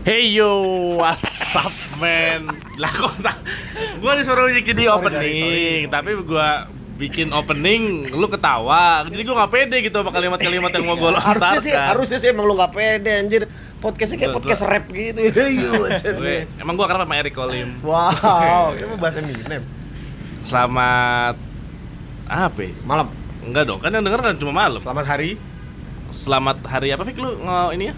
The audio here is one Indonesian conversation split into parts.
Hey yo, what's up man? Lah kok tak Gua disuruh bikin di opening, tapi gua bikin opening lu ketawa. Jadi gua gak pede gitu sama kalimat-kalimat yang mau gua lontarkan. harusnya sih harusnya sih emang lu gak pede anjir podcastnya kayak podcast rap gitu Iya, anjir. Gue- emang gua karena sama Eric Kolim. wow itu bahasa Eminem Selamat apa? ya? malam Enggak dong, kan yang denger kan cuma malam. selamat hari Selamat hari apa Fik lu ini ya?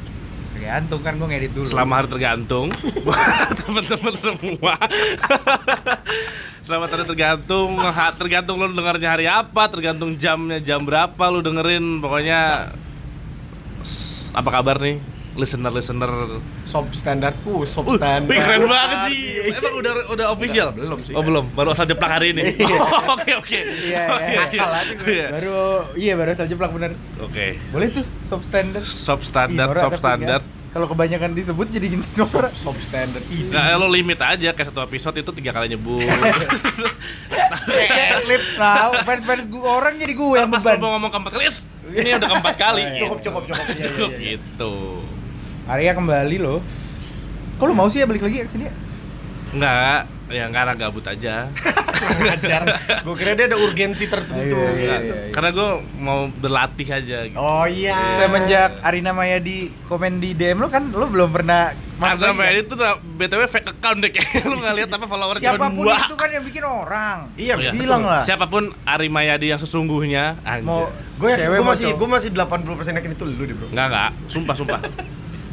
Tergantung kan gue ngedit dulu. Selamat hari tergantung teman-teman semua. Selamat hari tergantung, tergantung lu dengarnya hari apa, tergantung jamnya jam berapa lu dengerin. Pokoknya apa kabar nih listener listener? sob standarku sob Uh, standar wih, keren banget sih. Emang udah udah official? belum sih. Oh belum, baru asal jeplak hari ini. Oh, Oke oke. Iya, iya. Asal aja gue. Iya. Baru iya baru saja plak bener. Oke. Boleh tuh substandard. Sob standar, Ih, norak sob tapi standar. kan Kalau kebanyakan disebut jadi gini sob, sob standar ini Nah, lo limit aja kayak satu episode itu tiga kali nyebut. Klip tahu fans-fans gue orang jadi gue yang Pas lo beban. mau ngomong keempat kali, "Is, ini udah keempat kali. Oh, iya. cukup cukup cukup Iya, iya, Cukup iya. gitu. Arya kembali loh. Kok lu mau sih ya balik lagi ke sini? ya? Enggak, ya karena gabut aja. ngajar gue kira dia ada urgensi tertentu Iya, iya, gitu iya, iya. Karena gue mau berlatih aja gitu. oh iya Semenjak Arina Maya di komen di DM lo kan lo belum pernah lagi, namanya kan? itu udah BTW fake account deh kayaknya lu nggak lihat apa follower cuma Siapa pun dua. itu kan yang bikin orang. iya Oh, iya. Bilang lah. Siapa pun Ari Mayadi yang sesungguhnya anjir. Mau gue cewek gue masih gue masih 80% yakin itu lu deh bro Enggak enggak, sumpah sumpah.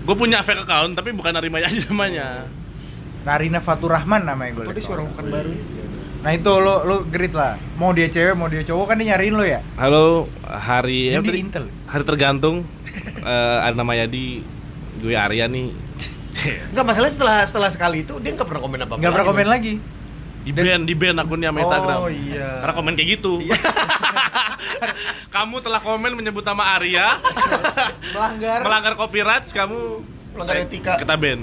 gue punya fake account tapi bukan Ari Mayadi namanya. Narina Faturrahman namanya gue. Atau dia seorang bukan baru Nah itu lo lo gerit lah. Mau dia cewek mau dia cowok kan dia nyariin lo ya. Halo, hari Jadi tadi? Intel. Hari tergantung eh Ari Mayadi gue Arya nih. Enggak masalahnya setelah setelah sekali itu dia nggak pernah komen apa apa Nggak pernah komen lagi. di ban di ban akunnya sama Instagram. Oh, iya. Karena komen kayak gitu. kamu telah komen menyebut nama Arya, Melanggar. melanggar copyright, kamu Melanggar etika. Kita ban.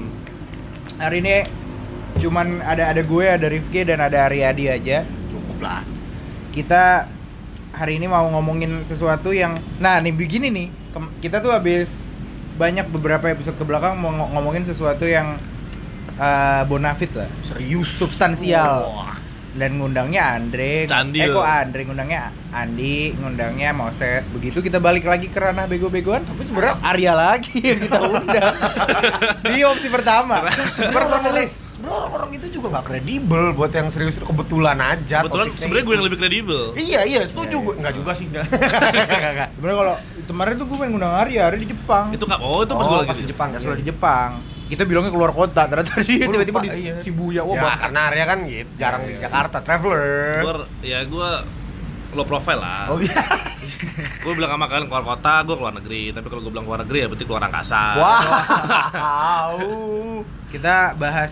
Hari ini cuman ada ada gue, ada Rifki dan ada Ariadi aja. cukup lah Kita hari ini mau ngomongin sesuatu yang nah nih begini nih. Kita tuh habis banyak beberapa episode ke belakang mau ngo- ngomongin sesuatu yang eh, bonafit lah. serius Substansial. Wah. Dan ngundangnya Andre. Candil. eh kok Andre ngundangnya? Andi ngundangnya Moses. Begitu kita balik lagi ke ranah bego-begoan tapi sebenarnya Arya lagi yang kita undang. Di opsi pertama. Personalis. sebenarnya orang-orang itu juga nggak kredibel buat yang serius. Itu kebetulan aja Kebetulan sebenarnya gue yang lebih kredibel. iya iya setuju Iya, gue. iya. nggak juga sih. Sebenarnya kalau kemarin tuh gue pengen ngundang Arya Arya di Jepang. Itu kap oh itu pas Oh, gue lagi pas di Jepang. Pas di Jepang kita bilangnya keluar kota ternyata dia Gua tiba-tiba di iya. Shibuya wah ya karena Arya kan gitu jarang Iya, di iya. Jakarta traveler Gue ya gue low profile lah. oh iya Gue bilang sama kalian keluar kota, gue keluar negeri. Tapi kalau gue bilang keluar negeri ya berarti keluar angkasa. wow kita bahas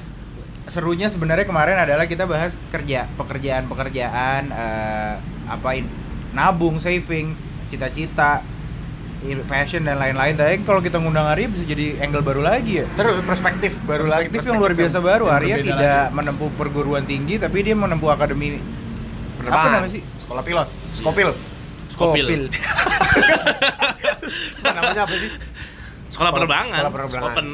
serunya sebenarnya kemarin adalah kita bahas kerja pekerjaan pekerjaan eh, apain nabung savings cita-cita passion dan lain-lain tapi kalau kita ngundang Arya bisa jadi angle baru lagi ya terus perspektif baru lagi perspektif yang luar biasa baru yang Arya tidak lagi. menempuh perguruan tinggi tapi dia menempuh akademi apa Penerbangan. namanya sih sekolah pilot skopil Skopil. Skopil. namanya apa sih Sekolah penerbangan. sekolah penerbangan Skopen.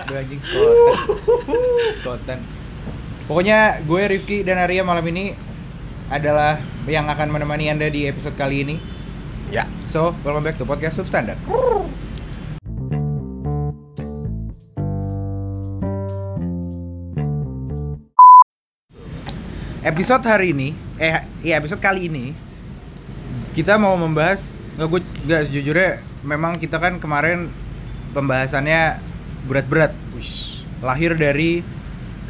Aduh, anjing Skoten. Skoten. Pokoknya gue Rifki dan Arya malam ini adalah yang akan menemani Anda di episode kali ini. ya So, welcome back to podcast Substandard. Episode hari ini, eh iya episode kali ini kita mau membahas nggak gue nggak sejujurnya memang kita kan kemarin pembahasannya berat-berat Wis. lahir dari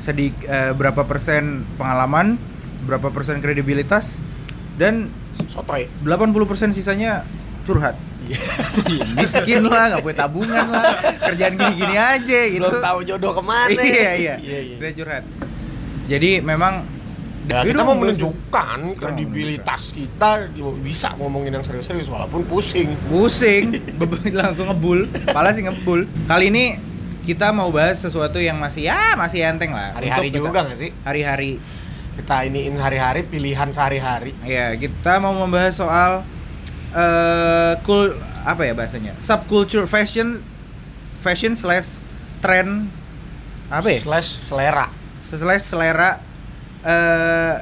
sedik eh, berapa persen pengalaman, berapa persen kredibilitas dan sotoy 80% sisanya curhat. Miskin lah, nggak punya tabungan lah, kerjaan gini-gini aja gitu. belum tahu jodoh ke mana iya, iya. iya, iya. Saya curhat. Jadi memang Ya, kita mau menunjukkan kredibilitas kita bisa ngomongin yang serius-serius walaupun pusing. pusing, langsung ngebul, pala sih ngebul. Kali ini kita mau bahas sesuatu yang masih ya masih enteng lah. Hari-hari juga nggak sih? Hari-hari. Kita iniin hari-hari pilihan sehari-hari. Ya, kita mau membahas soal eh kul apa ya bahasanya subculture fashion fashion slash trend apa ya Slash selera. slash selera eh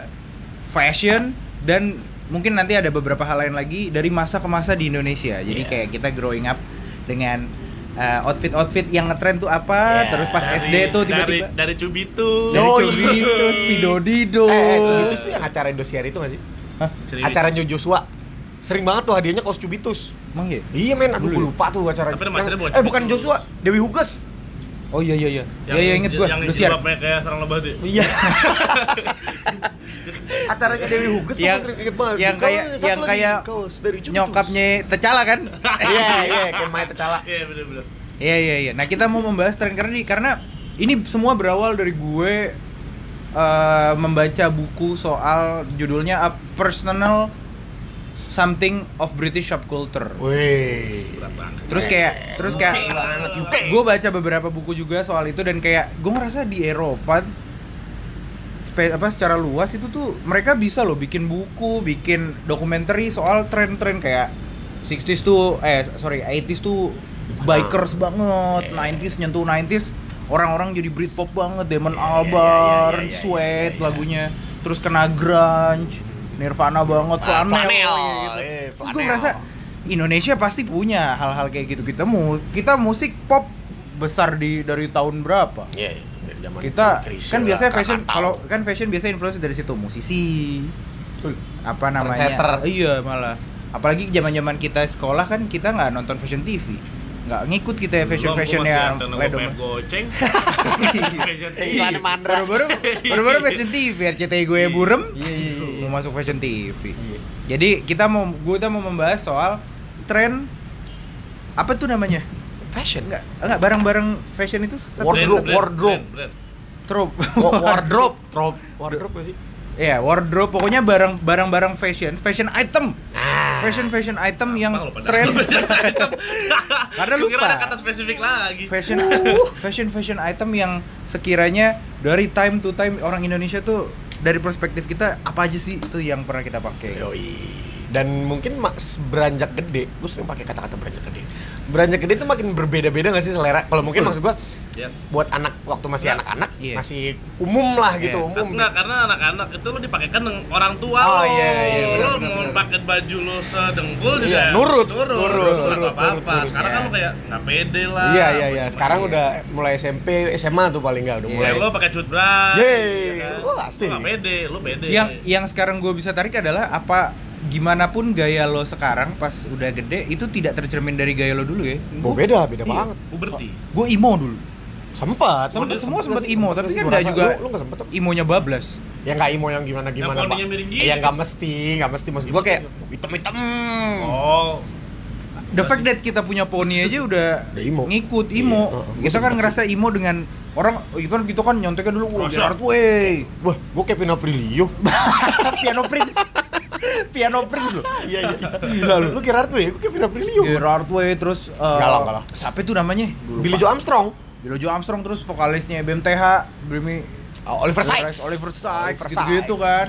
fashion dan mungkin nanti ada beberapa hal lain lagi dari masa ke masa di Indonesia jadi Iya. kayak kita growing up dengan eh, outfit-outfit yang ngetrend tuh apa Iya, terus pas Dari- SD tuh tiba-tiba dari, dari Cubitu dari. Cubitus, Vidodido Eh, eh, Cubitus tuh yang acara Indosiar itu gak sih? Hah? Acaranya Joshua. Sering banget tuh hadiahnya kaos Cubitus. emang ya Iya men, aduh gue lupa tuh acara. Tapi yang- bukan Eh bukan Cubitus. Joshua, Dewi Huges. Oh iya iya iya ya ya inget gua yang Luciar kayak sarang lebah tuh ya? Iya. acaranya Dewi Huges tuh Yang- gua sering inget banget. yang kayak- yang kayak nyokapnya Tecala kan Iya, iya, kayak Maya Tecala. Iya bener-bener Iya iya iya. Nah kita mau membahas tren karena ini karena ini semua berawal dari gue eh, membaca buku soal judulnya A Personal Something of British Subculture. Wih. berat banget. Terus kayak terus kayak gue baca beberapa buku juga soal itu dan kayak gue ngerasa di Eropa spe- apa secara luas itu tuh mereka bisa loh bikin buku, bikin dokumenter soal tren-tren kayak 60s tuh eh sorry 80s tuh bikers banget, 90s nyentuh 90s orang-orang jadi Britpop banget, Damon Iya, iya, Albarn, iya, Sweat lagunya, terus kena grunge, Nirvana banget, Ah, flanel, flanel, gitu. eh, Terus gue ngerasa Indonesia pasti punya hal-hal kayak gitu. Kita mu kita musik pop besar di dari tahun berapa? Iya, iya, dari zaman Kita Chrisye kan lah, biasanya fashion kalau kan fashion biasanya influence dari situ musisi. Betul. Apa namanya? Trendsetter. Iya malah. Apalagi zaman-zaman kita sekolah kan kita nggak nonton fashion TV. Nggak ngikut kita ya fashion fashion yang ledom. Pep goceng Fashion TV. Iklan mandra. Baru-baru baru-baru fashion TV RCTI gue Iya. burem. Mau masuk fashion TV. Iya. Jadi kita mau kita mau membahas soal tren apa tuh namanya? Fashion Enggak, enggak barang-barang fashion itu satu Wardrobe, Brand, wardrobe. brand, brand. trope. Wa- wardrobe, trop. Wardrobe sih? Iya, wardrobe pokoknya barang barang-barang fashion, fashion item. Ah. Fashion fashion item yang tren. Karena kira lupa. ada kata spesifik lagi Fashion fashion fashion item yang sekiranya dari time to time orang Indonesia tuh dari perspektif kita apa aja sih itu yang pernah kita pakai. Yoi. Dan mungkin mas beranjak gede, gue sering pakai kata-kata beranjak gede. Beranjak gede tuh makin berbeda-beda gak sih selera? Kalau mungkin maksud gue Yes. buat anak waktu masih anak-anak Iya. masih umum lah gitu, Iya. umum. Enggak, karena anak-anak itu lo dipakaikan dengan orang tua Oh, lo. iya, iya, lo benar, mau pakai baju lo sedengkul juga Iya, nurut, nurut, nurut, nurut, nurut, apa-apa. nurut, nurut. Sekarang kan Iya. lo kayak nggak pede lah. Iya iya iya. Sekarang Iya. udah mulai SMP, SMA tuh paling nggak udah Iya. mulai. Lo pakai cut bra. Yeay, kan? lo asik. Lo nggak pede, lo pede. Yang yang sekarang gue bisa tarik adalah apa gimana pun gaya lo sekarang pas udah gede itu tidak tercermin dari gaya lo dulu ya. Oh, beda, beda Iya. banget. puberti. Gue emo dulu. Sempet, Sempet, sempet, semua sempet sih, imo, sempet tapi kan rasa juga- Lu, lu nggak sempet tuh? Imonya bablas. Ya nggak imo yang gimana gimana, gitu. Ya nggak mesti, nggak mesti. Maksud gua kayak hitam-hitam. Oh. The fact that kita punya poni aja udah Udah imo. ngikut Iya, imo. Gua kita kan ngerasa imo dengan orang itu kan kita kan nyonteknya dulu wah? Gerard Way. Wah, gua kayak Pino Prilio. Piano Prince. Piano Prince loh. Iya iya. Gila lu. Lu kira tuh ya? Gua kayak Pino Prilio. Gerard Way terus uh, Nggak lah, nggak lah. Siapa itu namanya? Billy. Joe Armstrong. Joe Armstrong terus vokalisnya BMTH, Brimi Oh, Oliver Sykes. Oliver Sykes Oliver gitu-gitu Sykes. kan.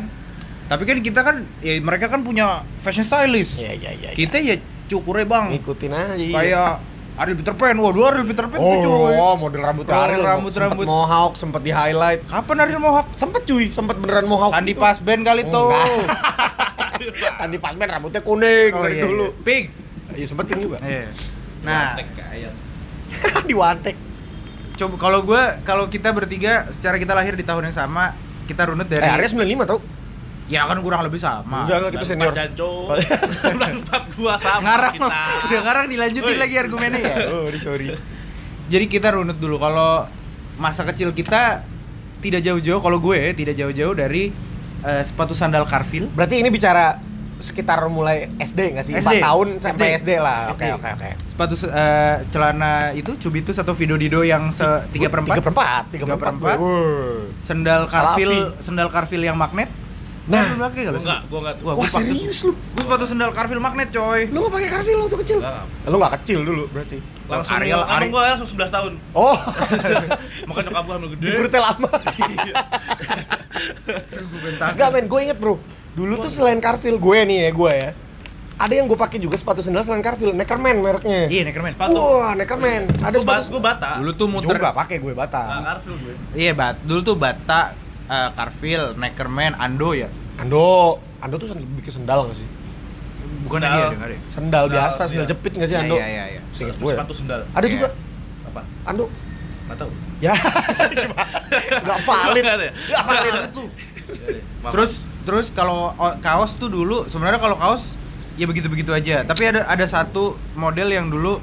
Tapi kan kita kan ya mereka kan punya fashion stylist. Iya iya iya. Kita ya cukurnya bang ngikutin aja. kayak Ariel Peter Pan. Waduh Ariel Peter Pan tuh cuy. Oh, model rambutnya Oh, Ariel, rambut- sempet rambut. mohawk, sempet di highlight. Kapan Ariel Mohawk? Sempet cuy, sempet beneran mohawk. Sandi gitu. Pasben kali tuh. Sandi Pasben rambutnya kuning Oh, dari iya, dulu. iya. Pig. Iya sempetin juga. Iya. Nah, di Wantek. coba kalau gue kalau kita bertiga secara kita lahir di tahun yang sama, kita runut dari Eh, Arya 95 tau? Ya kan kurang lebih sama. Udah enggak kita senior. Empat gua sama ngarang kita. udah ngarang dilanjutin Woi. lagi argumennya ya. Sorry, sorry. Jadi kita runut dulu kalau masa kecil kita tidak jauh-jauh kalau gue tidak jauh-jauh dari eh, sepatu sandal Carville. Berarti ini bicara sekitar mulai SD nggak sih? SD. 4 tahun sampai SD. SD, lah. Oke, SD. oke, oke. Sepatu eh, celana itu Cubitus atau Vidodido yang se 3 per 4. 3 per 4, 3 Tiga per per 4. empat. Sendal. Carville, sendal Carville yang magnet. Nah. lu pakai Gua nggak lu? enggak, gua enggak. Wah, gua pakai serius lu? Gua sepatu sendal Carville magnet, coy. Lu nggak pakai Carville waktu kecil? Enggak. Lu nggak kecil dulu berarti. Langsung Ariel- Ariel, Ari- gua langsung 11 tahun. Oh, Makanya nyokap gua hamil gede. di perutnya lama. Enggak men, gue inget bro Dulu tuh selain Carville, gue nih ya, gue ya Ada yang gue pakai juga sepatu sendal selain Carville, Neckerman mereknya. Iya, Neckerman. Sepatu. Wah, Neckerman. Ada sepatu gue bata. Dulu tuh muter juga pakai gue Nah, bata. Carville gue. Iya, bat. Dulu tuh Bata, eh, Carville, Neckerman, Ando ya. Ando, Ando tuh sendal, bikin sendal nggak sih? Bukan Sendal. ada. Sendal, Sendal, biasa, sendal iya. jepit nggak sih Iya, Ando? iya, iya, iya. Seinget gue. ya. Sepatu sendal. Ada Iya. juga Apa? Ando. Nggak tahu. Ya, nggak valid. Ada ya? Nggak valid itu. Iya. Terus terus kalau kaos tuh dulu sebenarnya kalau kaos ya begitu-begitu aja. Tapi ada ada satu model yang dulu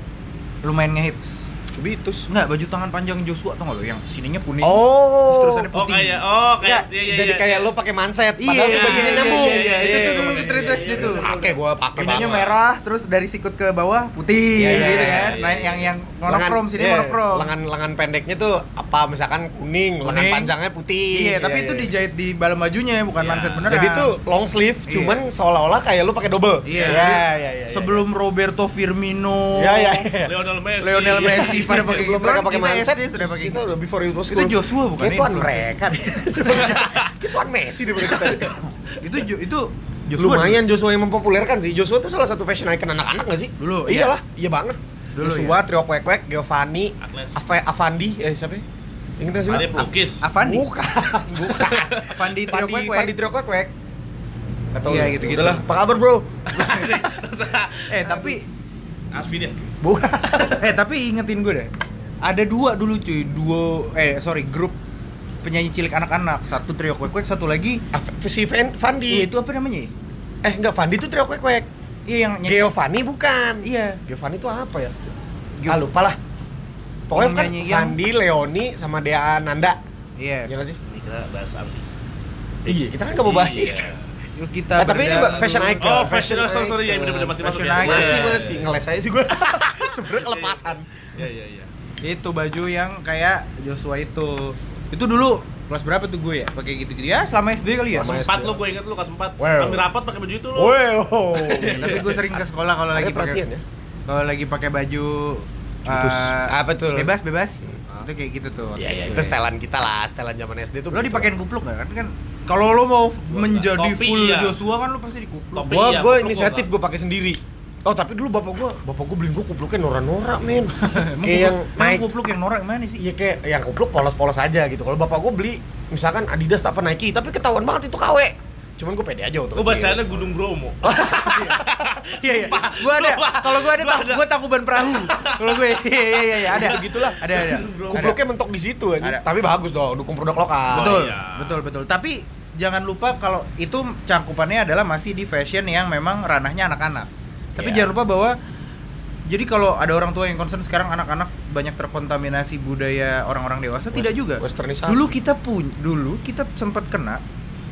lumayan ngehits. Cubitus. Enggak, baju tangan panjang Joshua tau nggak lo yang sininya kuning. Oh, Terus terusannya Oh putih. kayak oh Ya, kayak iya, iya, jadi iya, kayak iya. lo pakai manset, Iya, padahal iya, bajunya iya, nyambung. iya, iya, itu tuh dulu iya, kita iya, itu iya, SD iya, tuh. iya. Pakai gua, pakai Ininya banget. merah, terus dari sikut ke bawah putih Iya, iya, gitu iya, kan. iya, Nah, iya. yang yang Lengan- monokrom sini iya, monokrom. Lengan lengan pendeknya tuh apa misalkan kuning, lengan Kuning. panjangnya putih. Iya, tapi itu dijahit di balam bajunya bukan Iya. manset beneran. Jadi tuh long sleeve, Iya. cuman seolah-olah kayak lu pakai double. Iya. Iya, iya, iya, iya. sebelum Roberto Firmino, Iya, iya, iya. Lionel Messi. Lionel Messi pada pakai Sebelum gitu, mereka pakai kita manset, SD sudah pakai kita gitu. udah before it was Itu. Joshua bukan Itu mereka. Itu Messi daripada kita. itu itu Joshua Lumayan Joshua yang mempopulerkan sih. Joshua tuh salah satu fashion icon anak-anak gak sih? Dulu, iya. Iyalah, iya banget. Dulu, Joshua, iya. Trio Kwek Kwek, Giovanni, Avandi, eh siapa ya? Yang kita sih? Ada pelukis. Avandi. Bukan, bukan. Avandi Trio Fandi, Kwek Kwek. Fandi Trio Kwek Kwek. Gak tau Iya, lu. gitu-gitu. Udahlah, apa kabar bro? Eh, tapi Asfi dia. Bukan. eh tapi ingetin gue deh. Ada dua dulu cuy, duo eh sorry, grup penyanyi cilik anak-anak. Satu Trio Kwek Kwek, satu lagi Si Van, Iya, Fandi. itu apa namanya? Eh enggak, Fandi tuh Trio Kwek Kwek. Iya yang nyanyi- Giovanni bukan. Iya. Giovanni tuh apa ya? Gio- Ah lupa lah. Pokoknya kan yang- Fandi, Leoni, sama Dea Nanda. Iya. Iya gak sih? Ini kita bahas apa sih? Iya, kita kan gak mau bahas Iya. itu. Yuk kita Nah, tapi ini fashion icon. Oh, fashion oh, sorry, sorry ya icon. bener-bener masih masuk Fashion ya. icon. Masih, Iya, masih. Ngeles aja sih gue. Sebenernya kelepasan. Iya, iya, iya. Itu baju yang kayak Joshua itu. Itu dulu kelas berapa tuh gue ya? Pakai gitu-gitu ya selama SD kali ya? Selama Empat lo gue inget lo kelas empat. Wow. Kami rapat pakai baju itu lo. Wow. Tapi gue sering ke sekolah kalau lagi pakai perhatian ya? kalau lagi pakai baju Eh, Apa tuh? Bebas, bebas. Itu kayak gitu tuh. Iya, iya, itu setelan kita lah, setelan zaman SD tuh. Lo begitu. dipakein kupluk nggak kan? Kan kalau lo mau menjadi Topi, full iya. Joshua kan lo pasti dikupluk. Topi. Gua Iya, gua inisiatif gua gua pakai sendiri. Oh, tapi dulu bapak gua, bapak gua beliin gua kupluknya Nora-Nora, men. Kayak yang naik kupluk yang norak mana sih? Iya kayak yang kupluk polos-polos aja gitu. Kalau bapak gua beli misalkan Adidas apa Nike, tapi ketahuan banget itu KW. Cuman gua pede aja waktu Gue kecil. bacaannya Gunung Bromo. Iya, iya. Gua ada. Kalau gua ada, Gua tak, gua takuban perahu. Kalau gue, iya iya iya iya, ada. Begitulah. Ada ada. Kupluknya mentok di situ aja. Ada. Tapi bagus dong, dukung produk lokal. betul, iya. betul, betul. Tapi jangan lupa kalau itu cangkupannya adalah masih di fashion yang memang ranahnya anak-anak. Tapi Iya. jangan lupa bahwa jadi kalau ada orang tua yang concern sekarang anak-anak banyak terkontaminasi budaya orang-orang dewasa, tidak West- juga. Westernisasi. Dulu kita pun, dulu kita sempat kena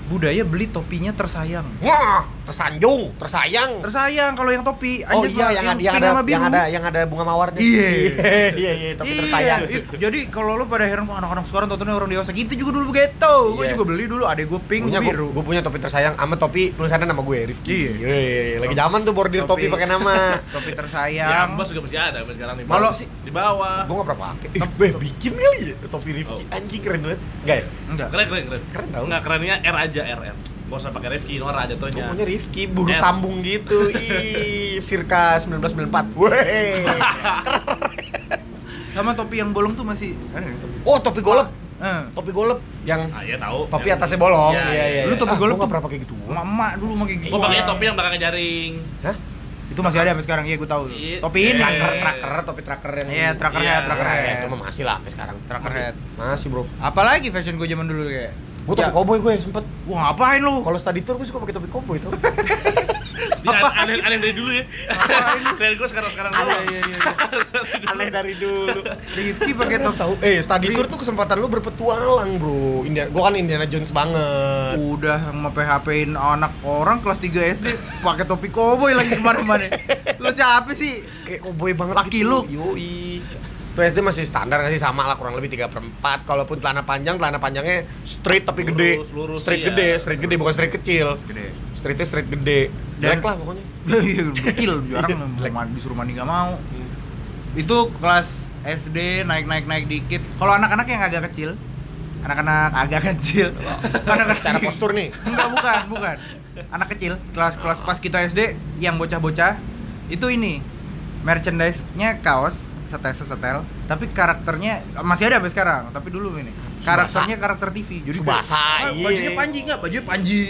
budaya beli topinya tersayang. Wah, tersanjung, tersayang. Tersayang kalau yang topi, Oh anjir, iya, yang, ada yang pink ada sama yang biru. ada yang ada bunga mawarnya. Iya. iya, iya, tapi Iya, tersayang. it- jadi kalau lu pada heran kok anak-anak sekarang tontonnya orang dewasa gitu juga dulu begitu. Gue Iya. juga beli dulu, adek gue pink punya biru. gue punya topi tersayang sama topi tulisannya nama gue Rifki. Iya. Iya, iya, lagi zaman tuh bordir topi, Topi. pakai nama. topi Ya, tersayang. Ambas juga masih ada sampai sekarang nih. Kalau- Masa sih di bawah. gue gak pernah pakai. Eh, gue bikin kali ya topi Rifki. Oh. Anjing keren banget. Enggak ya? Enggak. Keren, keren, keren. Keren tau. Enggak kerennya R aja, R, R. Gak usah pakai Rifki, Nora aja tuhnya. Pokoknya Rifki buruh Eh. sambung gitu. Ih, circa 1994. Weh. Sama topi yang bolong tuh masih. Oh, topi golep. Eh. Topi golep yang Ah, iya tahu. topi Yang- atasnya bolong. Iya, iya. Lu topi Ah, golep gua pernah pakai gitu. Emak dulu pakai gitu. Gua pakai topi yang belakangnya jaring. Hah? Itu masih ada sampai sekarang, iya gue tahu. tuh. Iya. Topi ini. Tracker, tracker, topi tracker yang Iya, tracker Iya, head, tracker Ya, itu masih lah sampai sekarang. Tracker Masih. Masih, Bro. Apalagi fashion gue zaman dulu kayak. Gue topi Ya. cowboy gue sempet. Wah, ngapain lu? Kalau study tour gue suka pakai topi cowboy tuh. Aneh, aneh dari dulu ya. Keren gue sekarang sekarang dulu. Iya, iya, iya. Aneh dari dulu. Rifki pakai topi. tahu. Eh, study tour tuh kesempatan lu berpetualang, Bro. Indiana, gua kan Indiana Jones banget. Udah sama PHP-in anak orang kelas 3 SD pakai topi koboi lagi ke mana-mana. Lu siapa sih? Kayak cowboy banget Laki gitu. lu. Yoi. Tuh SD masih standar nggak sih sama lah kurang lebih 3 per 4 Kalaupun celana panjang, celana panjangnya straight tapi gede Lurus, lurus, Straight iya. gede, straight gede, bukan straight kecil Gede. Straightnya straight gede Jelek lah pokoknya Iya, dekil jarang mau disuruh mandi nggak mau. Itu kelas SD naik-naik naik dikit. Kalau anak-anak yang agak kecil, anak-anak agak kecil. Anak Secara kecil. postur nih. Enggak, bukan, bukan. Anak kecil, kelas-kelas pas kita SD yang bocah-bocah itu ini merchandise-nya kaos setel-setel, tapi karakternya masih ada sampai sekarang, tapi dulu ini. Karakternya karakter TV. Jadi kayak, Tsubasa, "Ah, iya. bajunya Panji enggak? Bajunya Panji.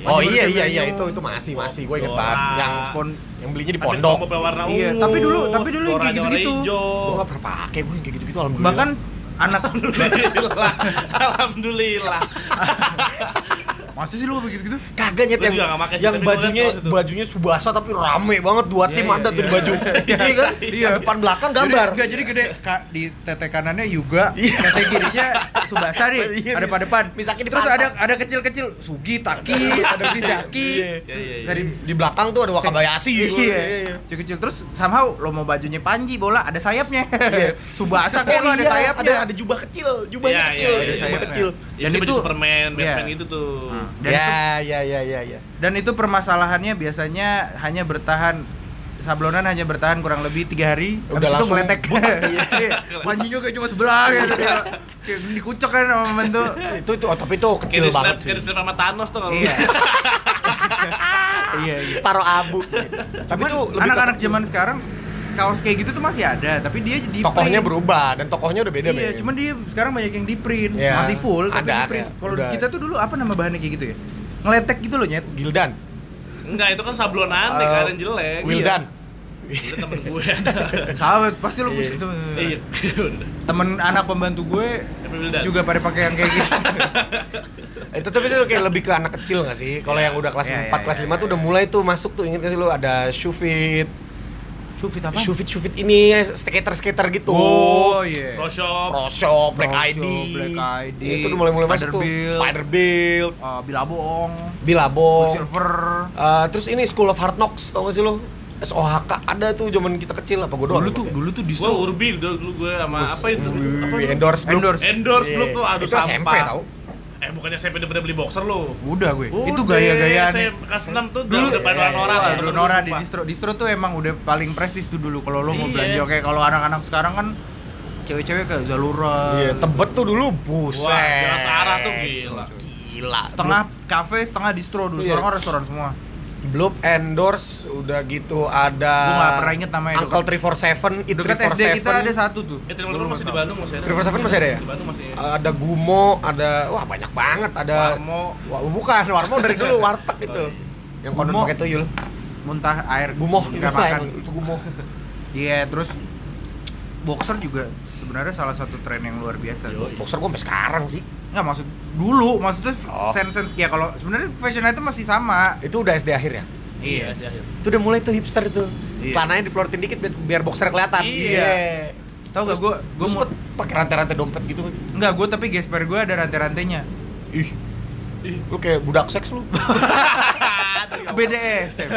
Oh iya iya iya gitu. itu itu masih masih gue inget banget yang Spon yang belinya di pondok. Iya, tapi dulu- tapi dulu yang kayak gitu-gitu. Gue gak pernah pakai gue yang kayak gitu-gitu alhamdulillah. bahkan anak Alhamdulillah. Alhamdulillah. masa sih lu begitu gitu? kagak nyet yang juga sih, yang bajunya bajunya Subasa tapi rame banget dua Iya, tim iya, ada tuh di iya. baju. Iya kan? Iya. Depan belakang gambar. Jadi, enggak jadi gede Kak, di tete kanannya Iya. tete kirinya Subasa nih. Ada pada depan. misaki di Terus ada ada kecil-kecil Sugi, Taki, ada si Zaki. Iya. Dari Di belakang tuh ada Wakabayashi. Iya, kecil-kecil. Terus somehow lo mau bajunya Panji bola ada sayapnya. Iya. Subasa kok Oh, lo ada sayapnya. Ada ada jubah kecil, jubahnya kecil, ada jubah kecil. Dan itu Superman. Batman itu tuh. Dan itu Ya, ya, ya, ya, ya. dan itu permasalahannya biasanya hanya bertahan sablonan hanya bertahan kurang lebih tiga hari Udah habis itu langsung meletek. iya. Panjinya kayak cuma sebelah gitu. Kayak, kayak dikucek kan sama membantu Itu itu oh, tapi itu Kayak kecil di banget snap, sih. kayak sama Thanos tuh iya. iya iya. Separuh abu. tapi itu anak-anak zaman sekarang kaos kayak gitu tuh masih ada tapi dia di tokohnya print. berubah dan tokohnya udah beda iya cuman dia sekarang banyak yang di print Iya, masih full tapi ada, di print kalau kita tuh dulu apa nama bahannya kayak gitu ya ngeletek gitu loh nyet Gildan, Enggak, itu kan sablonan Eh, deh, kan yang jelek. Wildan. Itu temen gue. sahabat pasti lo Iya. gitu Iya. temen anak pembantu gue juga pada pakai yang kayak gitu Itu tapi itu kayak lebih ke anak kecil gak sih? Kalau yang udah kelas Iya, 4, iya, kelas iya, 5 tuh iya. udah mulai tuh masuk tuh inget gak sih lu ada shoe fit Sufit apa? Shoe fit, shoe fit ini skater-skater gitu Oh iya. Pro Shop. Pro Shop, Black Pro ID Black ID, Itu udah mulai-mulai masuk tuh. Spider Build, Uh, Bilabong, Bilabong Silver. Eh, Terus ini School of Hard Knocks, tau gak sih lu? SOHK ada tuh zaman kita kecil apa gue doang Dulu tuh, dulu tuh Gue distro. Urbi dulu, dulu gue sama apa itu? Apa itu? endorse? Endorse. Endorse belum tuh, aduh Itu SMP sampah. tau Eh bukannya SMP udah pada beli boxer lo? Udah gue. itu Udah, gaya-gayaan. SMP kelas 6 tuh Dulu udah pada iya, Nora iya, tuh, Dulu Nora di distro. Distro tuh emang udah paling prestis tuh dulu kalau lo mau Iya. belanja kayak kalau anak-anak sekarang kan cewek-cewek ke Zalora. Iya, tebet tuh dulu buset Wah, jelas arah tuh gila. Gila Setengah kafe, setengah distro dulu. Iya. Sekarang kan restoran semua. Belum endorse, udah gitu ada Gua nggak pernah inget namanya, Uncle 347, It Dekat SD kita ada satu tuh. Eh, Triple masih di Bandung masih ada. Triple Seven masih ada ya? Di Bandung masih. Ada Gumo, ada wah banyak banget, ada Warmo. Wah, bukan, Warmo dari dulu warteg itu. Yang konon pakai tuyul. Muntah air Gumoh nggak makan. Itu Gumo. Iya, terus boxer juga sebenarnya salah satu tren yang luar biasa. Yoi. Boxer gua sampai sekarang sih. Nggak maksud dulu, maksudnya Oh. sense sense ya kalau sebenarnya fashion item masih sama. Itu udah SD akhir ya? Iya, sih akhir. Itu udah mulai tuh hipster itu. Iya. Celananya dipelorotin dikit biar, biar boxer kelihatan. Iya. Tahu gak gue? Gue Gue mau sempet pakai rantai-rantai dompet gitu masih. Enggak, gue tapi gesper gue ada rantai-rantainya. Ih. Ih, lu kayak budak seks lu. BDSM.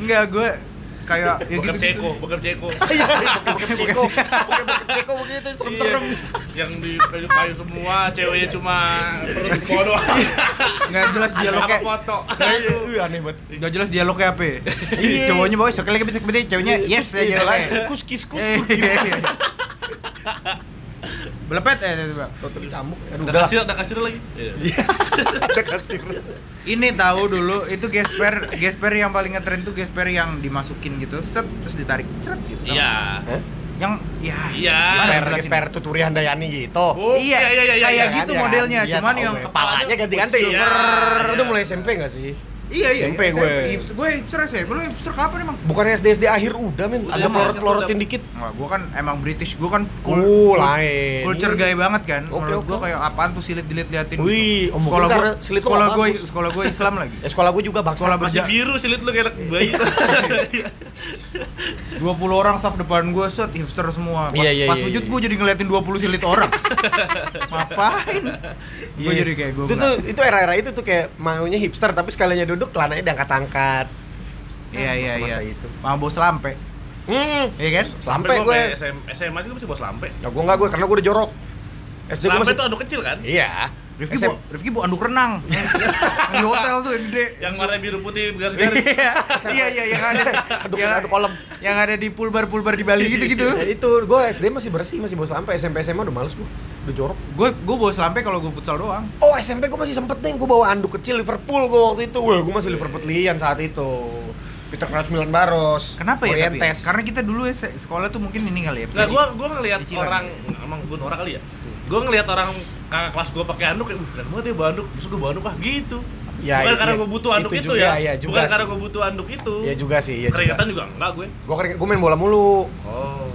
Enggak, gue kayak ya Bokep gitu Ceko, bokep Ceko. Iya, bokep ceko. Bokep ceko begitu serem-serem. Yang di kayu-kayu semua, ceweknya cuma perut doang. Nggak jelas dialognya. Apa foto. Iya, aneh banget. Nggak jelas dialognya apa. ya. Iya. Cowoknya bawa sekali lagi bisa ceweknya yes aja Iya, dialognya. kus kis kus kus. iya, iya. Belepet eh tiba-tiba. Tuh dicambuk. Aduh, Ada udah kasir, ada kasir lagi. Iya. Ada kasir. Ini tahu dulu itu gesper gesper yang paling ngetren tuh gesper yang dimasukin gitu, set terus ditarik, set gitu. Iya. Yang ya Iya. gimana Gesper, gesper tuturi Handayani gitu. Oh, iya, iya, iya, iya, kayak iya. gitu ya kan? modelnya, Iya, cuman yang kepalanya ganti-ganti. Iya. Itu udah mulai SMP gak sih? Iya iya. SMP gue. Hipster, gue hipster SMP. Lu hipster kapan emang? Bukan SD SD akhir udah men, Udah, agak udah, melorot-melorotin udah. dikit. Wah, gue kan emang British. Gue kan Oh, lain. Culture guy banget kan. Oke, Menurut gue oke. kayak apaan tuh silit dilit liatin. Wih, om sekolah mungkin gue, silit sekolah gue, sekolah gue Islam lagi. Ya sekolah gue juga bangsa. Sekolah Masih biru silit lu kayak bayi. 20 orang staff depan gue set hipster semua. Pas, Iya, iya, pas iya, sujud iya. gue jadi ngeliatin 20 silit orang. Ngapain? Gue Iya. jadi kayak gue. itu tuh itu era-era itu tuh kayak maunya hipster tapi sekalinya duduk celananya diangkat-angkat. Iya iya iya. Masa-masa itu. Mau bawa selampe. Hmm. Iya kan? Sampai gue. SM, SMA juga masih bos lampe. Ya gue enggak gue karena gue udah jorok. SD Lampe masih itu adu kecil kan? Iya. Rifki SM. bu, Rifki bu anduk renang di hotel tuh yang gede. Yang warna biru putih garis-garis. Iya, iya, iya, yang ada, Aduk- yang, aduk kolam. yang ada di pulbar pulbar di Bali gitu gitu. Ya, itu gue SD masih bersih masih bawa sampai SMP SMA udah males gue udah jorok Gue gue bawa selampe kalau gue futsal doang. oh SMP gue masih sempet nih gue bawa anduk kecil Liverpool gue waktu itu Wah, gue masih Liverpool lian saat itu Peter Crouch Milan Baros Kenapa ya tapi? Orientes. Karena kita dulu ya se- sekolah tuh mungkin ini kali ya. Nah, gua gua ngelihat Cicilan. orang emang gua norak kali ya. Gua ngelihat orang kakak kelas gua pakai anduk kayak, "Uh, keren banget ya bawa anduk." Terus gua bawa anduk ah gitu. Ya, Bukan iya, karena iya. gua butuh anduk Itu itu, juga, ya. iya, juga Bukan sih. karena gua butuh anduk itu. Iya juga sih, iya Keringetan juga. juga enggak gue. Gue keringet, gue main bola mulu. Oh.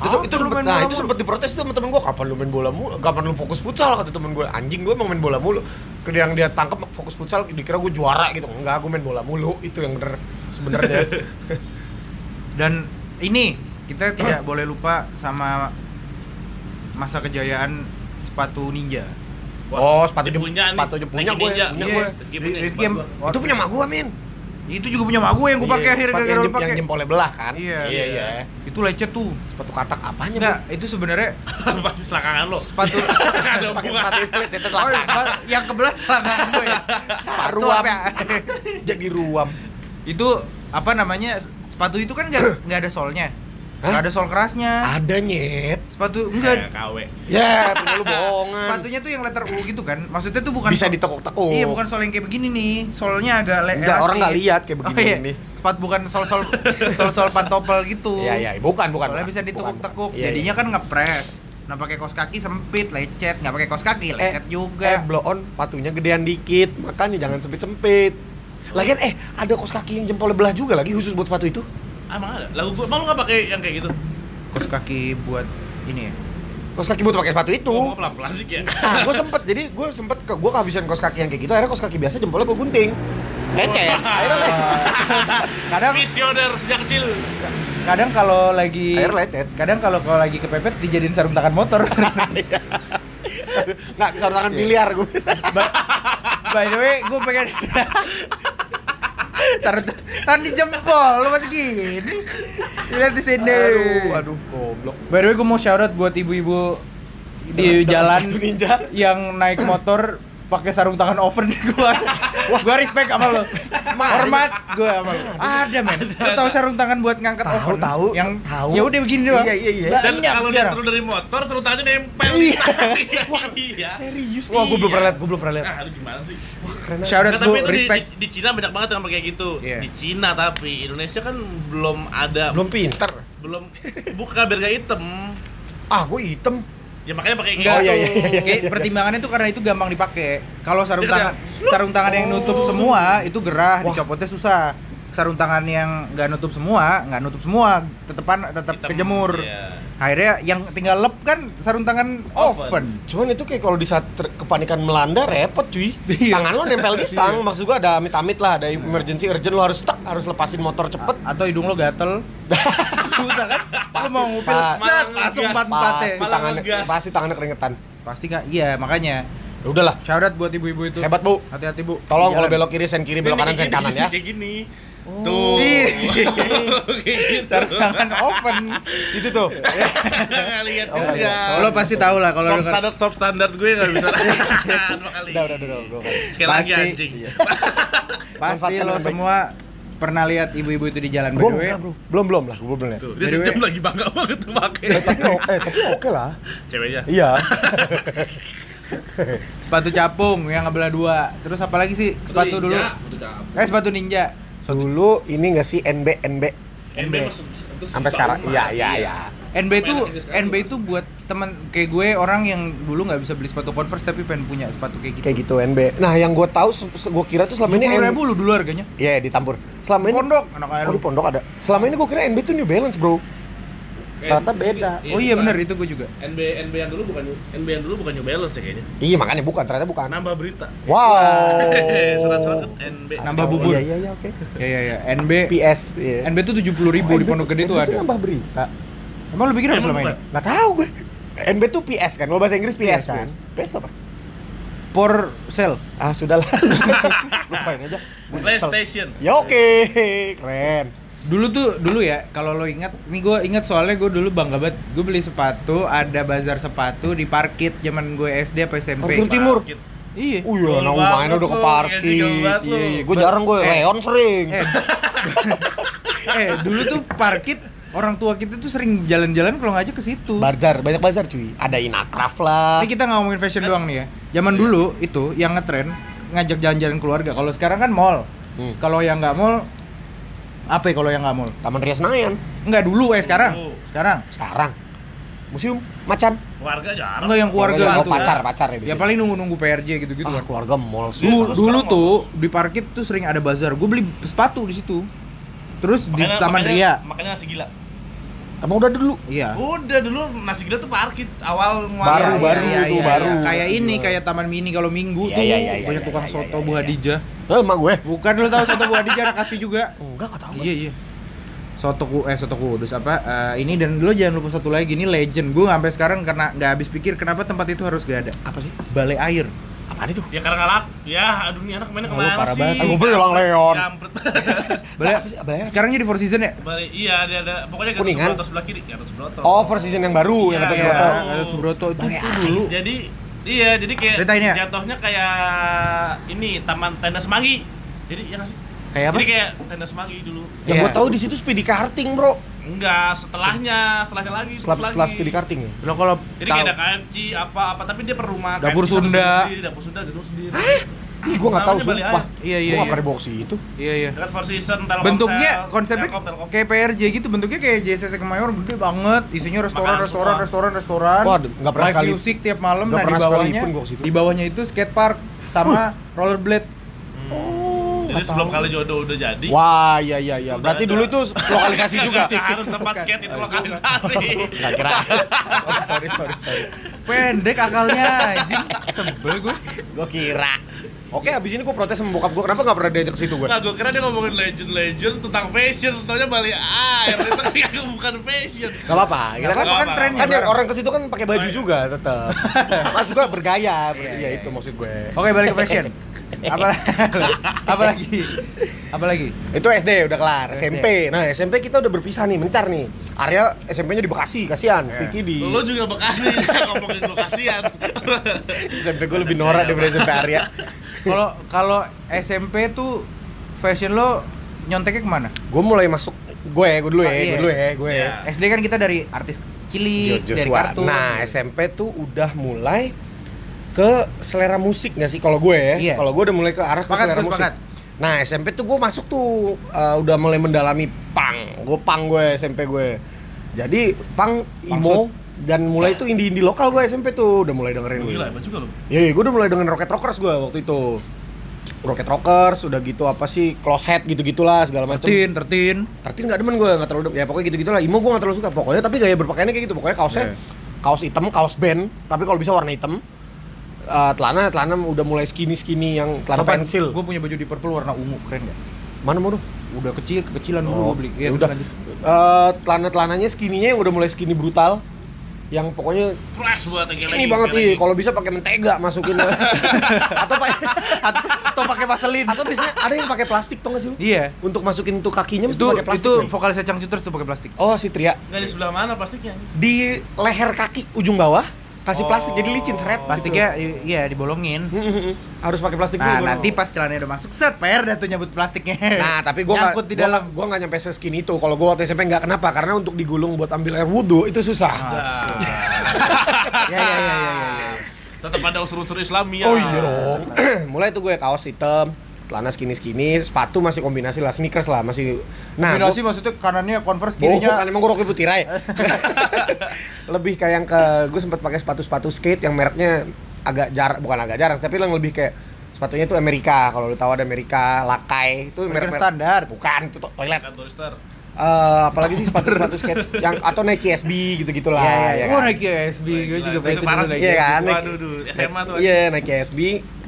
Itu, Ah, itu lu sempet, main nah bola itu sempet diprotes tuh sama temen gue, kapan lu main bola mulu? Kapan lu fokus futsal? Kata temen gue, anjing gue emang main bola mulu. Kemudian yang dia tangkap fokus futsal, dikira gue juara gitu. Enggak, gue main bola mulu. Itu yang bener sebenarnya. Dan ini kita tidak boleh lupa sama masa kejayaan sepatu ninja. Oh, sepatu jem- punya sepatu jem- punya gue, Ninja. punya gue. Rifki gua. itu punya mak gue, Min. Itu juga punya mak gue yang gue pakai Iya, akhirnya sepatu gara-gara jem- yang pakai. jempolnya belah kan? Iya. iya. iya. Itu lecet tuh. Sepatu katak apanya, Enggak, itu sebenarnya selangkangan lo? sepatu Ada Pakai sepatu itu lecetnya Oh, selangkang. sepa- yang kebelas selangkangan gue ya. Sepatu Ruam. apa ya? Jadi ruam. itu apa namanya? Sepatu itu kan nggak nggak ada solnya. Hah? Nggak ada sol kerasnya. Ada nyet. Sepatu Kayak enggak. KW. Ya, punya lu bohongan. Sepatunya tuh yang letter U gitu kan. Maksudnya tuh bukan bisa sol- ditekuk-tekuk. Iya, bukan sol yang kayak begini nih. Solnya agak le- Enggak, orang nggak lihat kayak Oh, begini iya. nih. Sepatu bukan sol-sol sol-sol pantopel gitu. Iya, iya, bukan, bukan. Soalnya bukan. bisa ditekuk-tekuk. Iya, Jadinya iya. kan ngepres. Nah, pakai kaos kaki sempit, lecet. Nggak pakai kaos kaki, lecet Eh, juga. blow on patunya gedean dikit, makanya jangan sempit-sempit. Lagian eh ada kos kaki yang jempolnya belah juga lagi khusus buat sepatu itu. Ah, emang ada. Lagu gua malu enggak pakai yang kayak gitu. Kaos kaki buat ini ya. Kos kaki buat pakai sepatu itu. Ngomong pelan-pelan sih ya. Nah, gue sempet jadi gue sempet ke gue kehabisan kos kaki yang kayak gitu. Akhirnya kos kaki biasa jempolnya gue gunting. Lecet. Akhirnya lecet. kadang Visioner sejak kecil. kadang kalau lagi Akhirnya lecet. kadang kalau kalau lagi kepepet dijadiin sarung tangan motor. Nggak bisa tangan biliar gue bisa. By the way, gue pengen Taruh kan di jempol, lu masih gini. Lihat di sini. Aduh, aduh, goblok. By the way, gue mau shout out buat ibu-ibu di jalan ninja. yang naik motor pakai sarung tangan oven gua gua respect sama lo hormat gua sama lo ada men lu tahu sarung tangan buat ngangkat Tahu, oven tahu. yang Tahu. ya udah begini doang Iya, iya, iya. Dan kalau dia turun dari motor, seru tangannya nempel. Iya. Wah, iya. Serius? Wah, gue belum pernah lihat, gue belum pernah lihat. Nah, lu gimana sih? Wah, keren. shout out Nggak, to tapi itu di, respect di, di Cina banyak banget yang pakai gitu. Iya. Di Cina tapi Indonesia kan belum ada Belum pinter. belum buka biar gak hitam. Ah, gue hitam. Ya makanya pakai Enggak, Oh, iya, iya, iya, iya. Pertimbangannya tuh karena itu gampang dipakai. Kalau sarung Dia tangan kayak, sarung tangan yang nutup Oh. semua itu gerah, Wah. dicopotnya susah. Sarung tangan yang nggak nutup semua, nggak nutup semua, tetepan tetap kejemur. Iya. Akhirnya yang tinggal lep kan sarung tangan Oven. oven. Cuman itu kayak kalau di saat kepanikan melanda repot cuy. Iya. Tangan lo nempel di stang, maksud gua ada amit-amit lah, ada emergency urgent lo harus stuck, harus lepasin motor cepet. A- atau hidung lo gatel. Susah kan? Lo mau ngupil Pas- set langsung empat empatnya. Pasti tangannya pasti tangannya keringetan. Pasti nggak? Iya makanya. Ya udahlah, Shout out buat ibu-ibu itu. hebat Bu. Hati-hati bu. Tolong kalau belok kiri sen kiri, belok kanan sen kanan ya. Kayak gini. Oh. Tuh. Sarung tangan oven. Itu tuh. Lihat Oh, juga. lihat. Lo pasti tahu lah kalau Soft denger- standar soft standar gue nggak bisa. Dua kali. Udah, udah, udah. Sekali lagi Pasti. anjing. Iya. Pasti lo semua pernah lihat ibu-ibu itu di jalan enggak, Bro. Belum, belum lah, belum lihat. Tuh, dia By the sejam way- lagi bangga banget tuh pakai. Eh, tapi oke, eh, tapi oke lah. Ceweknya. Iya. Sepatu capung yang ngebelah dua. Terus apa lagi sih sepatu dulu? Eh sepatu ninja. Dulu ini enggak sih NB NB NB itu sampai sekarang. Iya, iya, iya. NB itu NB itu buat teman kayak gue orang yang dulu nggak bisa beli sepatu Converse tapi pengen punya sepatu kayak gitu. Kayak gitu NB. Nah, yang gua tahu gua kira tuh selama ini ribu lu dulu harganya. Iya, ditampur. Selama ini Pondok anak Oh, di pondok ada. Selama ini gua kira NB tuh New Balance, Bro. Ternyata beda. Oh iya benar itu gue juga. NB NB yang dulu bukan NB yang dulu bukan New Balance ya kayaknya. Iya, makanya bukan, ternyata bukan. Nambah berita. Wow. Serat-serat kan NB. Nambah bubur. Iya, iya, iya, oke. Ya ya ya. NB PS, iya. NB itu tujuh puluh ribu di Pondok Gede tuh ada. nambah berita. Emang lu bikin apa selama ini? Nggak tahu gue. NB tuh PS kan, kalau bahasa Inggris PS, PS, kan. PS itu apa? For sale. Ah, sudahlah. Lupain aja. PlayStation. Ya oke, keren. Dulu tuh dulu ya, kalau lo ingat, nih gue ingat soalnya gue dulu bangga banget. Gue beli sepatu, ada bazar sepatu di parkit zaman gue SD apa SMP. Parkir Timur. Parkit. Iya. Oh iya, nah banget main udah ke parkir. Lu. Iya, iya. Gue jarang gue, Eh. Leon sering. Eh, eh dulu tuh parkit orang tua kita tuh sering jalan-jalan kalau ngajak ke situ. Bazar, banyak bazar cuy. Ada Inakraf lah. Ini kita nggak ngomongin fashion doang nih ya. Zaman dulu itu yang ngetren ngajak jalan-jalan keluarga. Kalau sekarang kan mall. Hmm. Kalau yang nggak mall apa ya kalau yang nggak mall? Taman Ria Senayan. Enggak dulu eh sekarang. Sekarang. Sekarang. Museum Macan. Warga jarang. Enggak yang keluarga oh, gitu. pacar, pacar ya Ya biasanya. paling nunggu-nunggu PRJ gitu-gitu ah, kan. keluarga mall sih. Dulu, dulu tuh di parkit tuh sering ada bazar. Gue beli sepatu di situ. Terus di Makanya- Taman makanya- Ria. Makanya nasi gila. Emang udah dulu. Iya. Udah dulu nasi gila tuh parkit awal Baru, muasal. Iya, baru iya, itu, iya, baru. iya. Kayak Masih ini, kayak Taman Mini kalau Minggu Iya, tuh iya, iya, banyak iya, tukang iya, soto iya, Bu iya. Hadijah. Eh, emang gue. Bukan lu tahu soto Bu Hadijah anak Kasvi juga? Enggak, enggak tahu. Iya iya. Soto ku eh soto kudus apa eh, ini dan lo jangan lupa satu lagi ini legend. Gue sampai sekarang karena nggak habis pikir kenapa tempat itu harus gak ada. Apa sih? Balai air. Apaan itu? Ya karena nggak laku. Ya, aduh nih anak mainnya Oh, lu ke mana parah sih? banget. Gue beli Elang Leon. Kampret. Balai Apa Sekarang jadi Four Season ya? Balik, iya ada ada pokoknya Gatot Kuningan? Subroto sebelah kiri, Gatot Subroto. Oh, first season yang baru, yang Iya, kata iya. Subroto. Gatot Subroto itu dulu. Jadi iya, jadi kayak ya. jatuhnya kayak ini Taman Tenda Semanggi. Jadi ya nggak sih? Kayak apa? Jadi kayak Tenda Semanggi dulu. Yang Iya. gue tahu di situ speedy karting, Bro. Enggak, setelahnya, setelahnya lagi, Setelah setelah lagi. speedy karting ya. Lo kalau Jadi kayak ada KFC apa apa tapi dia per rumah Dapur KFC Sunda. sendiri, dapur Sunda gedung sendiri. Ih, gue nggak tahu sumpah. Iya, iya, Gue nggak iya. pernah ke situ. Iya iya. Dekat Four Season, Telkomsel. Bentuknya konsepnya Telkom, Telkom. kayak PRJ gitu, bentuknya kayak JCC Kemayoran gede banget, isinya restoran, Makanan restoran, semua. restoran, restoran. Wah, nggak pernah live sekali- music tiap malam. Nah di bawahnya, gua di bawahnya itu skate park sama rollerblade. Oh, Jadi sebelum kali jodoh udah jadi. Wah, iya iya iya. Berarti dulu itu lokalisasi juga. Harus tempat skate itu lokalisasi. Enggak kira. sorry, sorry, sorry, sorry. Pendek akalnya anjing. Sebel gue. Gue kira. Oke, abis ini gue protes sama bokap gue. Kenapa nggak pernah diajak ke situ gue? Nah, gue kira dia ngomongin legend-legend tentang fashion, taunya balik air. Itu kan bukan fashion. Gak apa-apa. Kita kan, apa-apa, kan kan, trennya kan bareng. orang ke situ kan pakai baju Oh, iya. juga tetap. Maksud gue bergaya. Iya, Iya, iya, itu iya. maksud gue. Oke balik ke fashion. Apa apa lagi? Apa lagi? Itu SD udah kelar. SD. SMP. Nah, SMP kita udah berpisah nih, mencar nih. Arya SMP-nya di Bekasi, kasihan. Iya. Vicky di Lo juga Bekasi, ngomongin lokasian. SMP gue lebih norak daripada SMP Arya. Kalau kalau SMP tuh fashion lo nyonteknya ke mana? Gue mulai masuk gue, gue dulu ya, iya. gue dulu ya, gue. Iya. SD kan kita dari artis cilik, Jo- dari kartun. Nah, SMP tuh udah mulai ke selera musik gak sih kalau gue ya? Iya. Kalau gue udah mulai ke arah ke selera gue musik. sepakat. Nah, SMP tuh gue masuk tuh uh, udah mulai mendalami punk. Gue punk gue SMP gue. Jadi punk emo dan mulai tuh indie-indie lokal gue SMP tuh udah mulai dengerin. Gila, hebat juga lo. Iya, iya gue udah mulai dengerin Rocket Rockers gue waktu itu. Rocket Rockers, udah gitu apa sih, Close Head gitu-gitulah segala macam. Tertin, tertin. Tertin nggak demen gue, nggak terlalu demen. Ya pokoknya gitu-gitu lah. Imo gue nggak terlalu suka. Pokoknya tapi gaya berpakaiannya kayak gitu. Pokoknya kaosnya Iya. kaos hitam, kaos band. Tapi kalau bisa warna hitam. Eh, celana, celana udah mulai skinny skinny yang celana pensil. Gue punya baju di purple warna ungu, keren gak? Mana mau dong? Udah kecil, kekecilan dulu Oh, gue beli. ya udah. lanjut. Eh, celana celananya skinnynya yang udah mulai skinny brutal. Yang pokoknya Fresh buat ini banget nih. Kalau bisa pakai mentega masukin. atau pak atau, atau pakai vaselin. atau biasanya ada yang pakai plastik tau gak sih? Iya. Untuk masukin tuh kakinya Itu pakai plastik. itu coy. vokalisnya Changcuters tuh pakai plastik. Oh si Tria Nggak di sebelah mana plastiknya? di leher kaki ujung bawah kasih Oh. plastik jadi licin seret. Plastiknya i- iya dibolongin. gitu. Harus pakai plastik Nah, dulu. nanti pas celananya udah masuk set PR dah tuh nyabut plastiknya. Nah, tapi gua nggak di dalam. nggak- gua nggak nyampe seskin itu. Kalau gua waktu SMP nggak kenapa? Karena untuk digulung buat ambil air wudhu itu susah. Ah. Ya ya ya ya ya. ya. tetap ada unsur-unsur Islami ya. Oh iya dong. Mulai tuh gue kaos hitam, celana skinny skinny, sepatu masih kombinasi lah, sneakers lah masih. Nah, Kombinasi gua- maksudnya kanannya Converse Oh, kirinya. kan emang gue Rocky Putirai. lebih kayak yang ke gue sempat pakai sepatu-sepatu skate yang mereknya agak jarang, bukan agak jarang, tapi yang lebih kayak sepatunya itu Amerika. Kalau lu tahu ada Amerika, Lakai, itu merek standar. Bukan, itu to- toilet. Eh, apalagi sih sepatu-sepatu skate yang atau Nike SB gitu-gitulah. Iya, iya. ya Oh, kan? Nike SB, gue juga itu parah dulu sih. Nike Iya SB. kan? Waduh, duh, SMA tuh. Iya, Nike SB.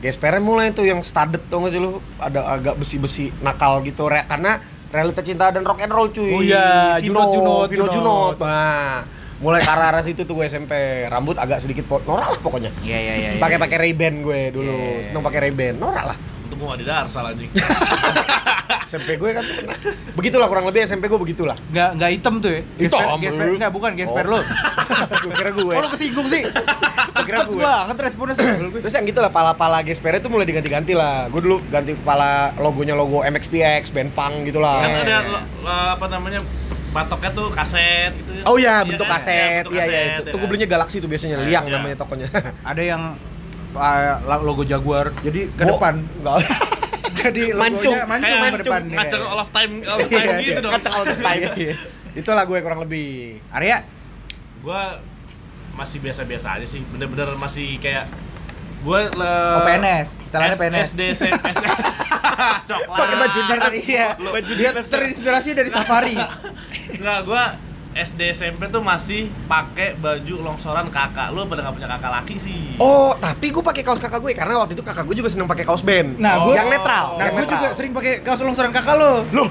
GSPR mulai tuh yang studded tuh nggak sih lu? Ada agak besi-besi nakal gitu Re- karena realita cinta dan rock and roll cuy. Oh iya, Vino, Junot, Junot, Vino Junot. Junot. Nah, mulai ke arah situ tuh gue SMP. Rambut agak sedikit po- norak lah pokoknya. Iya iya iya. iya. Pakai pakai Ray-Ban gue dulu. Iya. Seneng pakai Ray-Ban. Norak lah. Tunggu di Darsal anjing. SMP gue kan pernah. Begitulah kurang lebih SMP gue begitulah. Nggak nggak hitam tuh ya? Hitam, Gesper, nggak bukan gesper Oh. lo. gue kira gue. Oh lo kesinggung sih. kira Cepet gue. banget responnya sih. Terus yang gitu lah pala-pala Gesper itu mulai diganti-ganti lah. Gue dulu ganti pala logonya logo MXPX, band punk gitu lah. Kan ada lo- lo- apa namanya batoknya tuh kaset gitu. Oh iya, Iya bentuk kan? kaset. Iya iya itu. ya Tuh gue kan? belinya Galaxy tuh biasanya, Iya, Liang iya. namanya tokonya. Ada yang uh, logo Jaguar. Jadi ke Oh, depan. Enggak. Jadi Mancung. logonya mancung Kayak ke depan. ngaceng Iya. all of time all of Iya, time iya. gitu dong. Kacang all the time. Itulah gue kurang lebih. Arya, Gua masih biasa-biasa aja sih. Bener-bener masih kayak gua le... oh PNS, istilahnya PNS. SD SMP coklat. Pakai baju dinas. Iya, Lu- baju dia terinspirasi dari safari. Enggak, gua SD SMP tuh masih pakai baju longsoran kakak. Lu pada nggak punya kakak laki sih. Oh, tapi gue pakai kaos kakak gue karena waktu itu kakak gue juga seneng pakai kaos band. Nah, Oh. gua yang netral. Nah, gue juga sering pakai kaos longsoran kakak lo. Loh,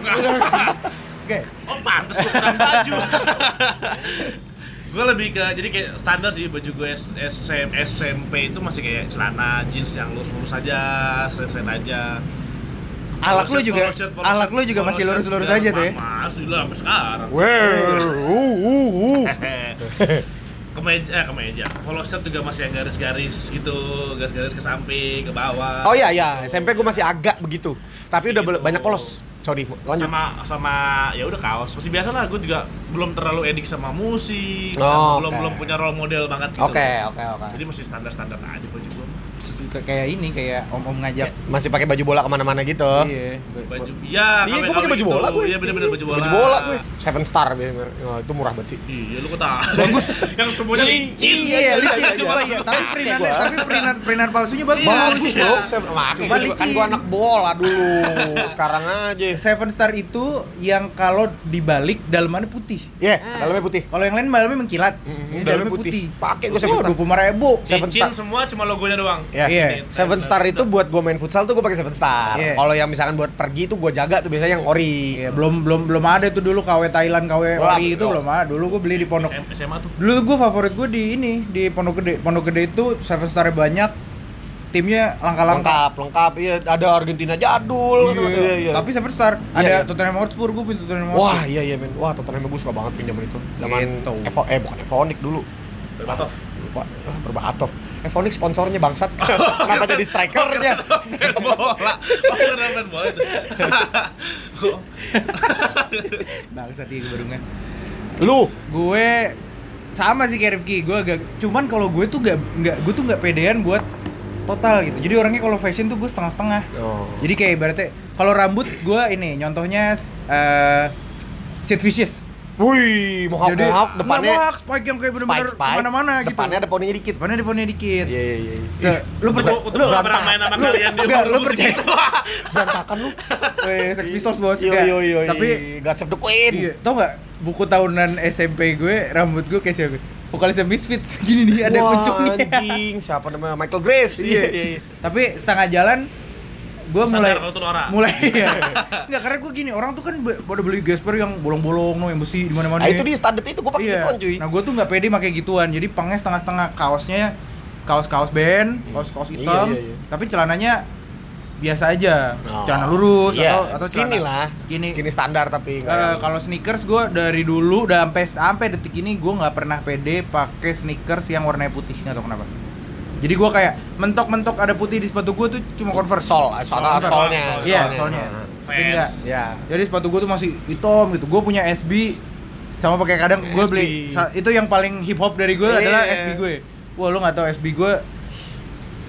Oke. Oh, pantes gua kurang baju. gue lebih ke jadi kayak standar sih baju gue S- SM, SMP itu masih kayak celana jeans yang lurus-lurus aja, straight-straight aja. Alak lu juga, alak lu juga masih lurus-lurus aja tuh ya. Masih lah sampai sekarang. Well, uh, uh, uh. kemeja, eh, kemeja. Polo shirt juga masih yang garis-garis gitu, garis-garis ke samping, ke bawah. Oh iya iya, SMP gue masih agak begitu. Tapi udah banyak polos. Sorry, lanjut. sama sama ya udah kaos masih biasa lah gue juga belum terlalu edik sama musik Oh, belum oke. belum punya role model banget gitu Oke, oke, oke. jadi masih standar standar aja baju gue Kayak- Kayak ini, kayak om-om ngajak. Masih pakai baju bola ke mana-mana gitu. Iya. baju iya Iya, gue pakai baju gitu. bola gue. iya bener-bener baju bola Baju bola gue. Seven Star. Oh, itu murah banget sih. iya lu kata bagus yang semuanya Iya, licin Iya, iya, licin iya, coba iya. ya. Tapi gua. tapi perintan perintan palsunya bagus. Bagus Iya. bro, Cuma juga. kan licin. gua anak bola dulu. Sekarang aja. Seven Star itu yang kalau dibalik dalamannya putih. Iya, dalamnya putih. Kalau yang lain dalamnya mengkilat. Dalamnya putih. Pakai gua Seven Star. dua puluh ribu. Seven Star. semua cuma logonya doang Ya, Iya. Seven Star itu buat gue main futsal tuh gue pakai Seven Star. Iya. Kalau yang misalkan buat pergi tuh gue jaga tuh biasanya yang ori. Iya, belum belum belum ada tuh dulu KW Thailand, KW Belum, ori itu belum. belum ada. Dulu gue beli di Pondok. SM SMA tuh Dulu gue favorit gue di ini di Pondok Gede. Pondok Gede itu Seven Star banyak. Timnya langka-langka. Lengkap, lengkap. Iya, ada Argentina jadul. Iya, iya, iya. Tapi Seven Star Iya, ada iya. Tottenham Hotspur, gue punya Tottenham Hotspur. Wah, iya iya men. Wah, Tottenham gue suka banget tuh zaman itu. Zaman Gitu. Evo, eh bukan Evonik dulu. Berbatov Lupa, Berbatov. Evonik sponsornya bangsat. Kenapa jadi strikernya? bola keren main bola itu Bangsat iya baru nggak. Lu Gue sama sih kayak Rifki, gue agak cuman kalau gue tuh nggak nggak gue tuh nggak pedean buat total gitu. Jadi orangnya kalau fashion tuh gue setengah-setengah. Oh. Jadi kayak ibaratnya kalau rambut gue ini contohnya eh Sid Vicious. Wih, mohawk Jadi mohawk depannya mohawk, spike yang kayak bener-bener spike. ke mana-mana gitu. Depannya ada poninya dikit. Depannya ada poninya dikit. Iya iya iya. Lu percaya lu nggak pernah main sama kalian di enggak, lu percaya. Berantakan lu. Eh, Sex Pistols bos Yo enggak. yo yo. Tapi God Save the Queen. iya, tau nggak buku tahunan SMP gue rambut gue kayak siapa? Vokalisnya Misfits gini nih ada Wah, kuncungnya. anjing, siapa namanya? Michael Graves. Iya. Tapi setengah jalan gue mulai mulai ya. Enggak karena gue gini, orang tuh kan pada beli Gasper yang bolong-bolong no, yang besi di mana-mana. Nah, itu di standar itu gua pakai Iya. gituan cuy. Nah, gue tuh nggak pede pakai gituan. Jadi pangnya setengah-setengah kaosnya kaos-kaos band, kaos-kaos Iya, hitam, iya, iya. tapi celananya biasa aja. Oh. Celana lurus Iya, atau atau skinny celana- lah. Skinny. Skinny standar tapi nggak Eh, kalau sneakers gue dari dulu udah sampai sampai detik ini gue nggak pernah pede pakai sneakers yang warnanya putih nggak tahu kenapa. Jadi gue kayak mentok-mentok ada putih di sepatu gue tuh cuma converse. sol, sol, Sol- solnya. sol- Iya, solnya. enggak. Ya. Jadi sepatu gue tuh masih hitam gitu. Gue punya SB sama pakai kadang gue beli itu yang paling hip hop dari gue Iya. adalah SB gue. Wah, lu nggak tahu SB gue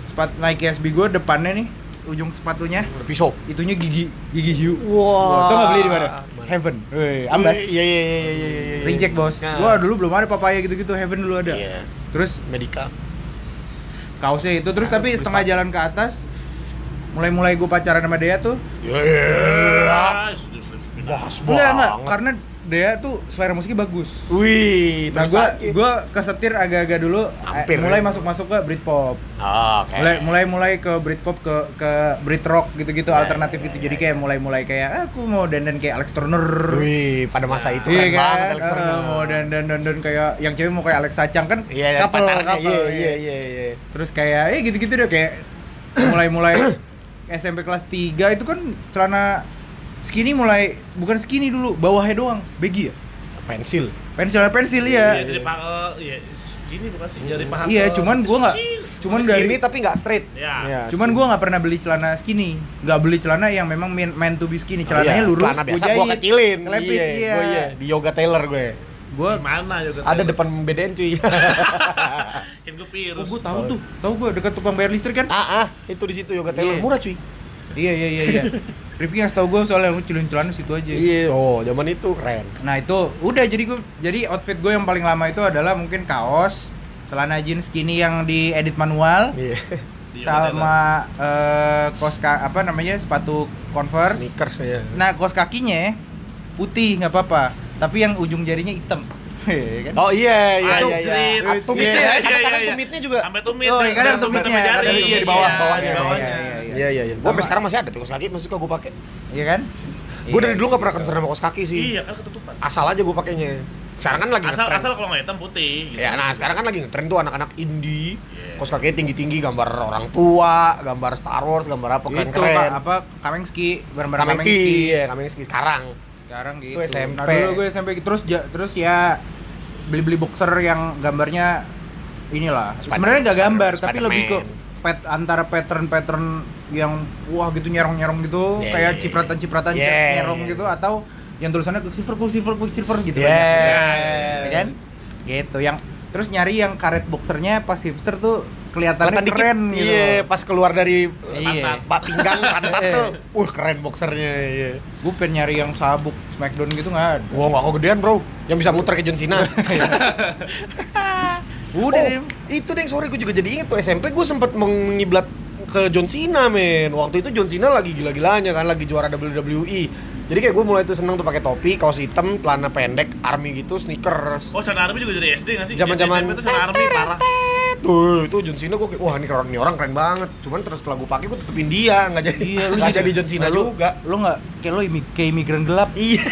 sepat Nike SB gue depannya nih ujung sepatunya pisau. itunya gigi gigi hiu. Wah. Tau nggak beli di mana? Heaven. Wih, ambas. Iya iya iya iya iya. iya. Reject bos. Nah. Gua dulu belum ada papaya gitu-gitu, Heaven dulu ada. Iya. Terus Medical. Kaosnya itu terus Nah, tapi setengah jalan ke atas mulai-mulai gue pacaran sama Dea tuh Iya. Ah, sudah, sudah, sudah. Bahas enggak enggak banget. karena Dea tuh selera musiknya bagus Wih, nah gua lagi. gua kesetir agak-agak dulu Hampir, eh, mulai ya? masuk-masuk ke Britpop Oh, Oke. mulai mulai mulai ke Britpop ke ke Brit rock gitu-gitu Ya, alternatif ya, gitu ya, jadi ya. kayak mulai-mulai kayak "Ah, aku mau dandan kayak Alex Turner Wih, pada masa itu Iya keren kan, banget Alex Turner. Eh, mau dandan dandan kayak yang cewek mau kayak Alex Sacang kan Iya, couple, pacarnya. couple, Iya, iya, iya, iya. terus kayak eh gitu-gitu deh kayak mulai-mulai SMP kelas 3 itu kan celana skinny mulai bukan skinny dulu, bawahnya doang, baggy ya. pensil. Pensil pensil Iya, ya. jadi pakai iya gini bukan sih dari paha Iya, cuman gua nggak cuman skinny dari tapi nggak straight. Ya. cuman gua nggak pernah beli celana skinny, nggak beli celana yang memang main, main to be skinny, celananya lurus, Oh, iya. celana biasa gua gua kecilin. Kelepis, iya, iya. gua iya. Di yoga tailor gue Gua Gimana juga ada depan BDN cuy. Kan gue virus. Oh, gue tahu tuh, tahu gue dekat tukang bayar listrik kan? ah ah. Itu di situ yoga tailor. Iya. murah cuy Iya iya iya iya. Rifki ngasih tau gue soalnya gue culun celana situ aja. iya oh zaman itu keren Nah itu udah jadi gue jadi outfit gue yang paling lama itu adalah mungkin kaos, celana jeans skinny yang diedit manual, iya Di sama eh, kos ka- apa namanya sepatu converse. sneakers ya Nah kos kakinya putih nggak apa-apa, tapi yang ujung jarinya hitam. Iya kan? oh iya iya iya iya tumitnya Iya, iya, kadang-kadang iya. tumitnya juga sampai tumit. Oh, dan- iya, kadang dan tumit tumitnya, kadang iya di bawah Iya, bawahnya di bawahnya. Iya, iya, iya iya iya gua sampai sekarang masih ada tuh kaos kaki masih suka gua pakai Iya kan? gua dari Iya, dulu nggak pernah concern sama kaos kaki sih Iya, kan ketutupan. asal aja gua pakainya sekarang kan lagi Asal ngetren asal kalau nggak hitam putih. gitu. ya nah sekarang kan lagi ngetren tuh anak-anak indie Iya. kaos kakinya tinggi-tinggi gambar orang tua gambar Star Wars gambar apa Itu keren-keren Pak, apa Kamengski, barang-barang Kamengski Kamengski. iya Kamengski sekarang sekarang gitu. Itu SMP. Nah, dulu gue SMP terus ja- terus ya beli-beli boxer yang gambarnya inilah. Sebenarnya nggak gambar, Spider- tapi lebih ke pet antara pattern-pattern yang wah gitu nyerong-nyerong gitu, Yeah, kayak yeah. cipratan-cipratan Yeah, nyerong yeah. gitu atau yang tulisannya silver silver silver gitu Yeah. banyak. Yeah. Kan? Gitu yang terus nyari yang karet boxernya pas hipster tuh kelihatannya Kelihatan dikit, keren gitu. iya pas keluar dari Iya. pak pinggang pantat tuh uh keren boxernya iya Gue pengen nyari yang sabuk Smackdown gitu nggak ada. Wah nggak kegedean bro, yang bisa muter ke John Cena. Udah oh, deh. itu deh sorry gue juga jadi inget tuh SMP gue sempet mengiblat ke John Cena men. Waktu itu John Cena lagi gila-gilanya kan, lagi juara WWE. Jadi kayak gue mulai tuh seneng tuh pakai topi, kaos hitam, celana pendek, army gitu, sneakers. Oh, celana army juga dari SD nggak sih? Zaman-zaman- SMP itu celana army parah. Tuh, itu John Cena gue kayak, wah ini keren, ini orang keren banget. Cuman terus setelah gue pakai gue tetepin dia, nggak jadi, Iya, lu nggak jadi John Cena lu, juga. Lu nggak kayak lu imi- kayak imigran gelap. Iya.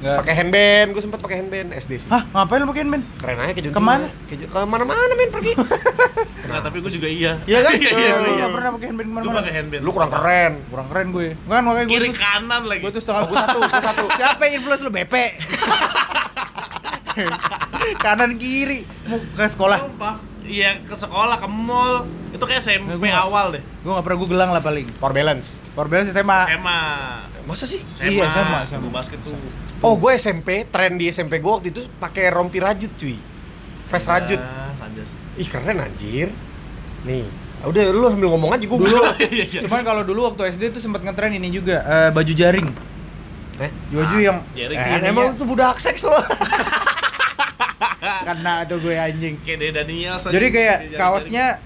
Pakai handband, gue sempet pakai handband SD sih. Hah, ngapain lu pakein, Ben? Keren aja ke John Ke mana? Cena. Ke, ke mana-mana men pergi. Nah, tapi gue juga iya. Iya kan? Iya, iya, Lu gue iya. nggak pernah pakai handband Gue ke mana-mana? pakai handband. Lu kurang keren. Kurang keren gue. Kan makanya gue Kiri kanan lagi. gue tuh setengah Gue satu, gue satu. Siapa yang influence lu BP? Kanan kiri mau ke sekolah. Sumpah. Iya, ke sekolah, ke mall. Itu kayak SMP gua- awal deh. Gue nggak pernah gue gelang lah paling. Power balance. Power balance SMA. SMA. Masa sih? SMA. Iya, SMA, SMA. Gua basket tuh. Oh, gue SMP, tren di SMP gue waktu itu pakai rompi rajut, cuy. Vest rajut. Ya, lanjut. Ih, keren anjir. Nih. Udah lu ambil ngomong aja gue Dulu, Iya, iya. cuman kalau dulu waktu SD tuh sempat ngetren ini juga eh, baju jaring. Eh, Baju yang Jaring eh, emang itu budak seks lo. karena tuh gue anjing. Kayak Daniel. Jadi kayak kaosnya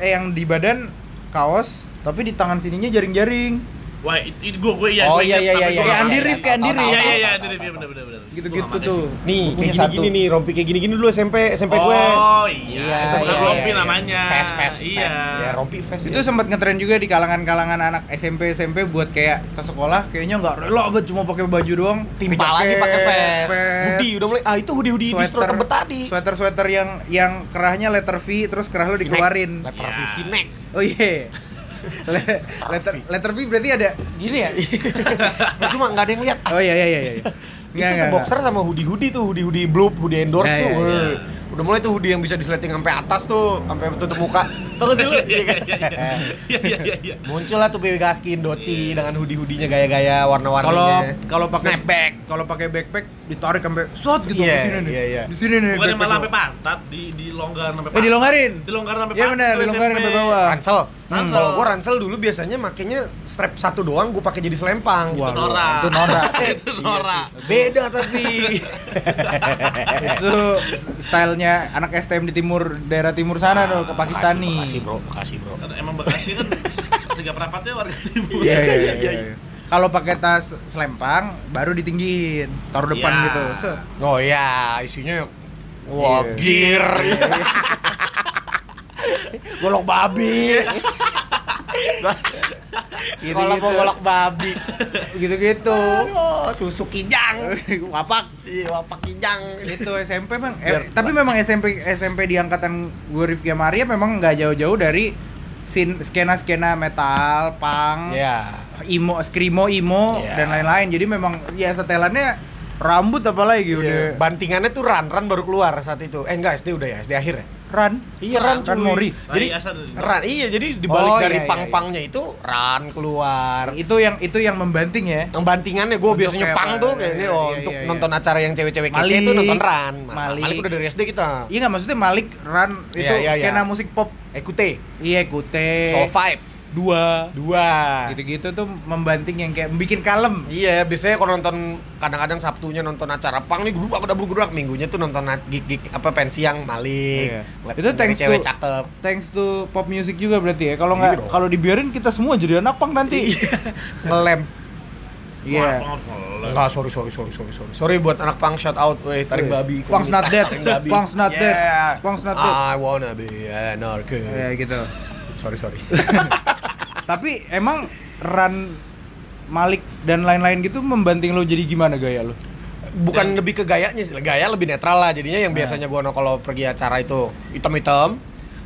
eh yang di badan kaos tapi di tangan sininya jaring-jaring. Wah, itu, itu gue gue iya. Oh, gua iya, iya, iya, iya. Kayak Andi. Rif, kayak Andi Rif. Iya, iya, iya, Andi Rif, tahu, iya, bener, bener, bener. Gitu-gitu tuh. Nih, kayak gini-gini satu. nih, rompi kayak gini-gini dulu SMP, SMP gue. Oh iya, Iya, SMP iya, rompi iya. namanya. Fast, fast, Iya. Ya, rompi fast. Itu ya. sempat ngetren juga di kalangan-kalangan anak SMP SMP buat kayak ke sekolah kayaknya nggak rela banget cuma pakai baju doang. timpal lagi pakai vest. Hoodie udah mulai. Ah, itu hoodie-hoodie distro tebet tadi. Sweater-sweater yang yang kerahnya letter V terus kerah lu dikeluarin. Letter Iya. V neck. Oh iya. Le- letter letter V berarti ada gini ya? Nah, cuma nggak ada yang lihat. Oh iya iya iya iya. itu tuh boxer sama hoodie hoodie tuh hoodie hoodie bloop hoodie endorse Nah, tuh iya, iya. Udah mulai tuh hoodie yang bisa disleting sampai atas tuh sampai tutup muka tau gak sih lu Iya, iya, iya, iya. Iya, muncul lah tuh PW Gaskin Doci dengan hoodie hoodienya gaya-gaya warna-warninya Kalau kalau pakai snapback kalau pakai backpack ditarik sampai shot gitu Iya, di sini nih. iya, iya. Di sini nih. Bukan yang malah backpack sampai pantat, di dilonggaran sampai lo. Eh dilonggarin. Dilonggaran sampai Iya pantat. benar, itu dilonggarin sampai bawah. ransel Ransel. kalau gua ransel dulu biasanya makainya strap satu doang gua pakai jadi selempang Itu Nora. Itu Nora. Itu Nora. beda tapi itu stylenya anak STM di timur daerah timur sana tuh ke Pakistani. makasih bro makasih bro Kan emang Bekasi kan tiga perempatnya warga timur. Iya iya iya. iya. Kalau pakai tas selempang baru ditinggiin, taruh depan Iya. gitu. Set. oh iya isinya wah Iya. gear golok babi Gitu, kalau mau golok babi Gitu-gitu. Aduh, susu kijang Wapak. iya wapak kijang itu SMP bang Biar- eh, tapi memang SMP SMP di angkatan gue Rifki sama Arya memang nggak jauh-jauh dari scene skena-skena metal, punk, Ya. emo, screamo, emo Iya. dan lain-lain. Jadi memang ya setelannya rambut apalagi udah Iya. Bantingannya tuh Ran, Ran baru keluar saat itu. Eh enggak, SD udah ya, SD akhir ya. Run. Iya Ran, Ran cuy. Mori. Jadi. Ran, iya jadi dibalik Oh, dari iya, iya, pang-pangnya itu Ran keluar. Itu yang itu yang membanting ya. Yang bantingannya gue biasanya pang tuh kayak iya, ini iya, oh iya, untuk iya. nonton acara yang cewek-cewek kece itu nonton Ran. Ma- Malik. Malik udah dari SD kita. Iya nggak maksudnya Malik run itu Iya, iya, iya. skena musik pop. Ekute, Iya, Kute. Soul Vibe, dua, dua. Gitu-gitu tuh membanting yang kayak bikin kalem. Iya, biasanya kalau nonton kadang-kadang Sabtunya nonton acara pang nih guduk guduk guduk minggunya tuh nonton na- gig-gig apa pensi yang Malik. Iya. Itu thanks cewek to- cakep. Thanks to pop music juga berarti ya. Kalau Iya nggak kalau dibiarin kita semua jadi anak punk nanti. Ngelem. Iya. Pang harus ngelem. Enggak, sorry, sorry, sorry, sorry, sorry. Sorry buat anak pang shout out, weh, taring Weh. babi. Punk's not dead. Punk's not dead. Yeah. Punk's not dead. I wanna be anarchy. Ya gitu. Sorry, sorry. Tapi emang run Malik dan lain-lain gitu membanting lo jadi gimana gaya lo? Bukan lebih ke gayanya sih, gaya lebih netral lah. Jadinya yang Nah. biasanya gua no kalau pergi acara itu hitam-hitam.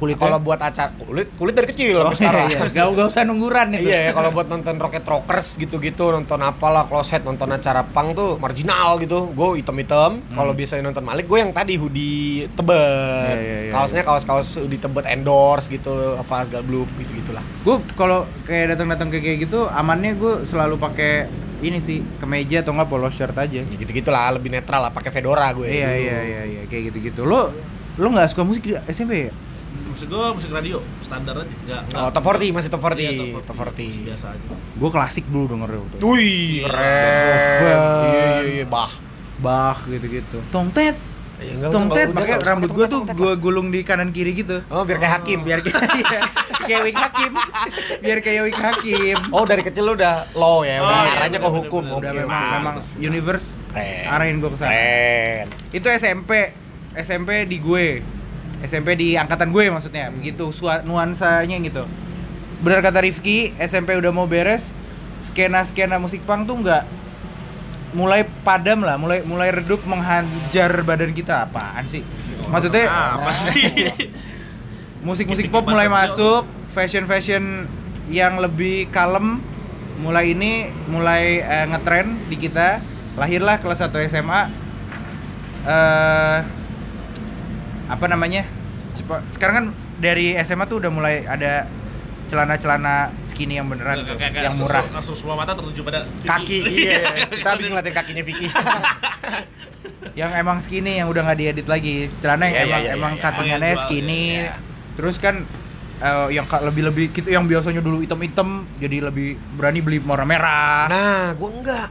Kulitnya? Kalau buat acara kulit kulit dari kecil Oh, sekarang. iya. Gak, gak usah nungguran itu. Iya, kalau buat nonton Rocket Rockers gitu-gitu, nonton apalah closet, nonton acara pang tuh marginal gitu. Gue hitam-hitam. Hmm. Kalau biasanya nonton Malik, gue yang tadi hoodie tebet. Iya, iya, iya, Kaosnya kaos-kaos hoodie tebet endorse gitu, apa segala belum gitu-gitulah. Gue kalau kayak datang-datang kayak gitu, amannya gue selalu pakai ini sih kemeja atau enggak polo shirt aja. Ya gitu-gitulah, lebih netral lah, pakai fedora gue. Iya dulu. iya iya iya kayak gitu-gitu. Lo lo nggak suka musik di SMP ya? Musik gua musik radio standar aja. Enggak Oh, top 40 masih top 40. Iya, top Musik 40. biasa aja. Gue klasik dulu waktu itu. Wih, Iya. keren. Iya, iya, iya, bah. Bah gitu-gitu. Tongtet, Ya, enggak, tongtet. udah, Makanya udah, rambut gue tongtet, tuh tongtet gue gulung di kanan kiri gitu. Oh, biar kayak hakim. Biar kayak iya, kayak Wing Hakim. Biar kayak Wing Hakim. Oh, dari kecil lu udah law ya, udah Oh, arahnya ke bener, hukum. bener, Udah Oke, memang, universe arahin gue ke sana. Itu SMP. SMP di gue. SMP di angkatan gue maksudnya. Begitu nuansanya gitu. Benar kata Rifki, SMP udah mau beres, skena-skena musik punk tuh nggak mulai padam lah, mulai mulai redup menghajar badan kita. Apaan sih? Maksudnya Ah, apa sih? musik-musik Dikit-dikit pop mulai masuk, masuk, fashion-fashion yang lebih kalem mulai ini mulai eh, ngetren di kita. Lahirlah kelas 1 SMA eh apa namanya? Sekarang kan dari SMA tuh udah mulai ada celana-celana skinny yang beneran tuh, Kayak- kayak yang murah. Langsung semua mata tertuju pada Vicky. Kaki, iya. Kita habis ngeliatin kakinya Vicky. yang emang skinny yang udah nggak diedit lagi celana yang iya, emang iya, emang iya. cuttingannya Yang jual, skinny iya. terus kan eh, yang lebih-lebih gitu yang biasanya dulu hitam-hitam jadi lebih berani beli warna merah Nah, gua enggak.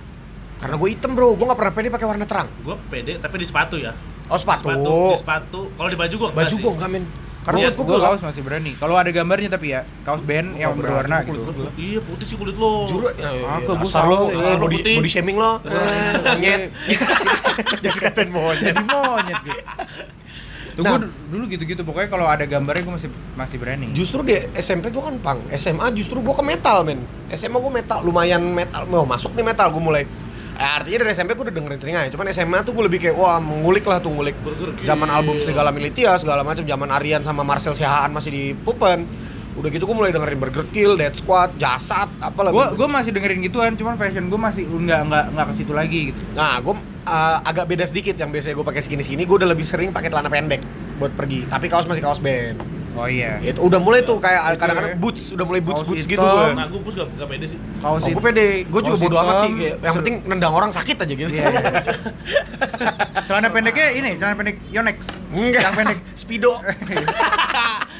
Karena gue hitam bro, gue gak pernah pede pakai warna terang. Gua pede tapi di sepatu ya. Oh sepatu. Di sepatu. Kalau di baju gua enggak Baju sih. gue enggak men. Karena gue gua kaos masih berani kalau ada gambarnya tapi ya kaos band yang berwarna gitu gua. Iya, putih sih kulit lo. Juru, ya, ya, Aku, ya, gua selalu- lo, eh, body, putih. body shaming lo, monyet. Jangan katain monyet. jadi monyet gitu Tuh, Nah. gua dulu gitu-gitu pokoknya kalau ada gambarnya gue masih masih berani Justru di SMP gue kan pang, SMA justru gue ke metal men. SMA gue metal, lumayan metal, mau masuk nih metal gue mulai. Eh, artinya dari SMP gue udah dengerin sering aja, cuman SMA tuh gue lebih kayak wah mengulik lah tuh ngulik zaman album Serigala Militia segala macam, zaman Aryan sama Marcel Siahaan masih di Pupen. Udah gitu gue mulai dengerin Burger Kill, Dead Squad, Jasad, apa lah. gue gue masih dengerin gituan cuman fashion gue masih nggak nggak nggak ke situ lagi gitu Nah, gue uh, agak beda sedikit yang biasanya gue pakai skinny skinny, gue udah lebih sering pakai celana pendek buat pergi. Tapi kaos masih kaos band. Oh iya Itu udah mulai tuh kayak kadang-kadang boots, udah mulai boots Kaos boots hitam. gitu gue. Nah, pus gak, gak pede sih. kaos Oh, gue pede, gue juga bodo amat sih. Kayak, yang penting nendang orang sakit aja gitu. Iya, iya. celana pendeknya ini celana pendek Yonex Enggak. yang pendek Speedo.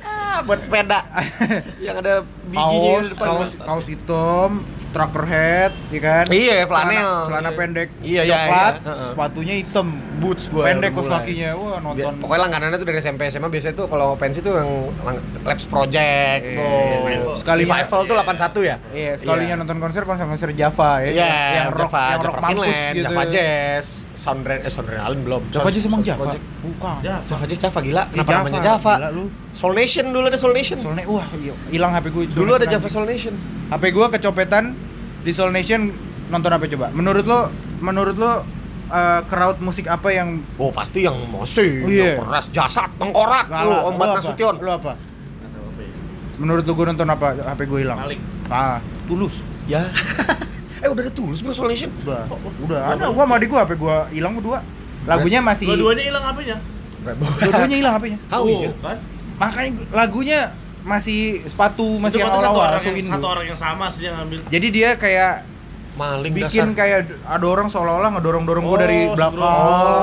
ah, buat sepeda. yang ada bijinya kaos di depan. kaos kaos hitam trucker head ya kan Iya, flanel. celana, celana Iya. pendek Iya, iya, coklat iya. Sepatunya hitam Boots gue. pendek kos kakinya wah nonton Pokoknya langganannya tuh dari SMP SMA biasanya tuh kalau pensi tuh yang lang- Labs Project, Iya, tuh. Revival. Sekalinya- Revival tuh 81 ya? Iya, sekalinya Iya. nonton konser konser konser Java ya. Iya, yang rock, Java, yang rock Java gitu. Java Jazz, Soundtrack, eh Soundtrack Allen belum. Java Jazz emang Java? Bukan. Java Jazz Java gila, Iya, kenapa namanya Java? Gila lu. Soul Nation dulu ada Soul Nation. Soalnya wah iya, hilang HP gue. Dulu ada Java Soul Nation. HP gue kecopetan di Soul Nation nonton apa coba? Menurut lo menurut lo eh, crowd musik apa yang Oh pasti yang Mosi, Oh, iya. yang keras, jasad, tengkorak, Ombat lo apa? Nasution. Lo apa? Ya. Menurut lu gue nonton apa HP gue hilang? Maling. Ah, tulus. Ya. eh udah ada tulus Bro Soul Nation. Udah, udah ada. Gua sama adik gua HP gua hilang berdua. Lagunya masih Dua-duanya hilang HP-nya. dua-duanya hilang HP-nya. Oh, iya. kan? Makanya lagunya masih sepatu masih Itu yang berarti satu awal-awal orang yang, satu orang yang sama sih yang ngambil. Jadi dia kayak Maling bikin dasar. kayak ada orang seolah-olah ngedorong-dorong gua Oh, dari belakang. sembrono.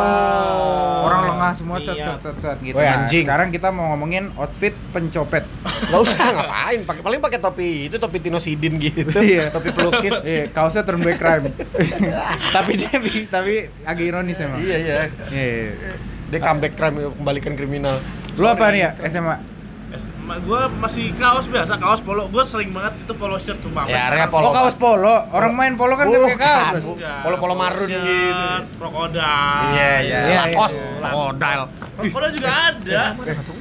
Orang lengah semua set Iya. set set set gitu. Woi, Nah, anjing. sekarang kita mau ngomongin outfit pencopet. Gak usah ngapain, pakai paling pakai topi itu topi Tinosidin gitu. Iya. topi pelukis. Iya, kaosnya turn back crime. tapi dia tapi agak ironis emang. iya iya. Iya, iya. Dia comeback crime kembalikan kriminal. Lu apa nih ya SMA? Es- ma- Gua masih kaos biasa, kaos polo. Gua sering banget itu polo shirt cuma. Ya, area polo. Oh kaos polo. Orang main polo kan nggak pakai kaos. Bukan. Enggak, Polo-polo polo marun shirt, gitu. Krokodil. Iya iya. Iya, Lakos, iya. krokodil. Krokodil juga ada.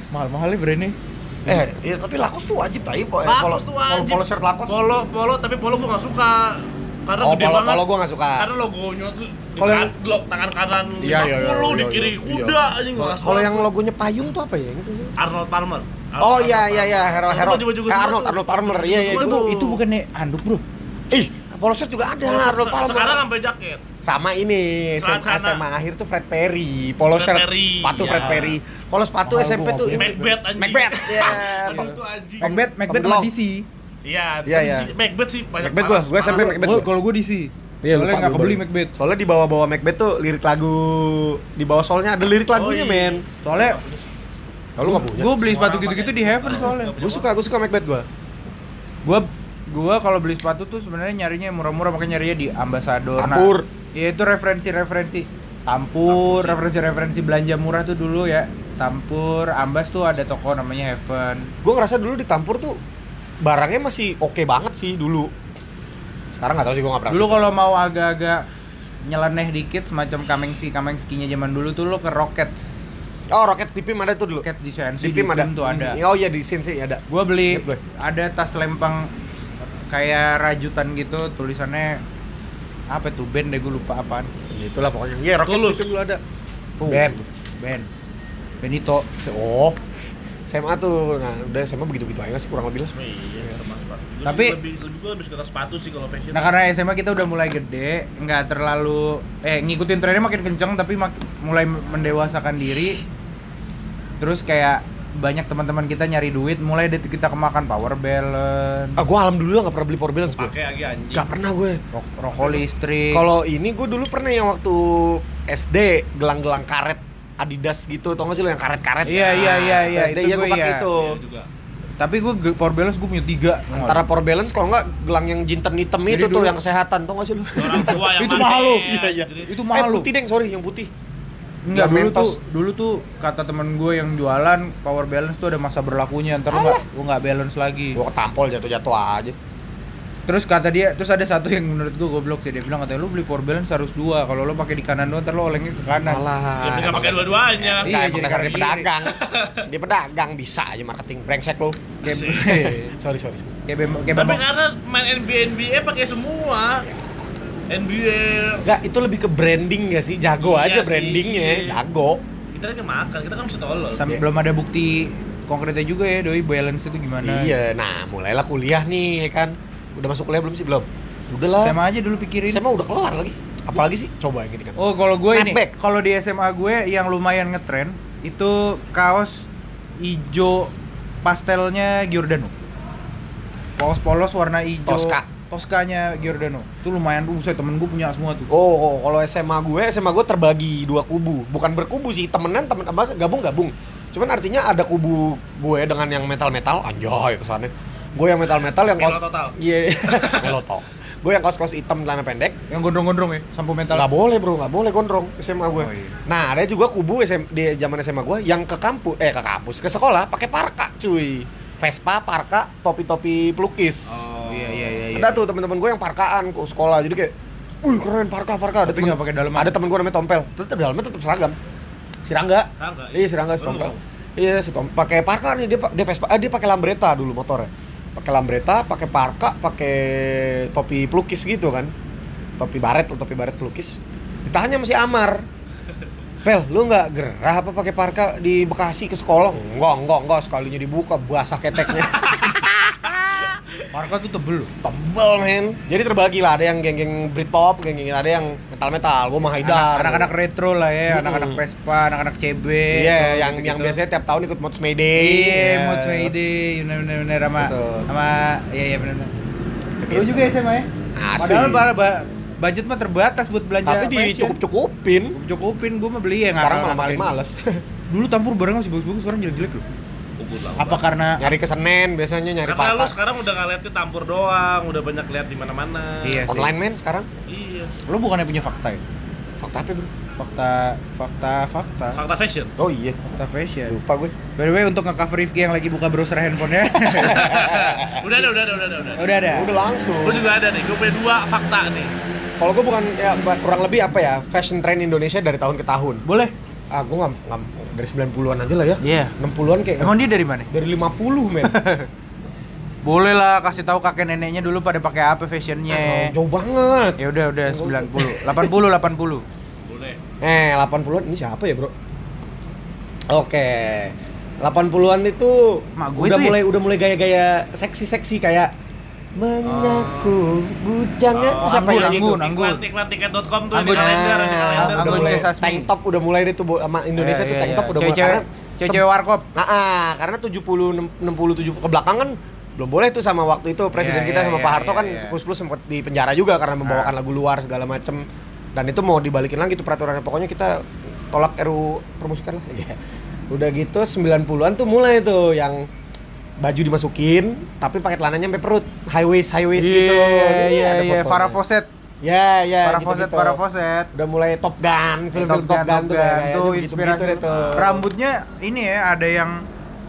Mahal-mahal ya brandnya. Eh, iya tapi Lakos tuh wajib tadi polo. Lakos tuh wajib. Polo, polo shirt Lakos. Polo, polo, tapi polo gua nggak suka. Karena Oh, gede polo, banget. polo gua nggak suka. Karena logonya tuh di Kalau kan, yang- lo- tangan kanan Iya, iya, iya, 50, di iya, kiri iya. kuda anjing nggak Kalau suka yang gua. logonya payung tuh apa ya? Gitu sih. Arnold Palmer. Oh iya iya iya, Hero Hero. Eh, Arnold. Arnold Palmer. Iya iya itu. Itu bukannya handuk, Bro. Ih, polo shirt juga ada Polo Arnold Palmer. Sekarang sampai jaket. sama ini SMA. SMA akhir tuh Fred Perry, polo Fred shirt, Perry, sepatu ya. Fred Perry. Kalau sepatu Mahal SMP gua tuh Macbeth anjing. Macbeth, iya. Aduh, itu anjing. Macbeth, Macbeth sama. DC. Iya, Iya, iya. Macbeth sih banyak Macbeth gua, gua SMP. Macbeth. Gua gua. kalau gua DC. Iya, Soalnya lupa nggak gua kebeli. Macbeth. Soalnya di bawah-bawah Macbeth tuh lirik lagu di bawah solnya ada lirik lagunya, Oh, iya. men. Soalnya Kalau nggak punya? gua beli sepatu gitu-gitu di Heaven soalnya. Gue suka, gue suka Macbeth gua. Gua gua kalau beli sepatu tuh sebenarnya nyarinya yang murah-murah makanya nyarinya di Ambassador. Nah, Tampur. Iya itu referensi-referensi Tampur, referensi-referensi belanja murah tuh dulu ya. Tampur, Ambas tuh ada toko namanya Heaven. Gue ngerasa dulu di Tampur tuh barangnya masih oke banget sih dulu. Sekarang nggak tahu sih gue nggak pernah. Dulu kalau mau agak-agak nyeleneh dikit semacam kamengsi kamengskinya zaman dulu tuh lo ke Rockets. Oh, Rockets di PIM ada tuh dulu. Rockets di CNC Di PIM ada. tuh ada. Oh iya di sih ada. Gua beli gue. ada tas lempang kayak rajutan gitu tulisannya apa tuh band deh gue lupa apaan. Itulah pokoknya. Iya, Rockets Tulus. di PIM dulu ada. Tuh. Band. Band. Benito. Oh. SMA tuh. Nah, udah SMA begitu-begitu aja sih kurang lebih lah. Iya, sama sepatu. Gua Tapi- sih lebih lebih gua lebih suka sepatu sih kalau fashion. Nah karena SMA kita udah mulai gede, nggak terlalu eh ngikutin trennya makin kenceng tapi mak- mulai mendewasakan diri. Terus kayak banyak teman-teman kita nyari duit, mulai dari kita kemakan power balance, Ah, gue alhamdulillah nggak pernah beli power balance gue. pakai lagi anjing. Gak pernah gue. ro- rokok listrik. Kalau ini gue dulu pernah yang waktu SD gelang-gelang karet Adidas gitu, tau gak sih lo yang karet-karet? Iya, iya, iya, iya, SD itu ya gue pakai iya. itu. Iya juga. Tapi gue power balance gue punya tiga. Antara power balance kalau nggak gelang yang jinten hitam itu tuh yang kesehatan, tau gak sih lo? Orang tua yang Itu mahal lo. Iya, iya. anjir. itu Eh mahal lu. putih deng, sorry yang putih. Enggak, dulu Mentos. tuh dulu tuh kata temen gue yang jualan power balance tuh ada masa berlakunya, ntar lu nggak lu nggak balance lagi. Gue ketampol jatuh-jatuh aja. Terus kata dia, terus ada satu yang menurut gua goblok sih dia bilang katanya lu beli power balance harus dua. Kalau lu pakai di kanan doang ntar lu olengnya ke kanan. Malah. Ya pakai dua-duanya. Iya, Iya, jadi dasar kanan dia kiri. pedagang. dia pedagang bisa aja marketing brengsek lo. Sorry, sorry. sorry. kayak bem- kayak Tapi karena main NBA NBA pakai semua. NBA Enggak, itu lebih ke branding gak sih? Jago Iya aja sih. brandingnya, jago. kita kan makan, kita kan mesti tolol. sam- Iya. belum ada bukti konkretnya juga ya doi balance itu gimana. Iya, nah mulailah kuliah nih ya kan. Udah masuk kuliah belum sih? Belum. Udah lah. SMA aja dulu pikirin. SMA udah kelar lagi. Apalagi sih? Coba yang gitu kan. Oh, kalau gue ini, kalau di SMA gue yang lumayan ngetren itu kaos ijo pastelnya Giordano. Kaos polos warna ijo. Tosca. Toskanya Giordano. Itu lumayan buset temen gue punya semua tuh. Oh, oh, kalau SMA gue, SMA gue terbagi dua kubu. Bukan berkubu sih, temenan temen apa gabung-gabung. Cuman artinya ada kubu gue dengan yang metal-metal, anjay kesannya. Gue yang metal-metal yang Melo kaos total. Iya, meloto. Gue yang kaos-kaos hitam celana pendek. Yang gondrong-gondrong ya, sampo mental. Nggak boleh bro, nggak boleh gondrong SMA gue. Oh, iya. Nah ada juga kubu SM, di zaman SMA gue yang ke kampus, eh ke kampus, ke sekolah pakai parka cuy. Vespa, parka, topi-topi pelukis. Oh iya iya iya. iya. Ada tuh teman-teman gue yang parkaan ke sekolah, jadi kayak, wih keren parka parka. Ada Tapi temen- nggak pakai daleman. Ada temen gue namanya Tompel, tetep dalamnya tetep seragam. Si Rangga, Rangga, iya si Rangga si Oh. Tompel. Iya si Tom, pakai parka nih dia dia Vespa, eh, dia pakai Lambretta dulu motornya. Pakai Lambretta, pakai parka, pakai topi pelukis gitu kan. Topi baret, topi baret pelukis. Ditanya sama si Amar. Pel, lu nggak gerah apa pakai parka di Bekasi ke sekolah? Enggak, enggak, enggak. Sekalinya dibuka, basah keteknya. Parka tuh tebel loh. Tebel men. Jadi terbagi lah, ada yang geng-geng Britpop, geng-geng ada yang metal-metal. Gua mah Haidar. Anak- Anak-anak retro lah ya, anak-anak Vespa, anak-anak CB. Iya, tuh, yang gitu-gitu. yang biasanya tiap tahun ikut Mods Mayday. Iya, mau Mayday, bener bener bener sama sama iya iya bener bener. Gitu. Lu juga SMA ya? Asik. Padahal budget mah terbatas buat belanja Tapi dicukup-cukupin. cukupin gua mah beli ya Sekarang malah males. Dulu tampur barang masih bagus-bagus, sekarang jelek-jelek loh. Apa karena nyari ke Senen biasanya nyari Karena lu parka. sekarang udah nggak liatin tampur doang, udah banyak lihat di mana-mana. Iya. sih. Online men sekarang. Iya. lu bukannya punya fakta ya? Fakta apa, Bro? Fakta fakta fakta Fakta fashion. Oh iya. fakta fashion. Lupa gue. By the way untuk nge-cover Rifki yang lagi buka browser handphonenya udah ada, udah ada, udah ada, udah. ada. udah ada. Udah langsung. Gue juga ada nih, gue punya dua fakta nih. Kalau gue bukan ya kurang lebih apa ya fashion trend Indonesia dari tahun ke tahun. Boleh. Ah, gue nggak nggak- dari 90-an aja lah ya. Iya. 60-an kayak Emang dia dari mana? dari 50 men. Boleh lah kasih tahu kakek neneknya dulu pada pakai apa fashionnya. Jauh banget. Ya udah udah 90. 80 80. Boleh. Eh, 80-an ini siapa ya, Bro? Oke. 80-an itu Mak gue udah itu ya? mulai udah mulai gaya-gaya seksi-seksi kayak mengaku bujangan Oh, siapa Anggun, ya itu? Anggun, Anggun. Iklan, iklan tiket.com tuh Anggun. di kalender, di Ah, kalender. udah Anggun mulai. Sasmi. tank top udah mulai itu bu- sama Indonesia Iya, tuh iya, tank top iya. udah mulai Cewek-cewek- karena cewek-cewek warkop. Nah, ah, karena 70 60 70 ke belakang kan belum boleh tuh sama waktu itu presiden kita sama Pak Harto kan. Kus Plus sempat di penjara juga karena membawakan Ah. lagu luar segala macem dan itu mau dibalikin lagi tuh peraturannya pokoknya kita tolak RU permusikan lah Iya. udah gitu 90-an tuh mulai tuh yang baju dimasukin tapi pakai celananya sampai perut high waist high waist gitu Iya iya iya. Farah Fawcett. ya ya Farah Fawcett. Farah Fawcett. udah mulai Top Gun film-film Top, Gun, tuh kayak tuh gitu, inspirasi gitu, rambutnya ini ya ada yang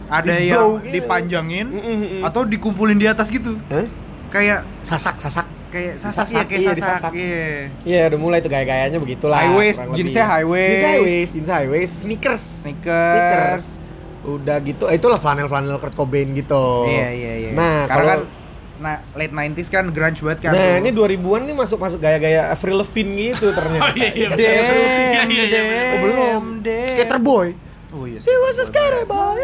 ada Di yang gitu. dipanjangin Mm, mm, mm. atau dikumpulin di atas gitu Hah? kayak sasak sasak kayak sasak, Disasak, iya kayak iya, sasak, iya. Iya udah mulai tuh gaya-gayanya begitulah. High waist, jeansnya high waist. Jeans high waist, jeans high waist, sneakers. Sneakers. Udah gitu, eh, itulah flanel-flanel Kurt Cobain gitu. Iya iya iya. Nah, karena kalau- kan nah late 90s kan grunge banget kan. Nah, tuh. ini 2000-an nih masuk-masuk gaya-gaya Avril Lavigne gitu ternyata. Oh iya iya. Damn, Iya, iya, iya, damn, Oh, belum. damn. Skater boy. Oh iya. She was a skater boy.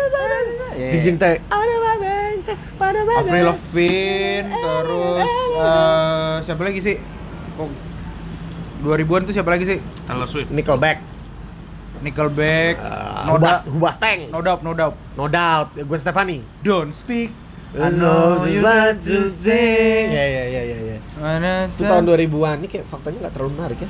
Iya. Jing jing teh. Ada banget, ada banget. Avril Lavigne terus eh, siapa lagi sih? Kok 2000-an tuh siapa lagi sih? Taylor Swift. Nickelback. Nickelback, Uh, no, Hubas, doubt, Hubas Tank. no doubt, no doubt. No doubt. Gwen Stefani. Don't speak. I know you want to sing. Ya ya ya ya ya. Mana Itu tahun 2000-an. Ini kayak faktanya nggak terlalu menarik ya.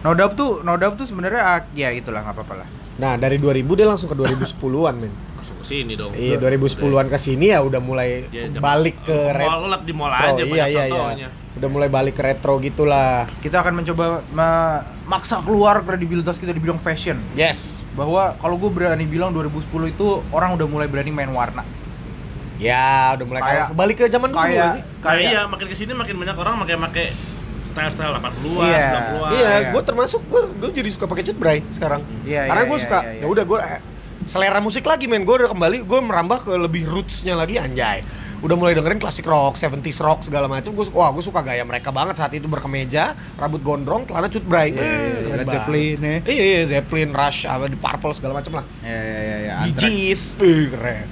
No doubt tuh, no doubt tuh sebenarnya ah, ya itulah nggak apa-apa lah. Nah, dari 2000 dia langsung ke 2010-an, men. Masuk ke sini dong. Iya, 2010-an ke sini ya udah mulai Ya, jam- balik ke Mall, lu liat di mall aja iya, banyak iya, iya. Udah mulai balik ke retro gitulah. Kita akan mencoba memaksa keluar kredibilitas kita di bidang fashion. Yes. Bahwa kalau gue berani bilang 2010 itu orang udah mulai berani main warna. Ya, udah mulai Kayak- kayak balik ke zaman dulu kayak- sih? Nah iya, makin ke sini makin banyak orang pakai pakai style-style 80-an, Iya. 90-an. Iya, iya. gue termasuk gue gue jadi suka pakai cut bray sekarang. Iya, Karena iya, gue iya, suka iya, iya. ya udah gue eh, selera musik lagi men. Gue udah kembali gue merambah ke lebih rootsnya lagi anjay. Udah mulai dengerin klasik rock, 70s rock segala macam. Gue wah gue suka gaya mereka banget saat itu berkemeja, rambut gondrong, celana cut bray. Iya, iya, Eh, iya. keren Led banget. Zeppelin ya. Iya iya Zeppelin, Rush, apa di Purple segala macam lah. Ya ya ya ya. Bee Anthrax. Gees, Wih, keren.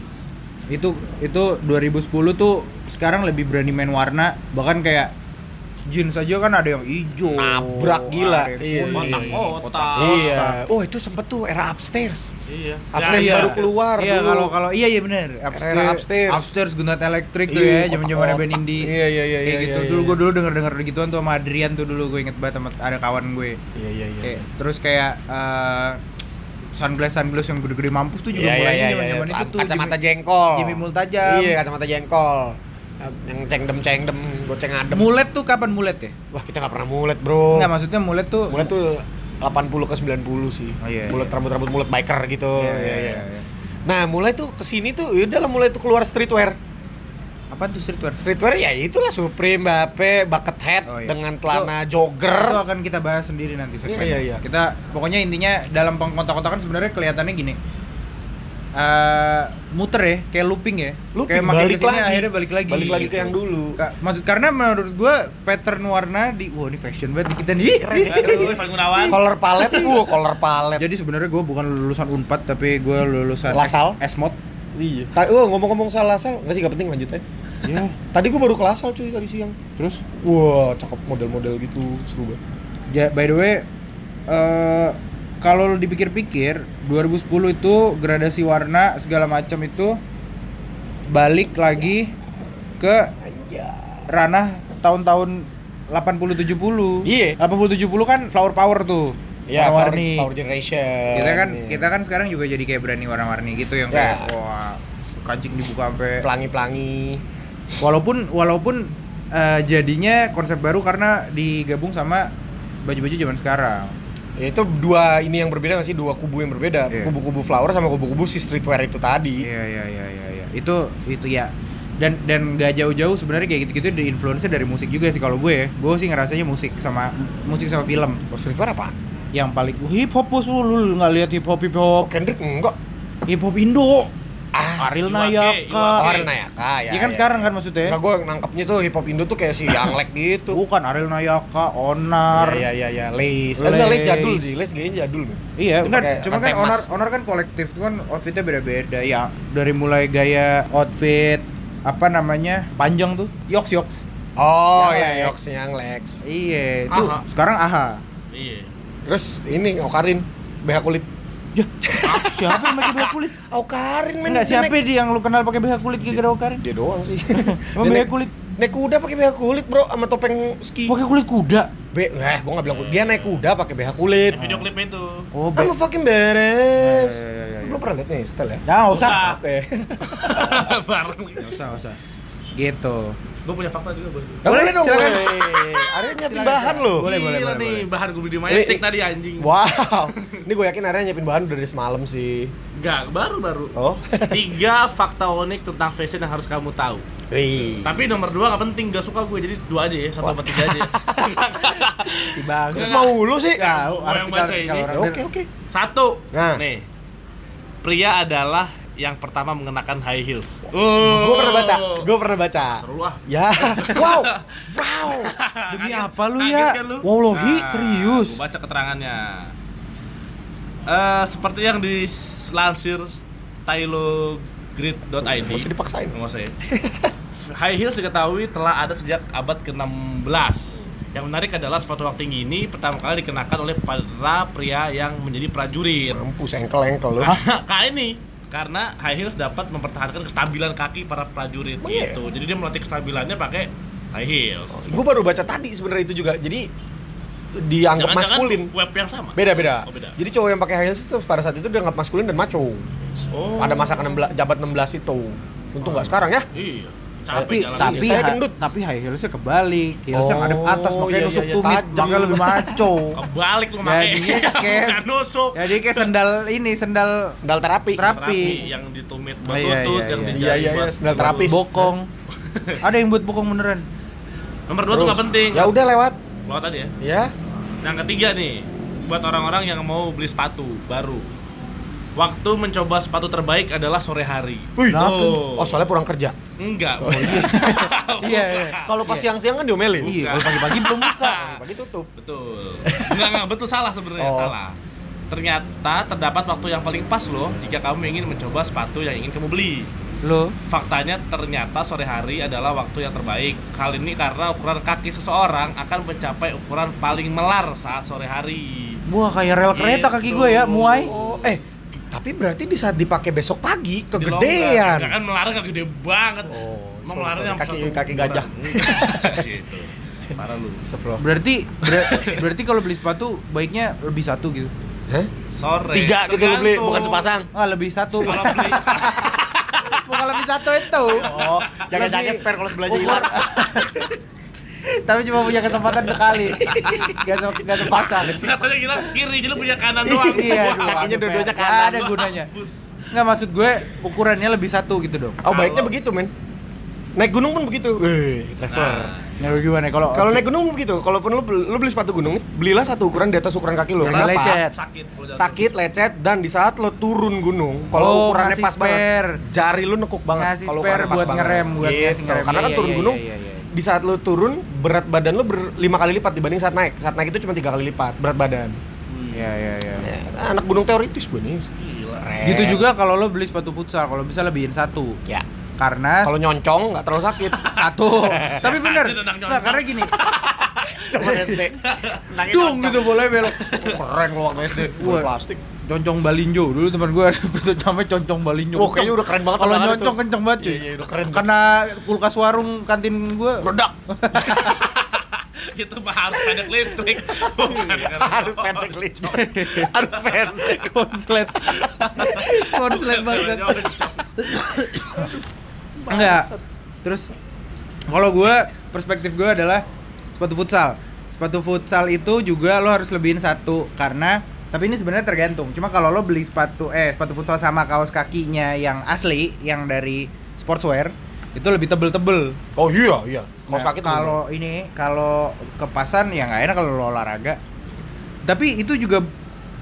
Itu itu 2010 tuh sekarang lebih berani main warna, bahkan kayak jeans aja kan ada yang hijau. Nabrak gila. Iya, kuning, iya, iya. kotak-kotak. Iya. Oh itu sempet tuh era upstairs. Iya. Upstairs Ya, iya. baru keluar Iya kalau kalau iya iya benar. Era upstairs. Upstairs Gunat elektrik tuh Iya, ya, zaman-zaman kotak-kotak. band indie. Iya, iya, iya, Kayak iya, gitu. iya, dulu gue dulu denger-denger gituan tuh sama Adrian tuh dulu gue inget banget sama ada kawan gue. Iya iya iya. Kayak, terus kayak eh, sunglass sunglass yang gede-gede mampus tuh juga Iya iya mulai iya. zaman iya. zaman itu tuh. Kacamata jengkol. Jimmy Multajam. Iya kacamata jengkol. Yang cengdem cengdem, goceng adem. Mulet tuh kapan mulet ya? Wah kita nggak pernah mulet bro. Enggak maksudnya mulet tuh Mulet tuh 80 ke 90 sih. Oh, iya, mulet iya. rambut rambut mulet biker gitu. Iya, iya, iya, iya. Nah mulai tuh ke sini tuh, ya udah lah mulai tuh keluar streetwear. Apa tuh streetwear? Streetwear ya itulah Supreme, Bape, bucket hat Oh, iya. dengan celana Itu jogger. akan kita bahas sendiri nanti segmennya. Iya, iya, iya. Kita pokoknya intinya dalam pengkotak-kotakan sebenarnya kelihatannya gini. Eh muter ya, kayak looping ya. Looping, kayak makin balik ke sini lagi. akhirnya balik lagi. Balik lagi ke gitu. yang dulu. Ka- maksud karena menurut gua pattern warna di wah ini fashion banget kita nih. Aduh, Ivan Gunawan. Color palette, uh, color palette. Jadi sebenarnya gua bukan lulusan Unpad tapi gua lulusan Lasal? Esmod. Iya. Ta- oh, ngomong-ngomong soal asal, nggak sih nggak penting lanjut aja. Ya, Tadi gua baru ke Lasal cuy tadi siang. terus Wah, cakep model-model gitu, seru banget. ja, by the way eh kalau dipikir-pikir 2010 itu gradasi warna segala macam itu balik lagi ke ranah tahun-tahun 80 70. Iya. 80 70 kan flower power tuh. Iya, Flower. Flower Generation. Kita kan Iya. kita kan sekarang juga jadi kayak berani warna-warni gitu yang Ya. kayak wah kancing dibuka sampai pelangi-pelangi. walaupun walaupun eh, jadinya konsep baru karena digabung sama baju-baju zaman sekarang. Ya, itu dua ini yang berbeda nggak sih? Dua kubu yang berbeda. Iya. Kubu-kubu flower sama kubu-kubu si streetwear itu tadi. Iya iya iya iya iya. Itu itu ya. Dan dan gak jauh-jauh sebenarnya kayak gitu-gitu di influence dari musik juga sih kalau gue ya. Gue sih ngerasanya musik sama musik sama film Oh, streetwear apa? yang paling hip hop bos lu lu nggak lihat hip hop hip hop Kendrick enggak. hip hop Indo. Ah, Ariel Iwake, Nayaka. Oh, Ariel Nayaka ya. Iya kan sekarang kan maksudnya. Enggak gue nangkepnya tuh hip hop Indo tuh kayak si Yanglek gitu. Bukan Ariel Nayaka, Onar. Iya iya iya, Lace. Eh, enggak Lace jadul sih, Lace kayaknya jadul. men. Iya, Dia cuma kan. Honor Honor kan kolektif tuh kan outfitnya beda-beda ya. Dari mulai gaya outfit apa namanya panjang tuh, yoks yoks. Oh iya, Lex. Yox yang Lex. Iya, itu Aha. sekarang aha. Iya. Terus ini Okarin BH kulit. Ya, siapa yang pakai BH kulit? Okarin men. Enggak, siapa naik- dia yang lu kenal pakai BH kulit gara-gara Okarin? Dia doang sih. Emang BH kulit? naik kuda pakai BH kulit, Bro, sama topeng ski. Pakai kulit kuda. Be, eh, gua nggak bilang kuda. Dia naik kuda pakai BH kulit. Di video klipnya itu. Oh, Ah, lu fucking beres. Iya, iya, iya, iya. Belum pernah lihat nih style ya? Jangan usah. Oke. Bareng. Enggak usah, enggak usah. Gitu. Gue punya fakta juga, Bro. Boleh dong, silakan. boleh. Arya nyiapin bahan loh. Boleh, boleh, boleh, nih, boleh. bahan gue di Ini- Majestic tadi anjing. Wow. Ini gue yakin Arya nyiapin bahan udah dari semalam sih. Enggak, baru-baru. Oh. Tiga fakta unik tentang fashion yang harus kamu tahu. Wih. Tapi nomor dua nggak penting, gak suka gue jadi dua aja ya, satu apa tiga aja. Si bang. Terus mau lu sih? Ya, Gua yang baca ini. Oke, oke. Satu. Nah. Nih. Pria adalah yang pertama mengenakan high heels. Gue pernah baca, gue pernah baca. Seru ah. Ya, wow, wow. Demi Kaget- apa lu ya? kan lu? Wow, lohi, Nah, serius. Gua baca keterangannya. Eh seperti yang dilansir stylogrid.id. Gak usah dipaksain. Nggak usah ya. High heels diketahui telah ada sejak abad ke-16. Yang menarik adalah sepatu hak tinggi ini pertama kali dikenakan oleh para pria yang menjadi prajurit. Mampus engkel-engkel lu. Kali ini karena high heels dapat mempertahankan kestabilan kaki para prajurit Oh, iya? gitu. Jadi dia melatih kestabilannya pakai high heels. Gue baru baca tadi sebenarnya itu juga. Jadi dianggap Jangan-jangan maskulin. web yang sama. Beda-beda. Oh, beda. Jadi cowok yang pakai high heels itu pada saat itu dianggap maskulin dan maco. Oh. Pada masa ke-16 jabat 16 itu. Untung nggak sekarang ya. Iya. Tapi jalan tapi Saya gendut. tapi high heelsnya kebalik heelsnya Oh, ngadep atas makanya iya, nusuk iya, iya, tumit makanya lebih maco kebalik lu pakai. Jadinya kayak- nusuk. jadi kayak sendal ini sendal Sendal terapi. Terapi. yang ditumit buat Oh, iya, lutut, iya, yang iya. di Iya, iya, iya, sendal terapis. bokong ada yang buat bokong beneran Nomor dua tuh nggak penting. Ya udah lewat. Lewat aja ya. Ya. Yang ketiga nih, buat orang-orang yang mau beli sepatu baru. Waktu mencoba sepatu terbaik adalah sore hari. Wih. Oh. Oh, soalnya pulang kerja. Enggak. Oh, iya. Iya, iya. Kalau pas siang-siang kan diomelin. iya kalau pagi-pagi belum buka Pagi tutup. Betul. Enggak, enggak, betul salah sebenarnya, Oh. salah. Ternyata terdapat waktu yang paling pas loh jika kamu ingin mencoba sepatu yang ingin kamu beli. lo Faktanya ternyata sore hari adalah waktu yang terbaik. Hal ini karena ukuran kaki seseorang akan mencapai ukuran paling melar saat sore hari. wah kayak rel kereta kaki gue ya Gitu. muai Oh, eh tapi berarti di saat dipakai besok pagi. Ya kegedean. kan melarnya nggak gede banget. Oh, Emang melarnya sorry. kaki satu kaki gajah. Gitu. Parah lu. Berarti ber- berarti kalau beli sepatu baiknya lebih satu gitu Hah? Sore. Tiga gitu lu beli, bukan sepasang. ah lebih satu Kalau beli bukan lebih satu itu Oh, jaga-jaga spare kalau sebelahnya Ukur- hilang. Tapi cuma punya kesempatan sekali gak, se- gak sepasang katanya gila kiri jadi lu punya kanan doang. iya kakinya dua-duanya Gak kanan. ada gunanya nggak maksud gue ukurannya lebih satu gitu dong Oh, baiknya begitu, men. Naik gunung pun begitu. Wih, traveler. Nah, Nah, gimana kalau Kalau naik gunung pun begitu. Kalaupun lu, beli- lu beli sepatu gunung nih, belilah satu ukuran di atas ukuran kaki lu. Kenapa? lecet. sakit. Sakit, lecet, dan di saat lo turun gunung, kalau Oh, ukurannya pas banget, jari lu nekuk banget. Kalau spare ukurannya pas buat banget. ngerem buat Gitu. ngerem Karena kan Iya, turun iya, gunung, iya, iya, iya. Di saat lu turun, berat badan lu berlima kali lipat dibanding saat naik. Saat naik itu cuma tiga kali lipat berat badan. Iya, iya, iya. Ya, anak gunung teoritis gue nih. Gila. Keren. Gitu juga kalau lo beli sepatu futsal, kalau bisa lebihin satu. Ya. Karena Kalau nyoncong nggak terlalu sakit. satu tapi bener nggak karena gini Zaman SD. Cung gitu boleh belok Oh, keren lo waktu SD. Plastik. concong balinjo dulu teman gue sampai concong balinjo Wah, kayaknya udah keren banget kalau nyocong itu. kenceng banget cuy Iya, iya, udah keren. karena kulkas warung kantin gue Meledak. itu mah harus pendek listrik bukan karena Harus pendek listrik. Harus pendek. konslet konslet banget. Enggak. Terus kalau gue perspektif gue adalah sepatu futsal. Sepatu futsal itu juga lo harus lebihin satu karena tapi ini sebenarnya tergantung. Cuma kalau lo beli sepatu eh sepatu futsal sama kaos kakinya yang asli yang dari sportswear itu lebih tebel-tebel. Oh iya, iya. Kaos Nah, kaki kalau ini kalau kepasan ya nggak enak kalau lo olahraga. Tapi itu juga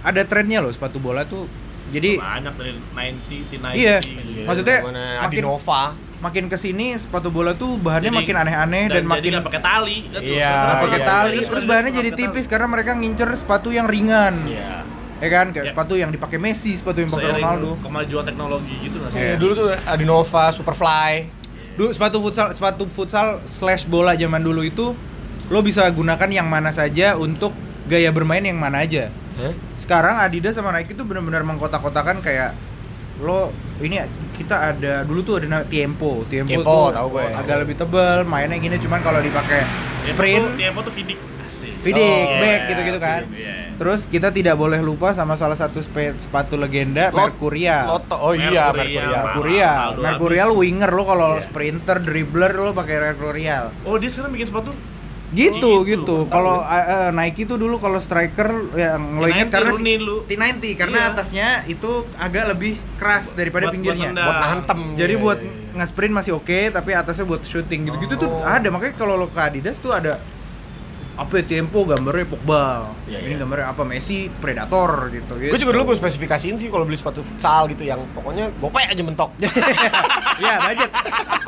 ada trennya loh sepatu bola tuh. Jadi banyak dari 90 T90 Iya. gitu. Maksudnya, Mana makin- Adinova. Makin ke sini sepatu bola tuh bahannya Jadi- makin aneh-aneh dan, dan, makin pakai tali kan tuh. Iya, pakai iya, tali iya, terus iya. bahannya jadi tipis tali. karena mereka ngincer sepatu yang ringan Iya. ya kan kayak Ya. sepatu yang dipakai Messi sepatu yang pakai Ronaldo kemajuan teknologi gitu nggak sih Iya, dulu tuh Adinova, Superfly. dulu sepatu futsal sepatu futsal slash bola zaman dulu itu lo bisa gunakan yang mana saja untuk gaya bermain yang mana aja Hah? sekarang Adidas sama Nike tuh benar-benar mengkotak-kotakan kayak lo ini kita ada dulu tuh ada Tiempo Tiempo, Tiempo, tuh tahu gue. agak lebih tebal mainnya gini cuman kalau dipakai sprint Tiempo tuh Vidic asik Vidic, Oh, back iya, gitu-gitu kan. Iya. Terus kita tidak boleh lupa sama salah satu spe- sepatu legenda Lot- Mercurial. Loto. Oh iya, Mercurial. Mercurial. Mercurial. Winger lo kalau Iya. sprinter, dribbler lo pakai Mercurial. oh dia sekarang bikin sepatu Gitu Oh, gitu. gitu. Kalau uh, uh, Nike tuh dulu kalau striker yang lo inget T90 karena lu. T90 karena Iya. atasnya itu agak lebih keras daripada Buat- pinggirnya. buat nendang. Buat nantem. Jadi Iya, buat iya, iya. nge-sprint masih oke, tapi atasnya buat shooting gitu-gitu tuh Oh. ada. Makanya kalau lo ke Adidas tuh ada apa ya, tempo gambarnya Pogba. Iya, Ini iya. gambarnya apa Messi Predator gitu gitu. Gue juga dulu gue spesifikasiin sih kalau beli sepatu futsal gitu yang pokoknya gope aja mentok. Iya, budget.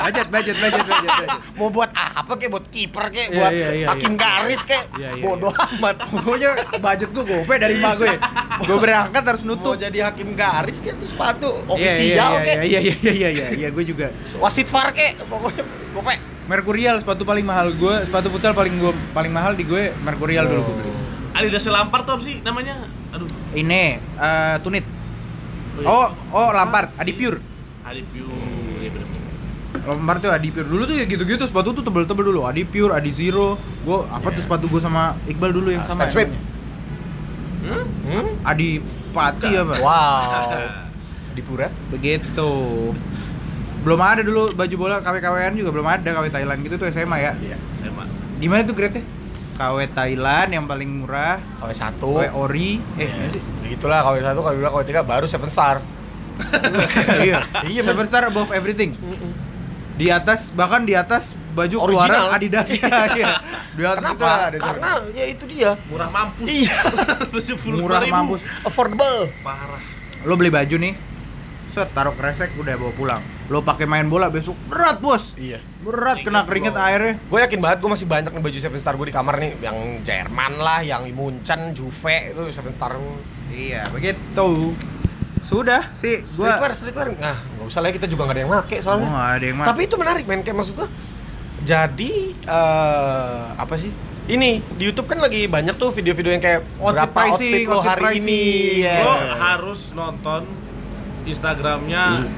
Budget, budget, budget, budget, budget. Mau buat apa kek, buat kiper kek, Iya, buat iya, iya, hakim iya. garis kek. Iya, iya, Bodoh amat. Pokoknya budget gue gope dari emak gue. Gue berangkat harus Mau nutup. jadi hakim garis kek tuh sepatu ofisial iya, kek. Iya, iya, iya, iya, iya, iya, gue juga. Wasit VAR kek, pokoknya gope. Mercurial sepatu paling mahal gue, sepatu futsal paling gue paling mahal di gue Mercurial dulu gue beli. Adidas Lampard tuh apa sih namanya aduh Ini eh, Tunit. Oh, oh Lampard, Adi Pure. Adi Pure iya bener-bener Lampard tuh Adi Pure. Dulu tuh ya gitu-gitu sepatu tuh tebel-tebel dulu. Adi Pure, Adi Zero. Gue apa tuh Iya. sepatu gue sama Iqbal dulu yang Ah, sama. Stan? Hmm? Hmm? Adi Pati apa? Wow. Di pura. Begitu. Belum ada dulu baju bola KW-KWan juga belum ada KW Thailand gitu tuh SMA ya. Iya. Emang Gimana tuh grade-nya? KW Thailand yang paling murah, KW satu. KW Ori, eh Iya. gimana sih? Begitulah KW satu, KW dua, KW tiga, baru seven star. iya, Iya, Seven star above everything. Di atas bahkan di atas baju Original. keluaran Adidas ya. iya. Di atas itu Kenapa? ada Karena ya itu dia. murah mampus Iya. 75 murah mampus. Affordable. parah Lo beli baju nih, set taruh kresek udah bawa pulang. Lo pakai main bola besok berat bos, Iya. berat kena keringet Bro. airnya. Gue yakin banget gue masih banyak nih baju seven star gue di kamar nih yang Jerman lah, yang Munchen, Juve itu seven star. Iya begitu. Sudah sih, gua Streetwear, streetwear. Nah, nggak usah lah kita juga nggak ada yang make Oh, soalnya. nggak ada yang mah. Tapi itu menarik men kayak maksud gue. Jadi eh apa sih? Ini di YouTube kan lagi banyak tuh video-video yang kayak Outfit berapa pricing, outfit lo outfit hari pricing. ini. Iya. lo Ya. harus nonton Instagramnya Iya.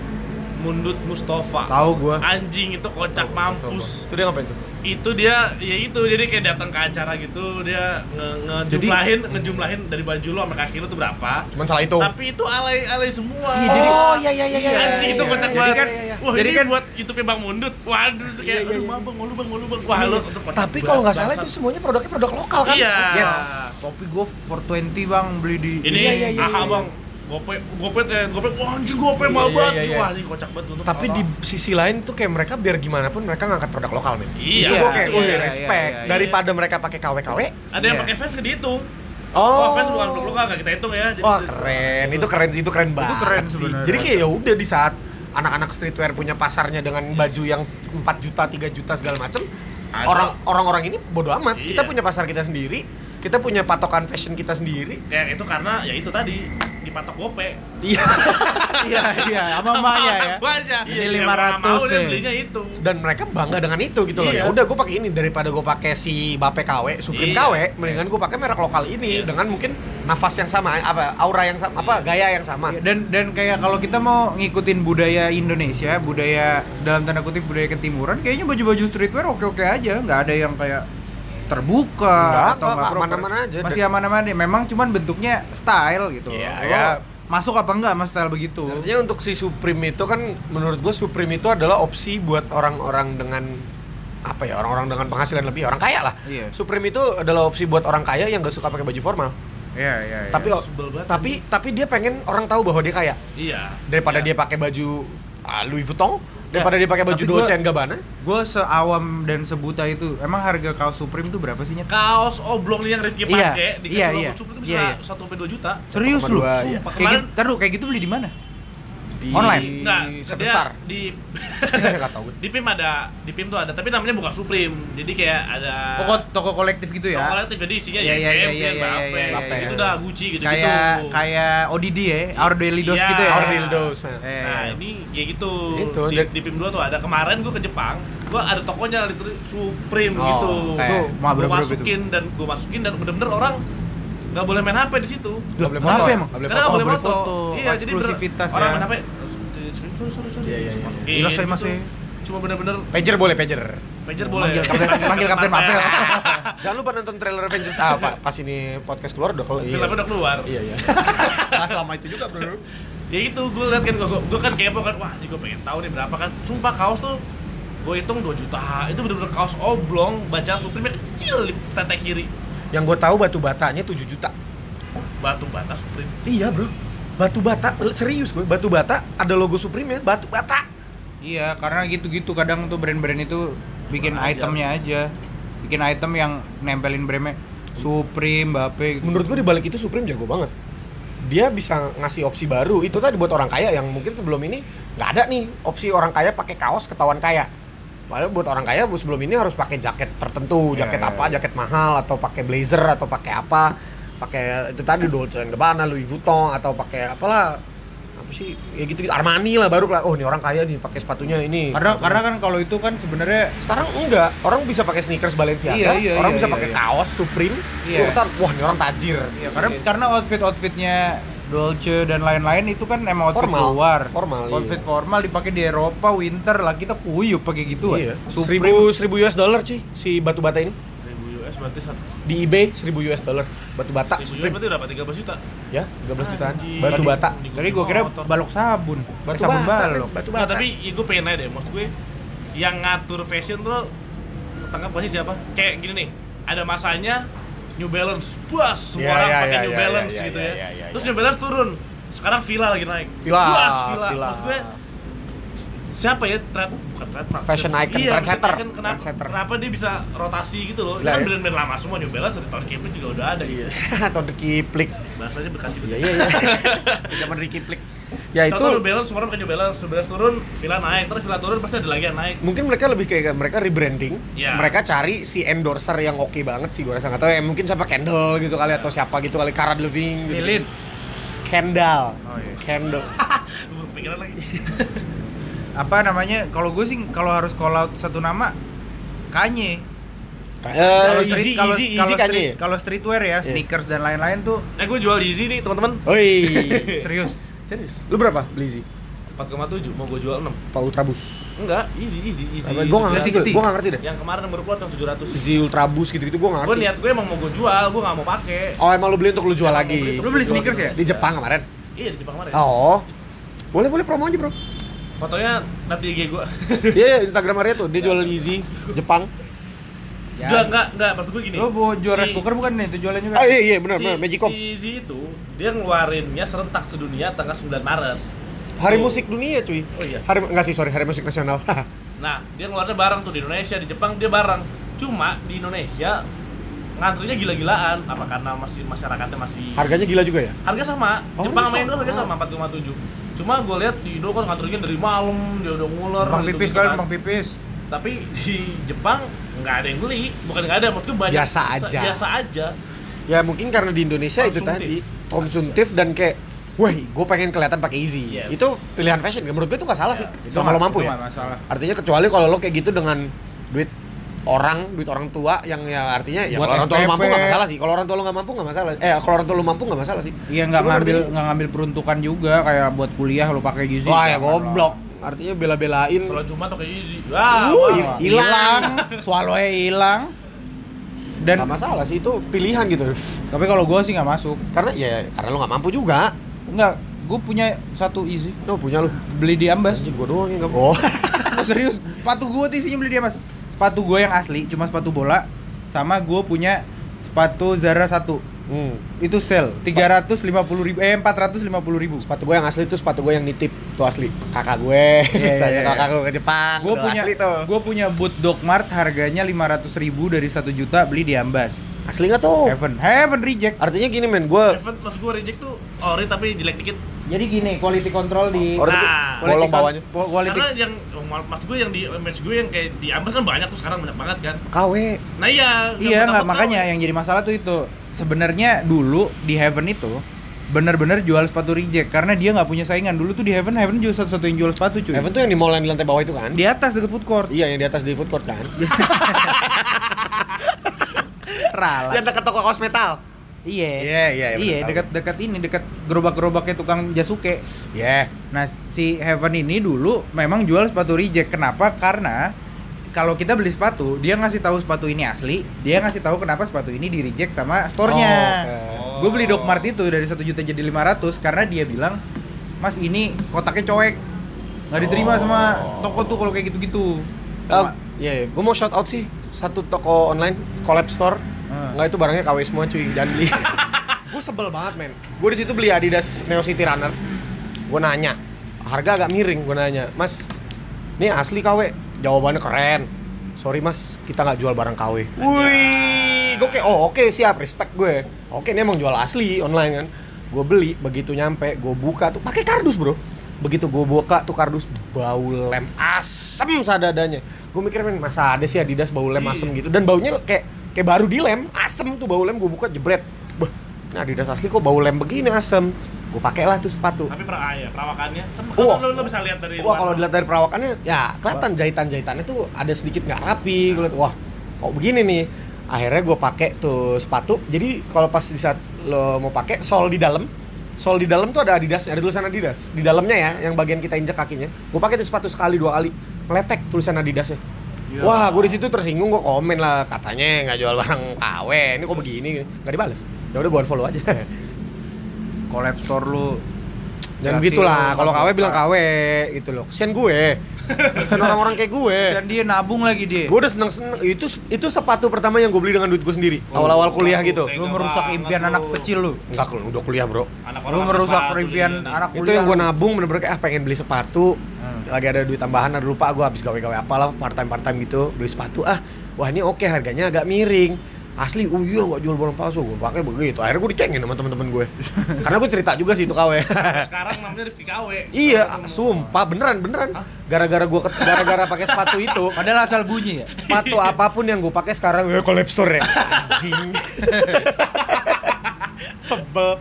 Mundut Mustafa tahu gua. anjing itu kocak mampus Itu dia ngapain tuh? itu dia ya itu jadi kayak datang ke acara gitu dia nge ngejumlahin ngejumlahin dari baju lo sama kaki lo tuh berapa Cuman salah itu. tapi itu alay alay semua Iya, jadi- oh iya iya iya iya. anjing iya, itu iya, kocak iya, banget iya, iya, iya. wah Jadi ini kan- buat YouTube Bang Mundut waduh kayak Iya, iya, aduh iya. mabang ngolu bang ngolu bang wah itu kocak Tapi kalau nggak salah itu semuanya produknya produk lokal kan? Iya. Yes. Kopi gua 420 bang beli di ini Iya, iya, iya, aha iya. bang gope gope eh gope wah anjing gope Iya, mahal iya, banget iya, iya. wah anjing kocak banget untuk Tapi di sisi lain tuh kayak mereka biar gimana pun mereka ngangkat produk lokal men. Iya, Itu gua kayak, iya, iya, respect. iya, iya. Daripada mereka pakai KW-KW. ada yang pakai fans dihitung Oh, oh fans bukan produk lokal gak kita hitung ya Jadi- Wah keren, itu keren sih, itu keren banget keren sih. sebenarnya. Jadi kayak ya udah di saat anak-anak streetwear punya pasarnya dengan baju yang 4 juta, 3 juta segala macem orang orang-orang ini bodo amat. Iya. Kita punya pasar kita sendiri, kita punya patokan fashion kita sendiri. kayak itu karena ya itu tadi dipatok gope. Iya. Iya, iya, sama emaknya ya. Ini Ya, nggak 500 mau dia ya. belinya itu. Dan mereka bangga dengan itu gitu loh. Iya. Ya udah gue pakai ini daripada gue pakai si Bape KW, Supreme Iya. KW, mendingan gue pakai merek lokal ini Yes. dengan mungkin nafas yang sama, apa aura yang sama, apa Iya. gaya yang sama. Iya, Dan dan kayak kalau kita mau ngikutin budaya Indonesia, budaya dalam tanda kutip budaya ketimuran, kayaknya baju-baju streetwear oke-oke aja, nggak ada yang kayak terbuka Nggak, atau nggak, aman-aman aja. Masih aman-aman deh. Memang cuman bentuknya style gitu. Iya, Lo ya. Masuk apa enggak sama style begitu? Artinya untuk si Supreme itu kan menurut gue Supreme itu adalah opsi buat orang-orang dengan apa ya orang-orang dengan penghasilan lebih orang kaya lah. Iya. Supreme itu adalah opsi buat orang kaya yang gak suka pakai baju formal. Iya, iya, iya. Tapi tapi tapi dia pengen orang tahu bahwa dia kaya iya. daripada Iya. dia pakai baju ah, Louis Vuitton daripada dia pakai baju Dolce and Gabbana. gue seawam dan sebuta itu. Emang harga kaos Supreme tuh berapa sih Nyet? kaos oblong nih yang Rifki Iya, pakai iya, logo iya. Super itu Iya, bisa iya. satu sampai dua juta. Serius lu? 1,2, iya. Kemarin gitu, taruh kayak gitu beli di mana? Di Online? Enggak, Superstar. dia di Enggak tahu di PIM ada, di PIM tuh ada, tapi namanya bukan Supreme. Jadi kayak ada Toko toko kolektif gitu toko ya? kolektif jadi isinya Iya, ya iya, iya, champion, iya, iya, Bape, iya, iya, itu iya. udah Gucci gitu-gitu. kayak kayak ODD ya, Our Daily Dose Iya, gitu ya. Our Daily Dose, nah. Ini kayak gitu. Itu, di, di PIM 2 tuh ada. Kemarin gua ke Jepang, gua ada tokonya Supreme Oh, gitu. Gua bener-bener masukin dan gua masukin dan bener-bener orang nggak boleh main HP di situ. Nggak boleh foto ya? emang? Nggak boleh Karena nggak foto. boleh foto. boleh foto. Iya, jadi Eksklusivitas orang ya. main HP. Sorry, sorry, sorry. Iya, iya, iya. Masukin. Iya, saya masih. Cuma bener-bener Pager boleh pager. pager boleh. Manggil Kapten- manggil Kapten Marvel. Jangan lupa nonton trailer Avengers ah, Pak. Pas ini podcast keluar udah keluar. Filmnya udah keluar. Iya, iya. Nggak selama itu juga, Bro. ya itu gue liat kan gue gue kan kepo kan wah juga pengen tahu nih berapa kan sumpah kaos tuh gue hitung 2 juta itu bener-bener kaos oblong baca Supreme kecil di tete kiri Yang gue tahu batu batanya 7 juta. batu bata Supreme Iya, Bro. Batu bata, serius gue. Batu bata ada logo Supreme ya, batu bata. Iya, karena gitu-gitu kadang tuh brand-brand itu bikin Kurang itemnya aja. Bikin item yang nempelin brandnya Supreme, Bape gitu. Menurut gue di balik itu Supreme jago banget. Dia bisa ngasih opsi baru. Itu tadi buat orang kaya yang mungkin sebelum ini nggak ada nih opsi orang kaya pakai kaos ketahuan kaya. Padahal buat orang kaya sebelum ini harus pakai jaket tertentu, Iya, jaket iya, apa, iya. jaket mahal atau pakai blazer atau pakai apa, pakai itu tadi Dolce and Gabbana, Louis Vuitton atau pakai apalah. Apa sih? Ya gitu Armani lah baru lah oh ini orang kaya nih pakai sepatunya ini. Karena karena kan kalau itu kan sebenarnya sekarang enggak. Orang bisa pakai sneakers Balenciaga. Iya, iya, orang iya, bisa iya, pakai iya. kaos Supreme. Iya. Ntar, wah ini orang tajir. Ya karena karena outfit outfitnya Dolce dan lain-lain itu kan emang outfit Formal. luar. Formal, iya. Outfit formal dipakai di Eropa winter lah kita kuyup pakai gitu Iya. Supreme Seribu, seribu US dollar cuy si batu bata ini 1000 US berarti satu di eBay seribu US dollar batu bata 1000 US berarti berapa 13 juta ya 13 jutaan Anjing. batu bata Tadi gua kira Motor. balok sabun. batu Eh, sabun bata balok. batu Nah, bata tapi ya gue pengen aja deh, maksud gue yang ngatur fashion tuh tangkap pasti siapa? Kayak gini nih, ada masanya New Balance, puas semua Iya, orang iya, pakai iya, New iya, Balance iya, gitu iya, ya. iya, iya, Terus iya. New Balance turun, sekarang Villa lagi naik. Villa, puas Villa. Villa. Maksud gue siapa ya? Trend bukan trademark Fashion icon, iya, trendsetter. maksudnya kan kenapa, Trendsetter. kenapa dia bisa rotasi gitu loh? Lah, kan ya. brand-brand lama semua New Balance dari tahun Kipling juga udah ada gitu. Atau The Kiplik bahasanya bekasi iya betul iya iya. Zaman The Kiplik ya itu New Balance semua orang pakai New Balance. New Balance turun Villa naik. Terus Villa turun pasti ada lagi yang naik. Mungkin mereka lebih kayak mereka rebranding. Iya. mereka cari si endorser yang oke banget sih gue rasa. Nggak tahu ya mungkin siapa Kendall gitu kali atau siapa gitu kali Cara Delevingne gitu. Lilin. Kendall. Oh, iya. Kendall. Gue kepikiran lagi Apa namanya? Kalau gue sih kalau harus call out satu nama Kanye. Eh, Kalau easy, street- kalau easy, kalau easy street- kalau streetwear ya, sneakers dan lain-lain tuh Eh gue jual Yeezy nih teman-teman Oi, serius. Serius lu berapa beli sih? 4,7 mau gue jual 6 Pak Ultrabus? Enggak, easy, easy, easy Gue nggak ngerti, 360. gue nggak ngerti deh. Yang kemarin yang baru keluar yang 700 Easy Ultrabus gitu-gitu gue nggak Gue ngerti. niat gue emang mau gue jual, gue gak mau pakai Oh emang lu beli untuk lu jual Emang lagi? beli Lu beli sneakers ya? Di Jepang kemarin? Iya di Jepang kemarin Oh, boleh boleh promo aja bro. Fotonya nanti IG gue Iya yeah, Instagram Maria tuh dia jual Easy Jepang. Enggak, enggak, enggak, maksud gue gini Lu mau jual Si- rice cooker bukan nih? Itu jualan juga. Ah iya iya benar si, benar Magicom. Si Yeezy itu, dia ngeluarinnya serentak sedunia tanggal 9 Maret Hari Tuh. musik dunia cuy. Oh iya Hari enggak sih sorry hari musik nasional. Nah, dia ngeluarinnya bareng tuh di Indonesia, di Jepang dia bareng Cuma di Indonesia ngantrinya gila-gilaan Apa karena masih masyarakatnya masih Harganya gila juga ya? Harga sama, Oh, Jepang sama Indo sama. harga sama 4,7 Cuma gue lihat di Indo kan ngantrinya dari malam, dia udah nguler Bang gitu-gitu pipis kali, kan. bang pipis. Tapi di Jepang nggak ada yang beli, bukan nggak ada, gue banyak Biasa aja. Biasa aja Ya mungkin karena di Indonesia itu tadi konsumtif dan kayak wah gue pengen kelihatan pakai easy Yes. itu pilihan fashion menurut gue itu nggak salah sih Itu sama lo mampu itu ya masalah artinya kecuali kalau lo kayak gitu dengan duit orang duit orang tua yang ya artinya ya kalau orang tua SPP. mampu nggak masalah sih kalau orang tua lo nggak mampu nggak masalah eh kalau orang tua lo mampu nggak masalah sih Iya nggak ngambil nggak ngambil peruntukan juga kayak buat kuliah lu pakai gizi. wah ya goblok lah. artinya bela-belain Sholat Jumat pakai. Uh, Wah, hilang. swallow hilang. Dan nggak masalah sih itu pilihan gitu tapi kalau gua sih nggak masuk. karena ya karena lo nggak mampu juga Enggak, gua punya satu easy lo punya lo beli di Ambas. anjing gue doang yang nggak oh Oh, serius, sepatu gua tuh isinya beli di Ambas. Sepatu gua yang asli cuma sepatu bola sama gua punya sepatu Zara satu. Hmm. itu sale 350 ribu eh 450 ribu. Sepatu gue yang asli itu sepatu gue yang nitip tuh asli. Kakak gue Iya, misalnya iya, kakak iya. gue ke Jepang gue punya asli tuh. gue punya boot Dogmart harganya 500 ribu dari 1 juta beli di Ambas. Asli nggak tuh? Heaven Heaven reject. Artinya gini men gue Event pas gue reject tuh ori tapi jelek dikit. Jadi gini quality control di tuh Nah, quality bolong bawahnya. quality Karena yang oh, mas gue yang di match gue yang kayak di Ambas kan banyak tuh sekarang banyak banget kan. KW Nah iya. iya nggak makanya yang jadi masalah tuh itu. Sebenarnya dulu di Heaven itu bener-bener jual sepatu reject karena dia nggak punya saingan. Dulu tuh di Heaven Heaven jual satu-satu yang jual sepatu cuy. Heaven tuh yang di mall yang di lantai bawah itu kan? Di atas deket food court. Iya yang di atas di food court kan. Ralat. Yang dekat toko iya iya iya iya dekat-dekat ini dekat gerobak-gerobaknya tukang Jasuke iya Nah, si Heaven ini dulu memang jual sepatu reject. Kenapa? Karena kalau kita beli sepatu, dia ngasih tahu sepatu ini asli, dia ngasih tahu kenapa sepatu ini di reject sama store-nya. Oh. Gue beli Dogmart itu dari 1 juta jadi 500 karena dia bilang, "Mas, ini kotaknya cowek." Nggak diterima sama toko tuh kalau kayak gitu-gitu. Oh, iya, iya. gue mau shout out sih satu toko online collab store Hmm. Enggak itu barangnya KW semua cuy, jangan beli. gue sebel banget men. Gue di situ beli Adidas Neo City Runner. Gue nanya, harga agak miring. Gue nanya, Mas, ini asli KW? Jawabannya keren. Sorry mas, kita nggak jual barang KW. Wih, gue kayak oh oke siap, respect gue. Oke ini emang jual asli online kan. Gue beli, begitu nyampe, gue buka tuh pakai kardus bro. Begitu gue buka tuh kardus bau lem asem sadadanya. Gue mikir men masa ada sih Adidas bau lem Iya. asem gitu dan baunya kayak kayak baru dilem, asem tuh bau lem gue buka jebret. Bah, ini Adidas asli kok bau lem begini asem. Gue pakailah tuh sepatu. Tapi per, ya, perawakannya kan Wah. lo, lo bisa lihat dari Wah kalau dilihat dari perawakannya ya kelihatan jahitan-jahitannya tuh ada sedikit nggak rapi. Gue liat wah kok begini nih. Akhirnya gue pakai tuh sepatu. Jadi kalau pas di saat lo mau pakai sol di dalam, sol di dalam tuh ada Adidas, ada tulisan Adidas di dalamnya ya, yang bagian kita injek kakinya. Gue pakai tuh sepatu sekali dua kali, letek tulisan Adidasnya. Iya. Wah, gue di situ tersinggung, gue komen lah katanya nggak jual barang KW, ini kok begini, nggak dibales. Ya udah gue unfollow aja. store lu Jangan gitu lah, kalau KW bilang KW gitu loh. Kesian gue. Kesian orang-orang kayak gue. dan dia nabung lagi dia Gue udah seneng-seneng. Itu itu sepatu pertama yang gue beli dengan duit gue sendiri. Oh, Awal-awal kuliah oh, gitu. thank lu merusak banget impian lu. anak kecil lu Enggak, kalau udah kuliah bro. Anak lu merusak impian anak Itu kuliah yang gue lu. nabung bener-bener kayak ah pengen beli sepatu. Hmm. Lagi ada duit tambahan, ada lupa gue habis gawe-gawe apalah part time part time gitu beli sepatu ah. Wah ini oke harganya agak miring. Asli, oh iya nggak jual barang palsu, gue pakai begitu. Akhirnya gue dicengin sama teman-teman gue. Karena gue cerita juga sih itu KW. Sekarang namanya Rifki KW. iya, sumpah beneran beneran. Gara-gara gue gara-gara pakai sepatu itu, padahal asal bunyi ya sepatu apa pun yang gue pakai sekarang ya collab store ya anjing sebel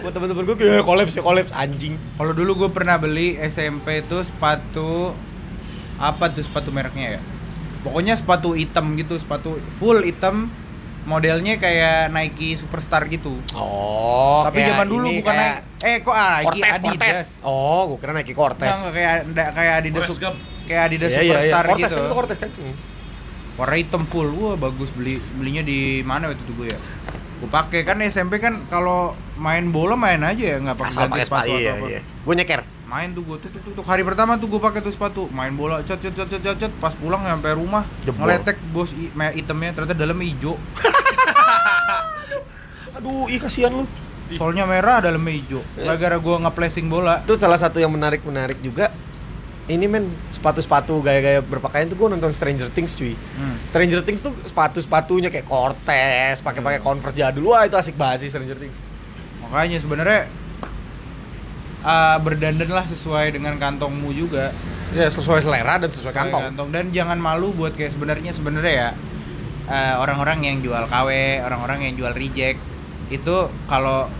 buat temen-temen gue kayak collabs ya collabs anjing Kalau dulu gue pernah beli SMP itu sepatu apa tuh sepatu mereknya ya? Pokoknya sepatu hitam gitu, sepatu full hitam, modelnya kayak Nike Superstar gitu. oh Tapi zaman dulu ini bukan kayak Nike, eh kok ah, Nike Cortez Adidas. Cortez oh gue kira Nike Cortez Enggak, enggak kayak enggak, kayak Adidas Forrest Gump. kayak Adidas iya iya iya Superstar Cortez gitu. kan itu Cortez kan Warna hitam full. Wah, bagus beli belinya di mana waktu itu gue ya? Gue pakai kan SMP kan kalau main bola main aja ya, nggak pakai sepatu atau iya apa. iya gue nyeker main tuh gue tuh, tuh, tuh, tuh. hari pertama tuh gue pakai tuh sepatu main bola cet cet cet cet cet, cet. pas pulang sampai rumah Jebol. ngeletek bos i- itemnya ternyata dalamnya hijau aduh ih kasihan lu solnya merah dalamnya hijau Iya. gara-gara gue ngeplacing bola itu salah satu yang menarik menarik juga ini men sepatu-sepatu gaya-gaya berpakaian tuh gue nonton Stranger Things cuy hmm. Stranger Things tuh sepatu-sepatunya kayak Cortez, pakai-pakai Converse jadul. Wah, itu asik banget sih Stranger Things. makanya sebenarnya uh, berdandan lah sesuai dengan kantongmu juga. Ya, sesuai selera dan sesuai Sesuai kantong. dan jangan malu buat kayak sebenarnya sebenarnya ya eh, orang-orang yang jual KW orang-orang yang jual reject itu kalau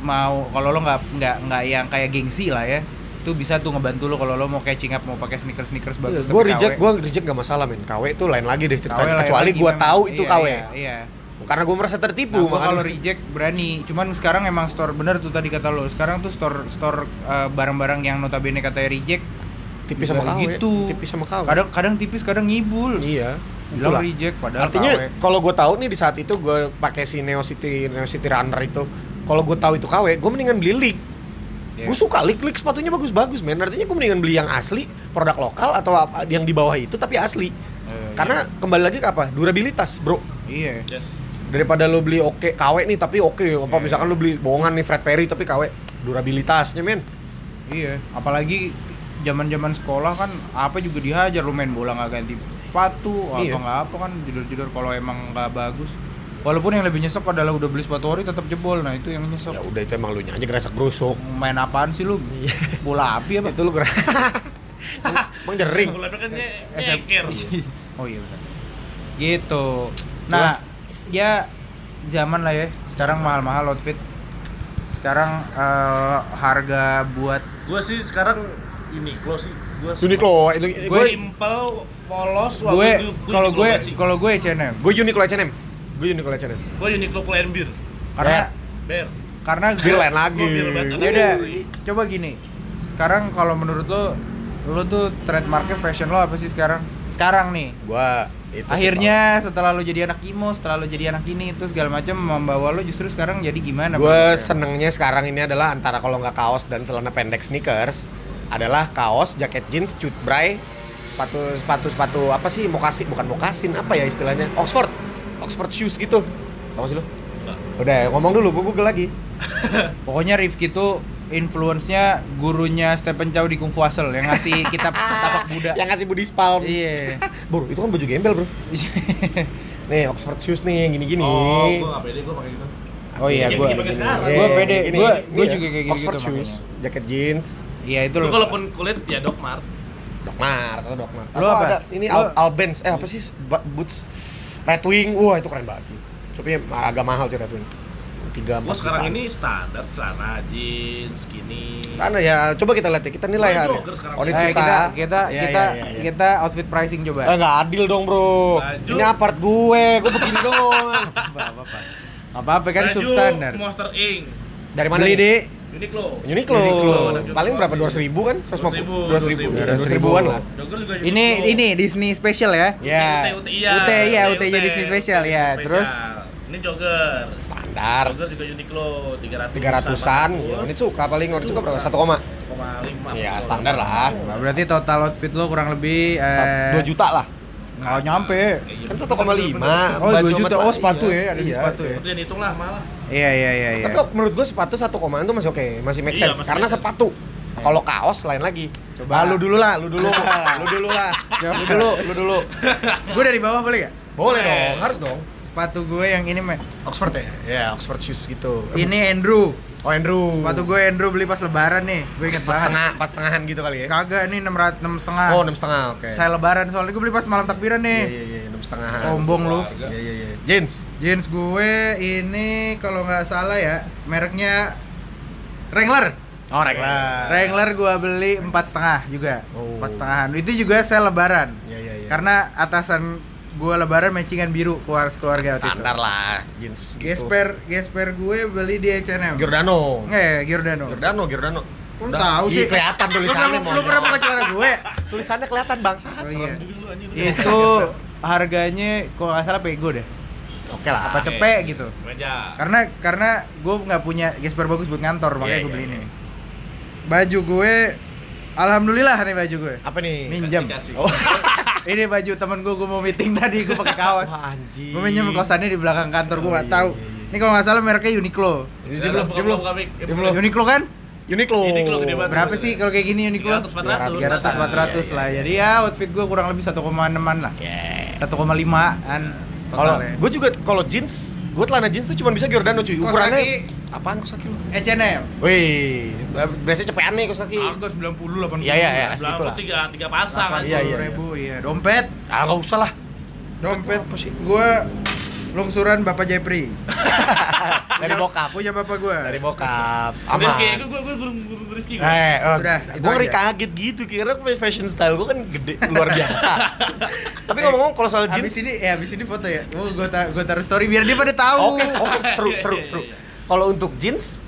mau kalau lo nggak nggak nggak yang kayak gengsi lah ya itu bisa tuh ngebantu lo kalau lo mau catching up mau pakai sneakers sneakers bagus gue reject gue reject gak masalah men. KW itu lain lagi deh ceritanya kecuali gue tahu itu Iya, KW iya, iya. Karena gue merasa Nah, tertipu gua kalau reject berani. Cuman sekarang emang store bener tuh tadi kata lo sekarang tuh store store uh, barang-barang yang notabene katanya reject tipis sama Dari KW gitu. tipis sama KW kadang kadang tipis kadang ngibul. Iya bilang reject padahal artinya KW. kalau gue tahu nih di saat itu gue pakai si Neo City Neo City Runner itu kalau gue tahu itu KW gue mendingan beli Leak. Iya. gue suka Leak Leak sepatunya bagus-bagus men. Artinya gue mendingan beli yang asli produk lokal atau apa yang di bawah itu tapi asli. Eh, karena kembali lagi ke apa? Durabilitas bro. Iya. Yes. Daripada lo beli oke KW nih tapi oke apa Iya. misalkan lo beli bohongan nih Fred Perry tapi KW durabilitasnya men Iya, apalagi zaman-zaman sekolah kan apa juga dihajar lu main bola nggak ganti sepatu, apa Iya. nggak apa kan judul-judul kalau emang nggak bagus. Walaupun yang lebih nyesek adalah udah beli sepatu ori tetap jebol. Nah, itu yang nyesek. ya udah itu emang lu aja gerasak gerusuk Main apaan sih lu? Bola api apa? itu lu gerak emang jering Bola kan SM. nyeker. Oh iya benar. Gitu. Nah, ya zaman lah ya. Sekarang mahal-mahal outfit. Sekarang eh, harga buat Gua sih sekarang Uniqlo sih. Gua Uniqlo itu Gue gue simple, polos. gue kalau gue kalau gue H&M gue Uniqlo H&M gue Uniqlo H&M Gue Uniqlo Pull and Beer. karena Bear. karena Bir gue lain lagi ya udah coba gini sekarang kalau menurut lo lo tuh trademarknya fashion lo apa sih sekarang sekarang nih. Gue itu sih akhirnya setelah lo jadi anak imo setelah lo jadi anak ini itu segala macam membawa lo justru sekarang jadi gimana? Gue senengnya sekarang ini adalah antara kalau nggak kaos dan celana pendek sneakers adalah kaos jaket jeans cut bray sepatu sepatu sepatu apa sih? Mokasin bukan mokasin apa ya istilahnya? Oxford. Oxford shoes gitu. Tau sih lo Enggak. udah ngomong dulu gue google lagi pokoknya Rifki tuh influence-nya gurunya Stephen Chow di Kung Fu Hustle yang ngasih kitab tapak Buddha yang ngasih budi spalm iya bro itu kan baju gembel bro nih Oxford shoes nih gini gini Oh, gue gak pede gue pakai gitu. oh iya Iya, gue gue pede Gini, gue gue ya, juga kayak gitu Oxford gitu shoes makanya. jaket jeans iya itu Lu lo kalaupun kulit ya Doc Mart. Dokmar atau Dokmar. Lu Atau apa? ada ini Lu- Al Albens. Eh apa sih boots Red Wing. Wah, itu keren banget sih. Tapi agak mahal sih Red Wing. 3 4 Gue sekarang ini standar celana jeans, skinny. sana ya coba kita lihat ya kita nilai hari. Onit Eh, suka kita kita Ya, kita ya, ya, ya. kita outfit pricing coba Eh, nggak adil dong bro Baju. ini apart gue gue begini doang apa apa apa apa apa kan Baju substandar Monster Inc. dari mana beli di Uniqlo. Uniqlo, Uniqlo. paling berapa dua ribu kan seratus dua ribu dua 200.000. ribuan lah ini ini Disney special ya ya UT, UT, iya. UT, iya, UT, UT-nya Disney Special, ya. Terus? Ini jogger. standar Jogger juga Uniqlo 300 tiga ratusan Onit suka paling Onit suka berapa satu koma 1,5 ya standar lah Nah, berarti total outfit lo kurang lebih eh, dua juta lah nggak nyampe kan satu koma lima Oh, baju 2 sama juta. Oh, sepatu iya. ya, ada Iya, sepatu iya. ya. Itu yang hitung lah malah. iya iya iya iya Tapi menurut gue sepatu satu komaan tuh masih oke, masih make Iya, sense. masih Karena sense. sepatu. Kalau kaos lain lagi. Coba. Ah, lu dulu lah, lu dulu, lu dulu lah. Coba. Lu dulu, lu dulu. gue dari bawah boleh gak Boleh. dong, harus dong. Sepatu gue yang ini meh Oxford ya? Ya, Oxford shoes gitu. ini Andrew Oh, Andrew. sepatu gue Andrew beli pas lebaran nih gue inget empat banget setengah, empat setengahan gitu kali ya? kagak nih enam ratus enam setengah Oh, enam setengah, oke. saya lebaran soalnya gue beli pas malam takbiran Iya, nih iya, iya, enam setengahan. sombong lu Iya, iya, iya. Jeans. jeans gue ini kalau nggak salah ya mereknya Wrangler Oh, Wrangler. Wrangler gue beli empat setengah juga Oh. empat setengahan itu juga saya lebaran Iya, iya, iya. karena atasan gue lebaran matchingan biru keluar keluarga itu. standar lah, jeans gitu. Gesper Gesper gue beli di H&M Giordano. Eh, Giordano. Giordano, Giordano. Lu tahu Ih, sih. kelihatan tulisannya Lu pernah- Lu pernah pakai celana gue? Tulisannya kelihatan bangsa. Oh iya. Itu harganya kalau nggak salah pego deh. Oke lah. Apa cepet gitu. Meja. Karena karena gue nggak punya Gesper bagus buat ngantor makanya Iya, gue iya, beli iya. ini. Baju gue Alhamdulillah nih baju gue. Apa nih? Minjem. Dikasih. Oh. Ini baju temen gue, gue mau meeting tadi, gue pakai kaos. Wah, anjing. Gue minjem kosannya di belakang kantor, gue Oh, nggak iya, tahu. iya, iya. Ini kalau nggak salah mereknya Uniqlo. Ini dia belum, dia belum. Uniqlo kan? Uniqlo. Uniqlo gede banget. Berapa sih kalau kayak gini Uniqlo? 300 400. 300 400 Iya, lah. iya, Jadi ya outfit gue kurang lebih 1,6an lah. Yeah. 1,5an. Kalau gue juga kalau jeans, gue celana jeans tuh cuma bisa Giordano cuy. Ukurannya kaki. apaan kaos kaki lu? H&M. Wih, biasanya cepetan nih kaos kaki. Agak 90 80. Iya, iya, iya. Sebelah Gitu lah. tiga tiga pasang. Iya, iya, iya. ribu iya. Dompet, Ah, nggak usah lah. dompet Apa sih? gue Lungsuran Bapak Jepri. Dari bokap. Punya bapak gua. Dari bokap. Aman. gue gue gue guru Rifki. gua. Eh, Sudah, itu gue ngeri kaget gitu kira fashion style gue kan gede luar biasa. Tapi ngomong-ngomong kalau soal jeans Abis ini ya abis ini foto ya. Oh, gua ta gua taruh story biar dia pada tahu. Oke, oke, seru, Iya, seru, iya, seru. iya. Kalau untuk jeans,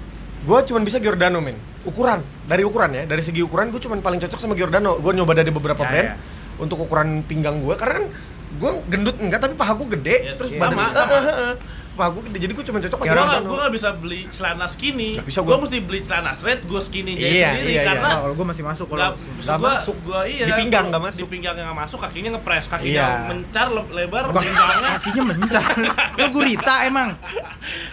gue cuma bisa Giordano men. Ukuran, dari ukuran ya, dari segi ukuran gue cuma paling cocok sama Giordano. Gue nyoba dari beberapa Ya, brand ya. untuk ukuran pinggang gue, karena kan gue gendut enggak tapi paha gue gede, Yes, terus sama, badan sama. Paha gue gede, jadi gue cuma cocok pakai Gue Giordano. gak, gak bisa beli celana skinny Nggak bisa Gue gua. mesti beli celana straight, gue skinny jahit Iya, sendiri iya, iya. Karena Nah, kalau gua masih masuk kalau Gak, Nggak gua, masuk. Gua iya. Di pinggang gua- nggak masuk. Di pinggang nggak masuk, kakinya ngepres, kakinya Iya. mencar le- lebar, Bang, pinggangnya kakinya mencar. Lu gurita emang.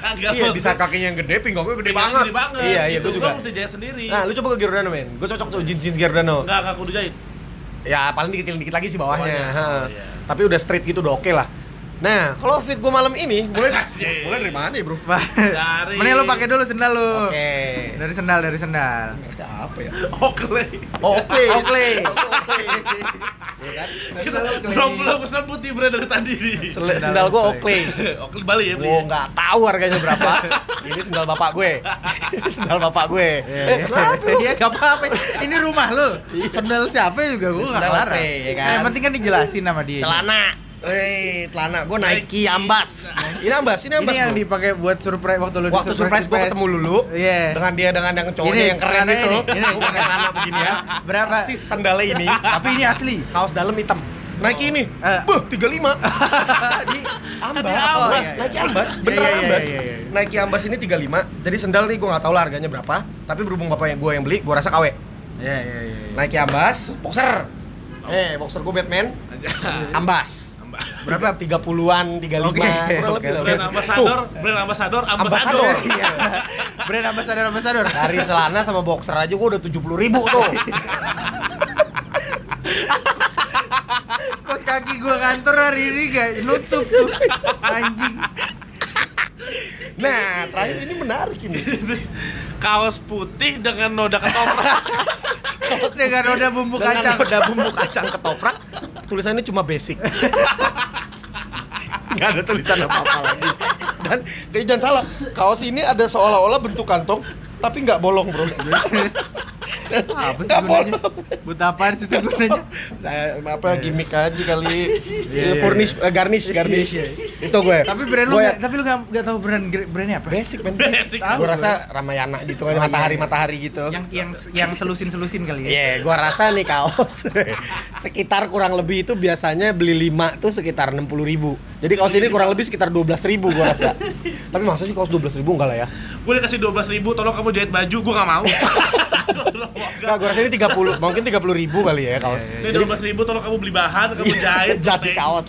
agak Iya, bisa kakinya yang gede, pinggang gue gede pinggangnya banget. Gede banget. Iya, iya, gitu. gue juga. Gua mesti jahit sendiri. Nah, lu coba ke Giordano men. Gue cocok tuh jeans jeans Giordano. Enggak, enggak kudu jahit. Ya paling dikecil dikit lagi sih bawahnya. Iya. Tapi udah straight gitu udah oke lah. Nah, kalau fit gue malam ini mulai Anjing. mulai dari mana ya, Bro? Dari- Mending lu pakai dulu sendal lu. Oke. Dari sendal, dari sendal. Mereka apa ya? Oakley. Oh, Oakley. Oakley. Oakley. Iya kan? Kita Sendal Oakley. belum belum sebut nih brand dari tadi. Sel- Sendal gue Oakley. Oakley Bali ya beli. Gue nggak tahu harganya berapa. Ini sendal bapak gue. Sendal bapak gue. Eh, kenapa lu? Iya, gak apa-apa. Ini rumah lu. Sendal siapa juga gua enggak Sendal larang. Oakley, ya kan? Yang penting kan dijelasin sama dia. Celana. Eh, celana gue Nike Ambas. Ini Ambas, ini Ini Ambas. yang bro. dipakai buat surprise waktu lu di Waktu surprise gue ketemu Lulu Iya. dengan dia dengan yang cowoknya Ini, yang keren itu. ini, ini. Gue pakai celana begini ya. Berapa? Persis sandalnya ini. Tapi ini asli. Kaos dalam hitam. Nike ini. Eh. Buh, 35. Di Ambas, Di Ambas, Ambas. Nike Ambas, Iya, beneran iya, iya, Ambas. iya, iya. Nike Ambas ini 35. Jadi sendal nih gue nggak tahu lah harganya berapa, tapi berhubung bapaknya gue yang beli, gue rasa KW. Iya, iya, iya. iya. Nike Ambas, boxer. Eh, boxer gue Batman, Ambas. Berapa? 30-an, 35, Oke, kurang oke, lebih. Brand ambassador, brand ambassador, ambassador. Ambassador. Iya. Brand ambassador ambassador. Dari celana sama boxer aja gue udah 70 ribu tuh. Kos kaki gua kantor hari ini gak nutup tuh. Anjing. Nah, terakhir ini menarik ini. Kaos putih dengan noda ketoprak. Terus dengan roda bumbu Dengan kacang. noda bumbu kacang ketoprak, tulisannya cuma basic. Nggak ada tulisan apa-apa lagi. Dan jangan salah, kaos ini ada seolah-olah bentuk kantong, tapi nggak bolong bro. Apa sih gunanya? Buat apaan sih itu gunanya? Saya apa gimmick aja kali. Iya, iya, Furnish, eh, garnish, garnish. Itu gue. Tapi brand lu nggak, tapi lu nggak nggak tahu brand brandnya apa? basic men. Basic. Gue gue. rasa Ramayana gitu Oh, kan iya, matahari iya. matahari gitu. Yang yang yang selusin selusin kali ya. Iya, gua rasa nih kaos sekitar kurang lebih itu biasanya beli 5 tuh sekitar 60 ribu. Jadi kaos ini kurang lebih sekitar 12 ribu gua rasa. Tapi masa sih kaos 12 ribu enggak lah ya? Gue dikasih 12 ribu, tolong kamu jahit baju, gue gak mau. Enggak, gua rasa ini 30, mungkin 30 ribu kali ya kaos. Iya, Ini Jadi 12 ribu, tolong kamu beli bahan, kamu jahit. jadi kaos.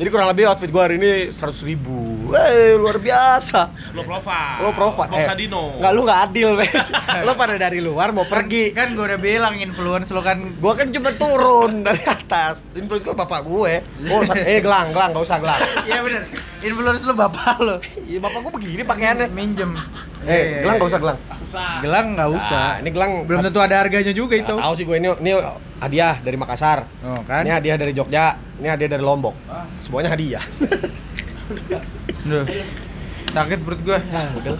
Jadi kurang lebih outfit gua hari ini 100 ribu. Wey, luar biasa. Lo profile. Lo profile. Box Adino. Enggak lu enggak adil, Bes. Lo pada dari luar mau pergi. Kan gua udah bilang influence lu kan Gua kan cuma turun dari atas. Influence gua bapak gue. Oh, eh gelang, gelang, enggak usah gelang. Iya bener. Influence lu bapak lu. Iya, bapak gua begini pakaiannya. Minjem. Iya, Eh, gelang enggak usah gelang. Usah. Gelang nggak usah. Nah, ini gelang Belum tentu ada harganya juga itu. Tahu sih gue ini ini hadiah dari Makassar. Oh, kan? Ini hadiah dari Jogja, ini hadiah dari Lombok. Ah. Semuanya hadiah. Duh. Sakit perut gua.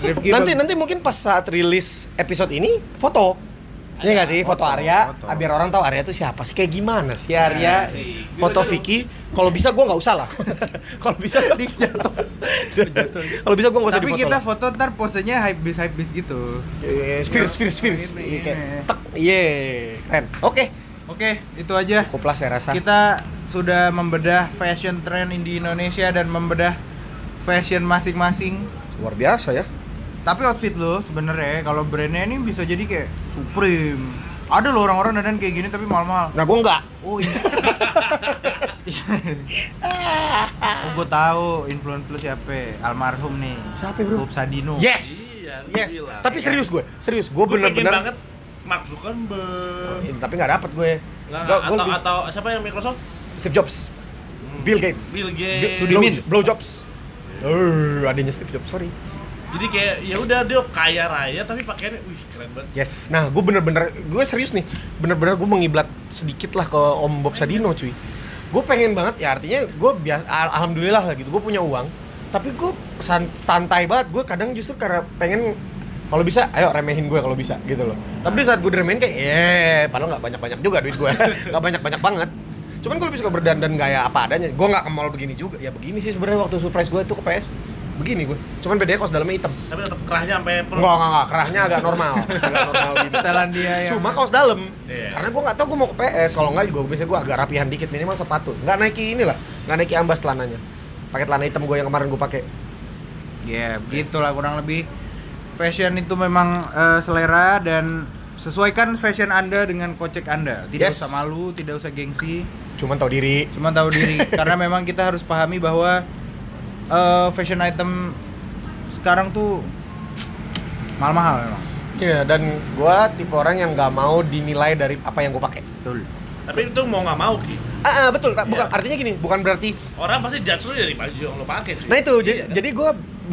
Rifki nanti nanti mungkin pas saat rilis episode ini foto. Iya nggak sih foto, foto, Arya, foto. ah, biar orang tahu Arya tuh siapa sih, kayak gimana sih Arya. Iya sih. Foto Vicky, kalau bisa gue nggak usah lah. kalau bisa jatuh. kalau bisa gue nggak usah Tapi kita lah. foto ntar posenya hype bis hype bis gitu. Fierce, fierce, fierce. Iya, keren. Oke, Oke, itu aja. cukup lah saya rasa. Kita sudah membedah fashion trend di Indonesia dan membedah fashion masing-masing. Luar biasa ya. Tapi outfit lo sebenarnya kalau brandnya ini bisa jadi kayak Supreme. Ada loh orang-orang dandan kayak gini tapi mahal-mahal. Nah, gue enggak. Oh iya. oh, gue tahu influence lu siapa? Almarhum nih. Siapa, bro? Bob Sadino. Yes. Iya, yes. gila. Tapi serius gue, serius. Gue bener-bener banget Mark Zuckerberg. Eh, tapi nggak dapet gue. Nggak, Gua- atau, gua lebih- atau siapa yang Microsoft? Steve Jobs, Bill Gates, Bill Gates. Bi- Sudimin. Blow, Blow Jobs. Eh, adanya Steve Jobs, sorry. Jadi kayak ya udah dia kaya raya tapi pakaiannya wih keren banget. Yes. Nah, gue bener-bener, gue serius nih, bener-bener gue mengiblat sedikit lah ke Om Bob Sadino, cuy. Gue pengen banget, ya artinya gue biasa, al- alhamdulillah lah gitu, gue punya uang. tapi gue san- santai banget gue kadang justru karena pengen kalau bisa ayo remehin gue kalau bisa gitu loh tapi di saat gue diremehin kayak eh padahal nggak banyak banyak juga duit gue nggak banyak banyak banget cuman gue lebih suka berdandan gaya apa adanya gue nggak ke mall begini juga ya begini sih sebenarnya waktu surprise gue tuh ke PS begini gue cuman bedanya kaos dalamnya hitam Tapi tetap kerahnya sampai perut. Enggak, enggak, enggak, kerahnya agak normal agak normal gitu Setelan dia yang Cuma kaos dalam. Iya. Karena gue nggak tahu gue mau ke PS. Kalau nggak juga biasanya gue agak rapihan dikit minimal sepatu. Nggak Nike inilah, nggak Nike ambas celananya. Pakai celana hitam gue yang kemarin gue pakai. Ya, begitulah kurang lebih. Fashion itu memang eh, selera dan sesuaikan fashion Anda dengan kocek Anda. Tidak Yes. usah malu, tidak usah gengsi, Cuman tahu diri. cuma tahu diri. Karena memang kita harus pahami bahwa eh, fashion item sekarang tuh mahal-mahal memang. Iya, dan gue tipe orang yang nggak mau dinilai dari apa yang gue pakai. Betul. Tapi itu mau nggak mau ki. Ah, ah, betul. Tak- Bukan Iya. artinya gini, bukan berarti. Orang pasti judge lu dari baju yang lo pakai. cuy. Nah itu, jadi, Iya, kan? jadi gue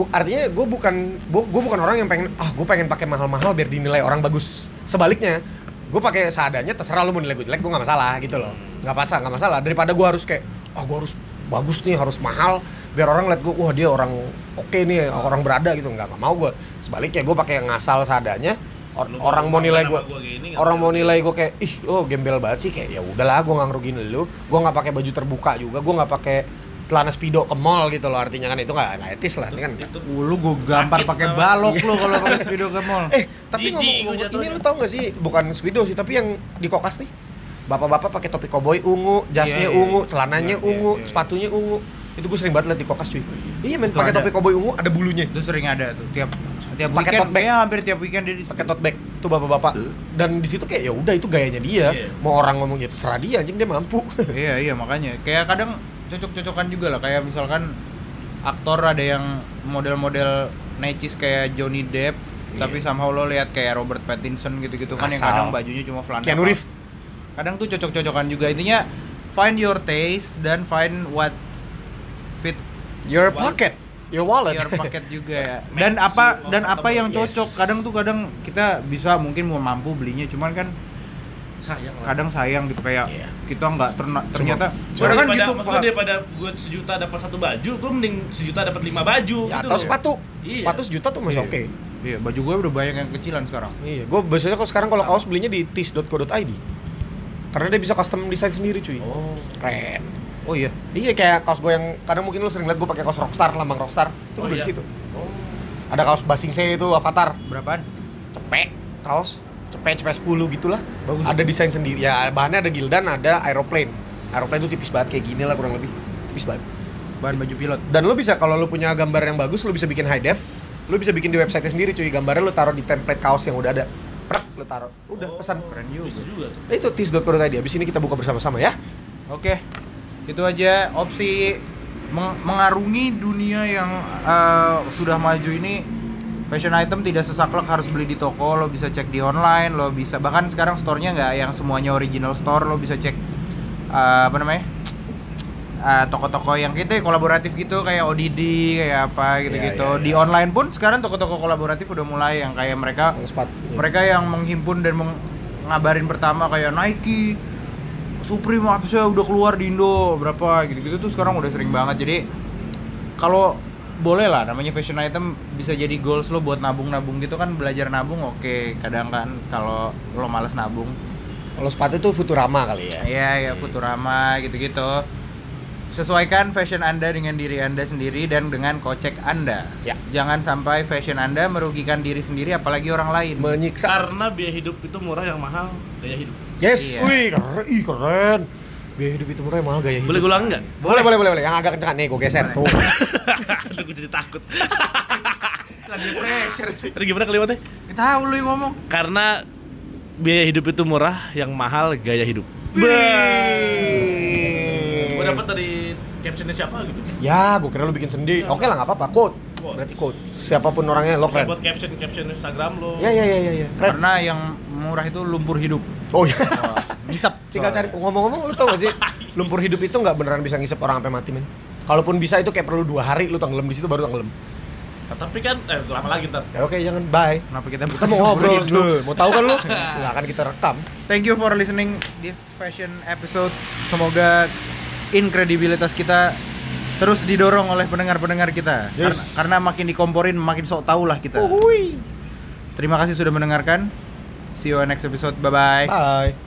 artinya gue bukan gue bukan orang yang pengen ah gue pengen pakai mahal-mahal biar dinilai orang bagus. Sebaliknya, gue pakai seadanya terserah lu mau nilai gue jelek gue nggak masalah gitu loh. Nggak masalah, nggak masalah. Daripada gue harus kayak ah gue harus bagus nih harus mahal biar orang lihat gue wah dia orang oke nih orang berada gitu. Nggak mau gue sebaliknya gue pakai yang ngasal seadanya or- Lu orang mau nilai gue orang mau nilai gue kayak ih lo gembel banget sih. Kayak ya udahlah gue nggak ngerugiin lu. Gue nggak pakai baju terbuka juga. Gue nggak pakai celana speedo ke mall gitu loh. Artinya kan itu nggak nggak etis lah. Ini kan itu Uh, lu gue gampar pakai balok lu kalau pakai speedo ke mall. eh tapi ngomong, gua ngomong ini lu tau gak sih? Bukan speedo sih tapi yang di kokas nih. Bapak-bapak pakai topi koboi ungu jasnya Iya, iya, ungu celananya Iya, iya, ungu iya. sepatunya ungu itu gue sering banget liat di kokas cuy. Iya men Itu pakai topi koboi ungu ada bulunya. Itu sering ada tuh tiap tiap Pakai weekend. tote bag. Kayaknya hampir tiap weekend dia di pakai tote bag tuh bapak-bapak. Dan di situ kayak ya udah itu gayanya dia. Iya. mau orang ngomong ya terserah dia anjing dia mampu. Iya iya makanya. Kayak kadang cocok-cocokan juga lah. Kayak misalkan aktor ada yang model-model necis kayak Johnny Depp tapi somehow lo lihat kayak Robert Pattinson gitu-gitu kan yang kadang bajunya cuma celana Keanu Reeves. Kadang tuh cocok-cocokan juga. Intinya find your taste dan find what fit your Wallet. pocket your wallet your pocket juga ya dan apa dan apa yang cocok Yes. kadang tuh kadang kita bisa mungkin mau mampu belinya cuman kan sayang lah. kadang sayang gitu kayak Iya. kita nggak terna- ternyata cuma kan gitu maksudnya daripada gue sejuta dapat satu baju, gue mending sejuta dapat lima baju. ya, gitu atau loh. sepatu Iya. sepatu sejuta tuh masih Iya. oke Iya, baju gue udah banyak yang kecilan sekarang. Iya, gue biasanya kalau sekarang kalau kaos belinya di tis.co.id. Karena dia bisa custom desain sendiri, cuy. Oh. Keren. Oh iya. Iya kayak kaos gue yang kadang mungkin lu sering lihat gue pakai kaos Rockstar, lambang Rockstar. Itu Oh, gue di iya. situ. Ada kaos Basing C itu Avatar, Berapaan? cepek kaos, cepek cepek 10 gitulah. Bagus. Ada desain sendiri. Ya bahannya ada gildan, ada aeroplane. Aeroplane itu tipis banget kayak gini lah kurang lebih. Tipis banget. Bahan baju pilot. Dan lu bisa kalau lu punya gambar yang bagus, lu bisa bikin high def. Lu bisa bikin di website sendiri cuy. Gambarnya lu taruh di template kaos yang udah ada. Prek, lu taruh. Udah pesan. Keren juga. juga tuh. Nah, itu tis.co.id. Abis ini kita buka bersama-sama ya. Oke. Itu aja opsi meng- mengarungi dunia yang eh, sudah maju ini fashion item tidak sesaklek harus beli di toko lo bisa cek di online lo bisa bahkan sekarang store-nya nggak yang semuanya original store lo bisa cek eh, apa namanya Eh, toko-toko yang kita kolaboratif gitu kayak ODD kayak apa gitu-gitu Iya, iya, di iya. online pun sekarang toko-toko kolaboratif udah mulai yang kayak mereka Yang sepatu. mereka yang menghimpun dan meng- ngabarin pertama kayak Nike, Supreme apa sih udah keluar di Indo berapa gitu-gitu tuh sekarang udah sering banget. Jadi kalau boleh lah namanya fashion item bisa jadi goals lo buat nabung-nabung gitu kan belajar nabung oke kadang kan kalau lo males nabung Kalau sepatu tuh Futurama kali ya. ya ya Futurama gitu-gitu sesuaikan fashion anda dengan diri anda sendiri dan dengan kocek anda Ya. jangan sampai fashion anda merugikan diri sendiri apalagi orang lain Menyiksa. Karena biaya hidup itu murah yang mahal gaya hidup. Yes, Iya. wih keren, ih keren. Biaya hidup itu murah mahal gaya hidup. Boleh gue ulang nggak? Boleh, boleh, boleh, boleh. Yang agak kencang nih, gue geser. Boleh. Tuh. Aduh, gue jadi takut. lagi pressure sih Tadi gimana kalimatnya? tahu lu yang ngomong Karena biaya hidup itu murah, yang mahal gaya hidup. Gue dapat dari captionnya siapa gitu. Ya, gue kira lu bikin sendiri. Oke lah, nggak apa-apa. Quote. Quote. Berarti quote. Siapa pun orangnya, lo Bisa keren. buat caption caption Instagram lo. Ya, ya, ya, ya, ya. Keren. karena yang murah itu lumpur hidup Oh iya. ngisap Tinggal cari ngomong-ngomong lu tau gak sih lumpur hidup itu nggak beneran bisa ngisep orang sampai mati men. Kalaupun bisa itu kayak perlu dua hari lu tenggelam di situ baru tenggelam. Nah, tapi kan eh lama lagi ntar. Ya oke jangan bye. kenapa kita Kita mau ngobrol dulu. Mau tahu kan lu? Nggak akan kita rekam. thank you for listening this fashion episode semoga inkredibilitas kita terus didorong oleh pendengar-pendengar kita. Karena, Yes. karena makin dikomporin makin sok tahu lah kita. Uhuy. Terima kasih sudah mendengarkan. See you on next episode. Bye bye. Bye.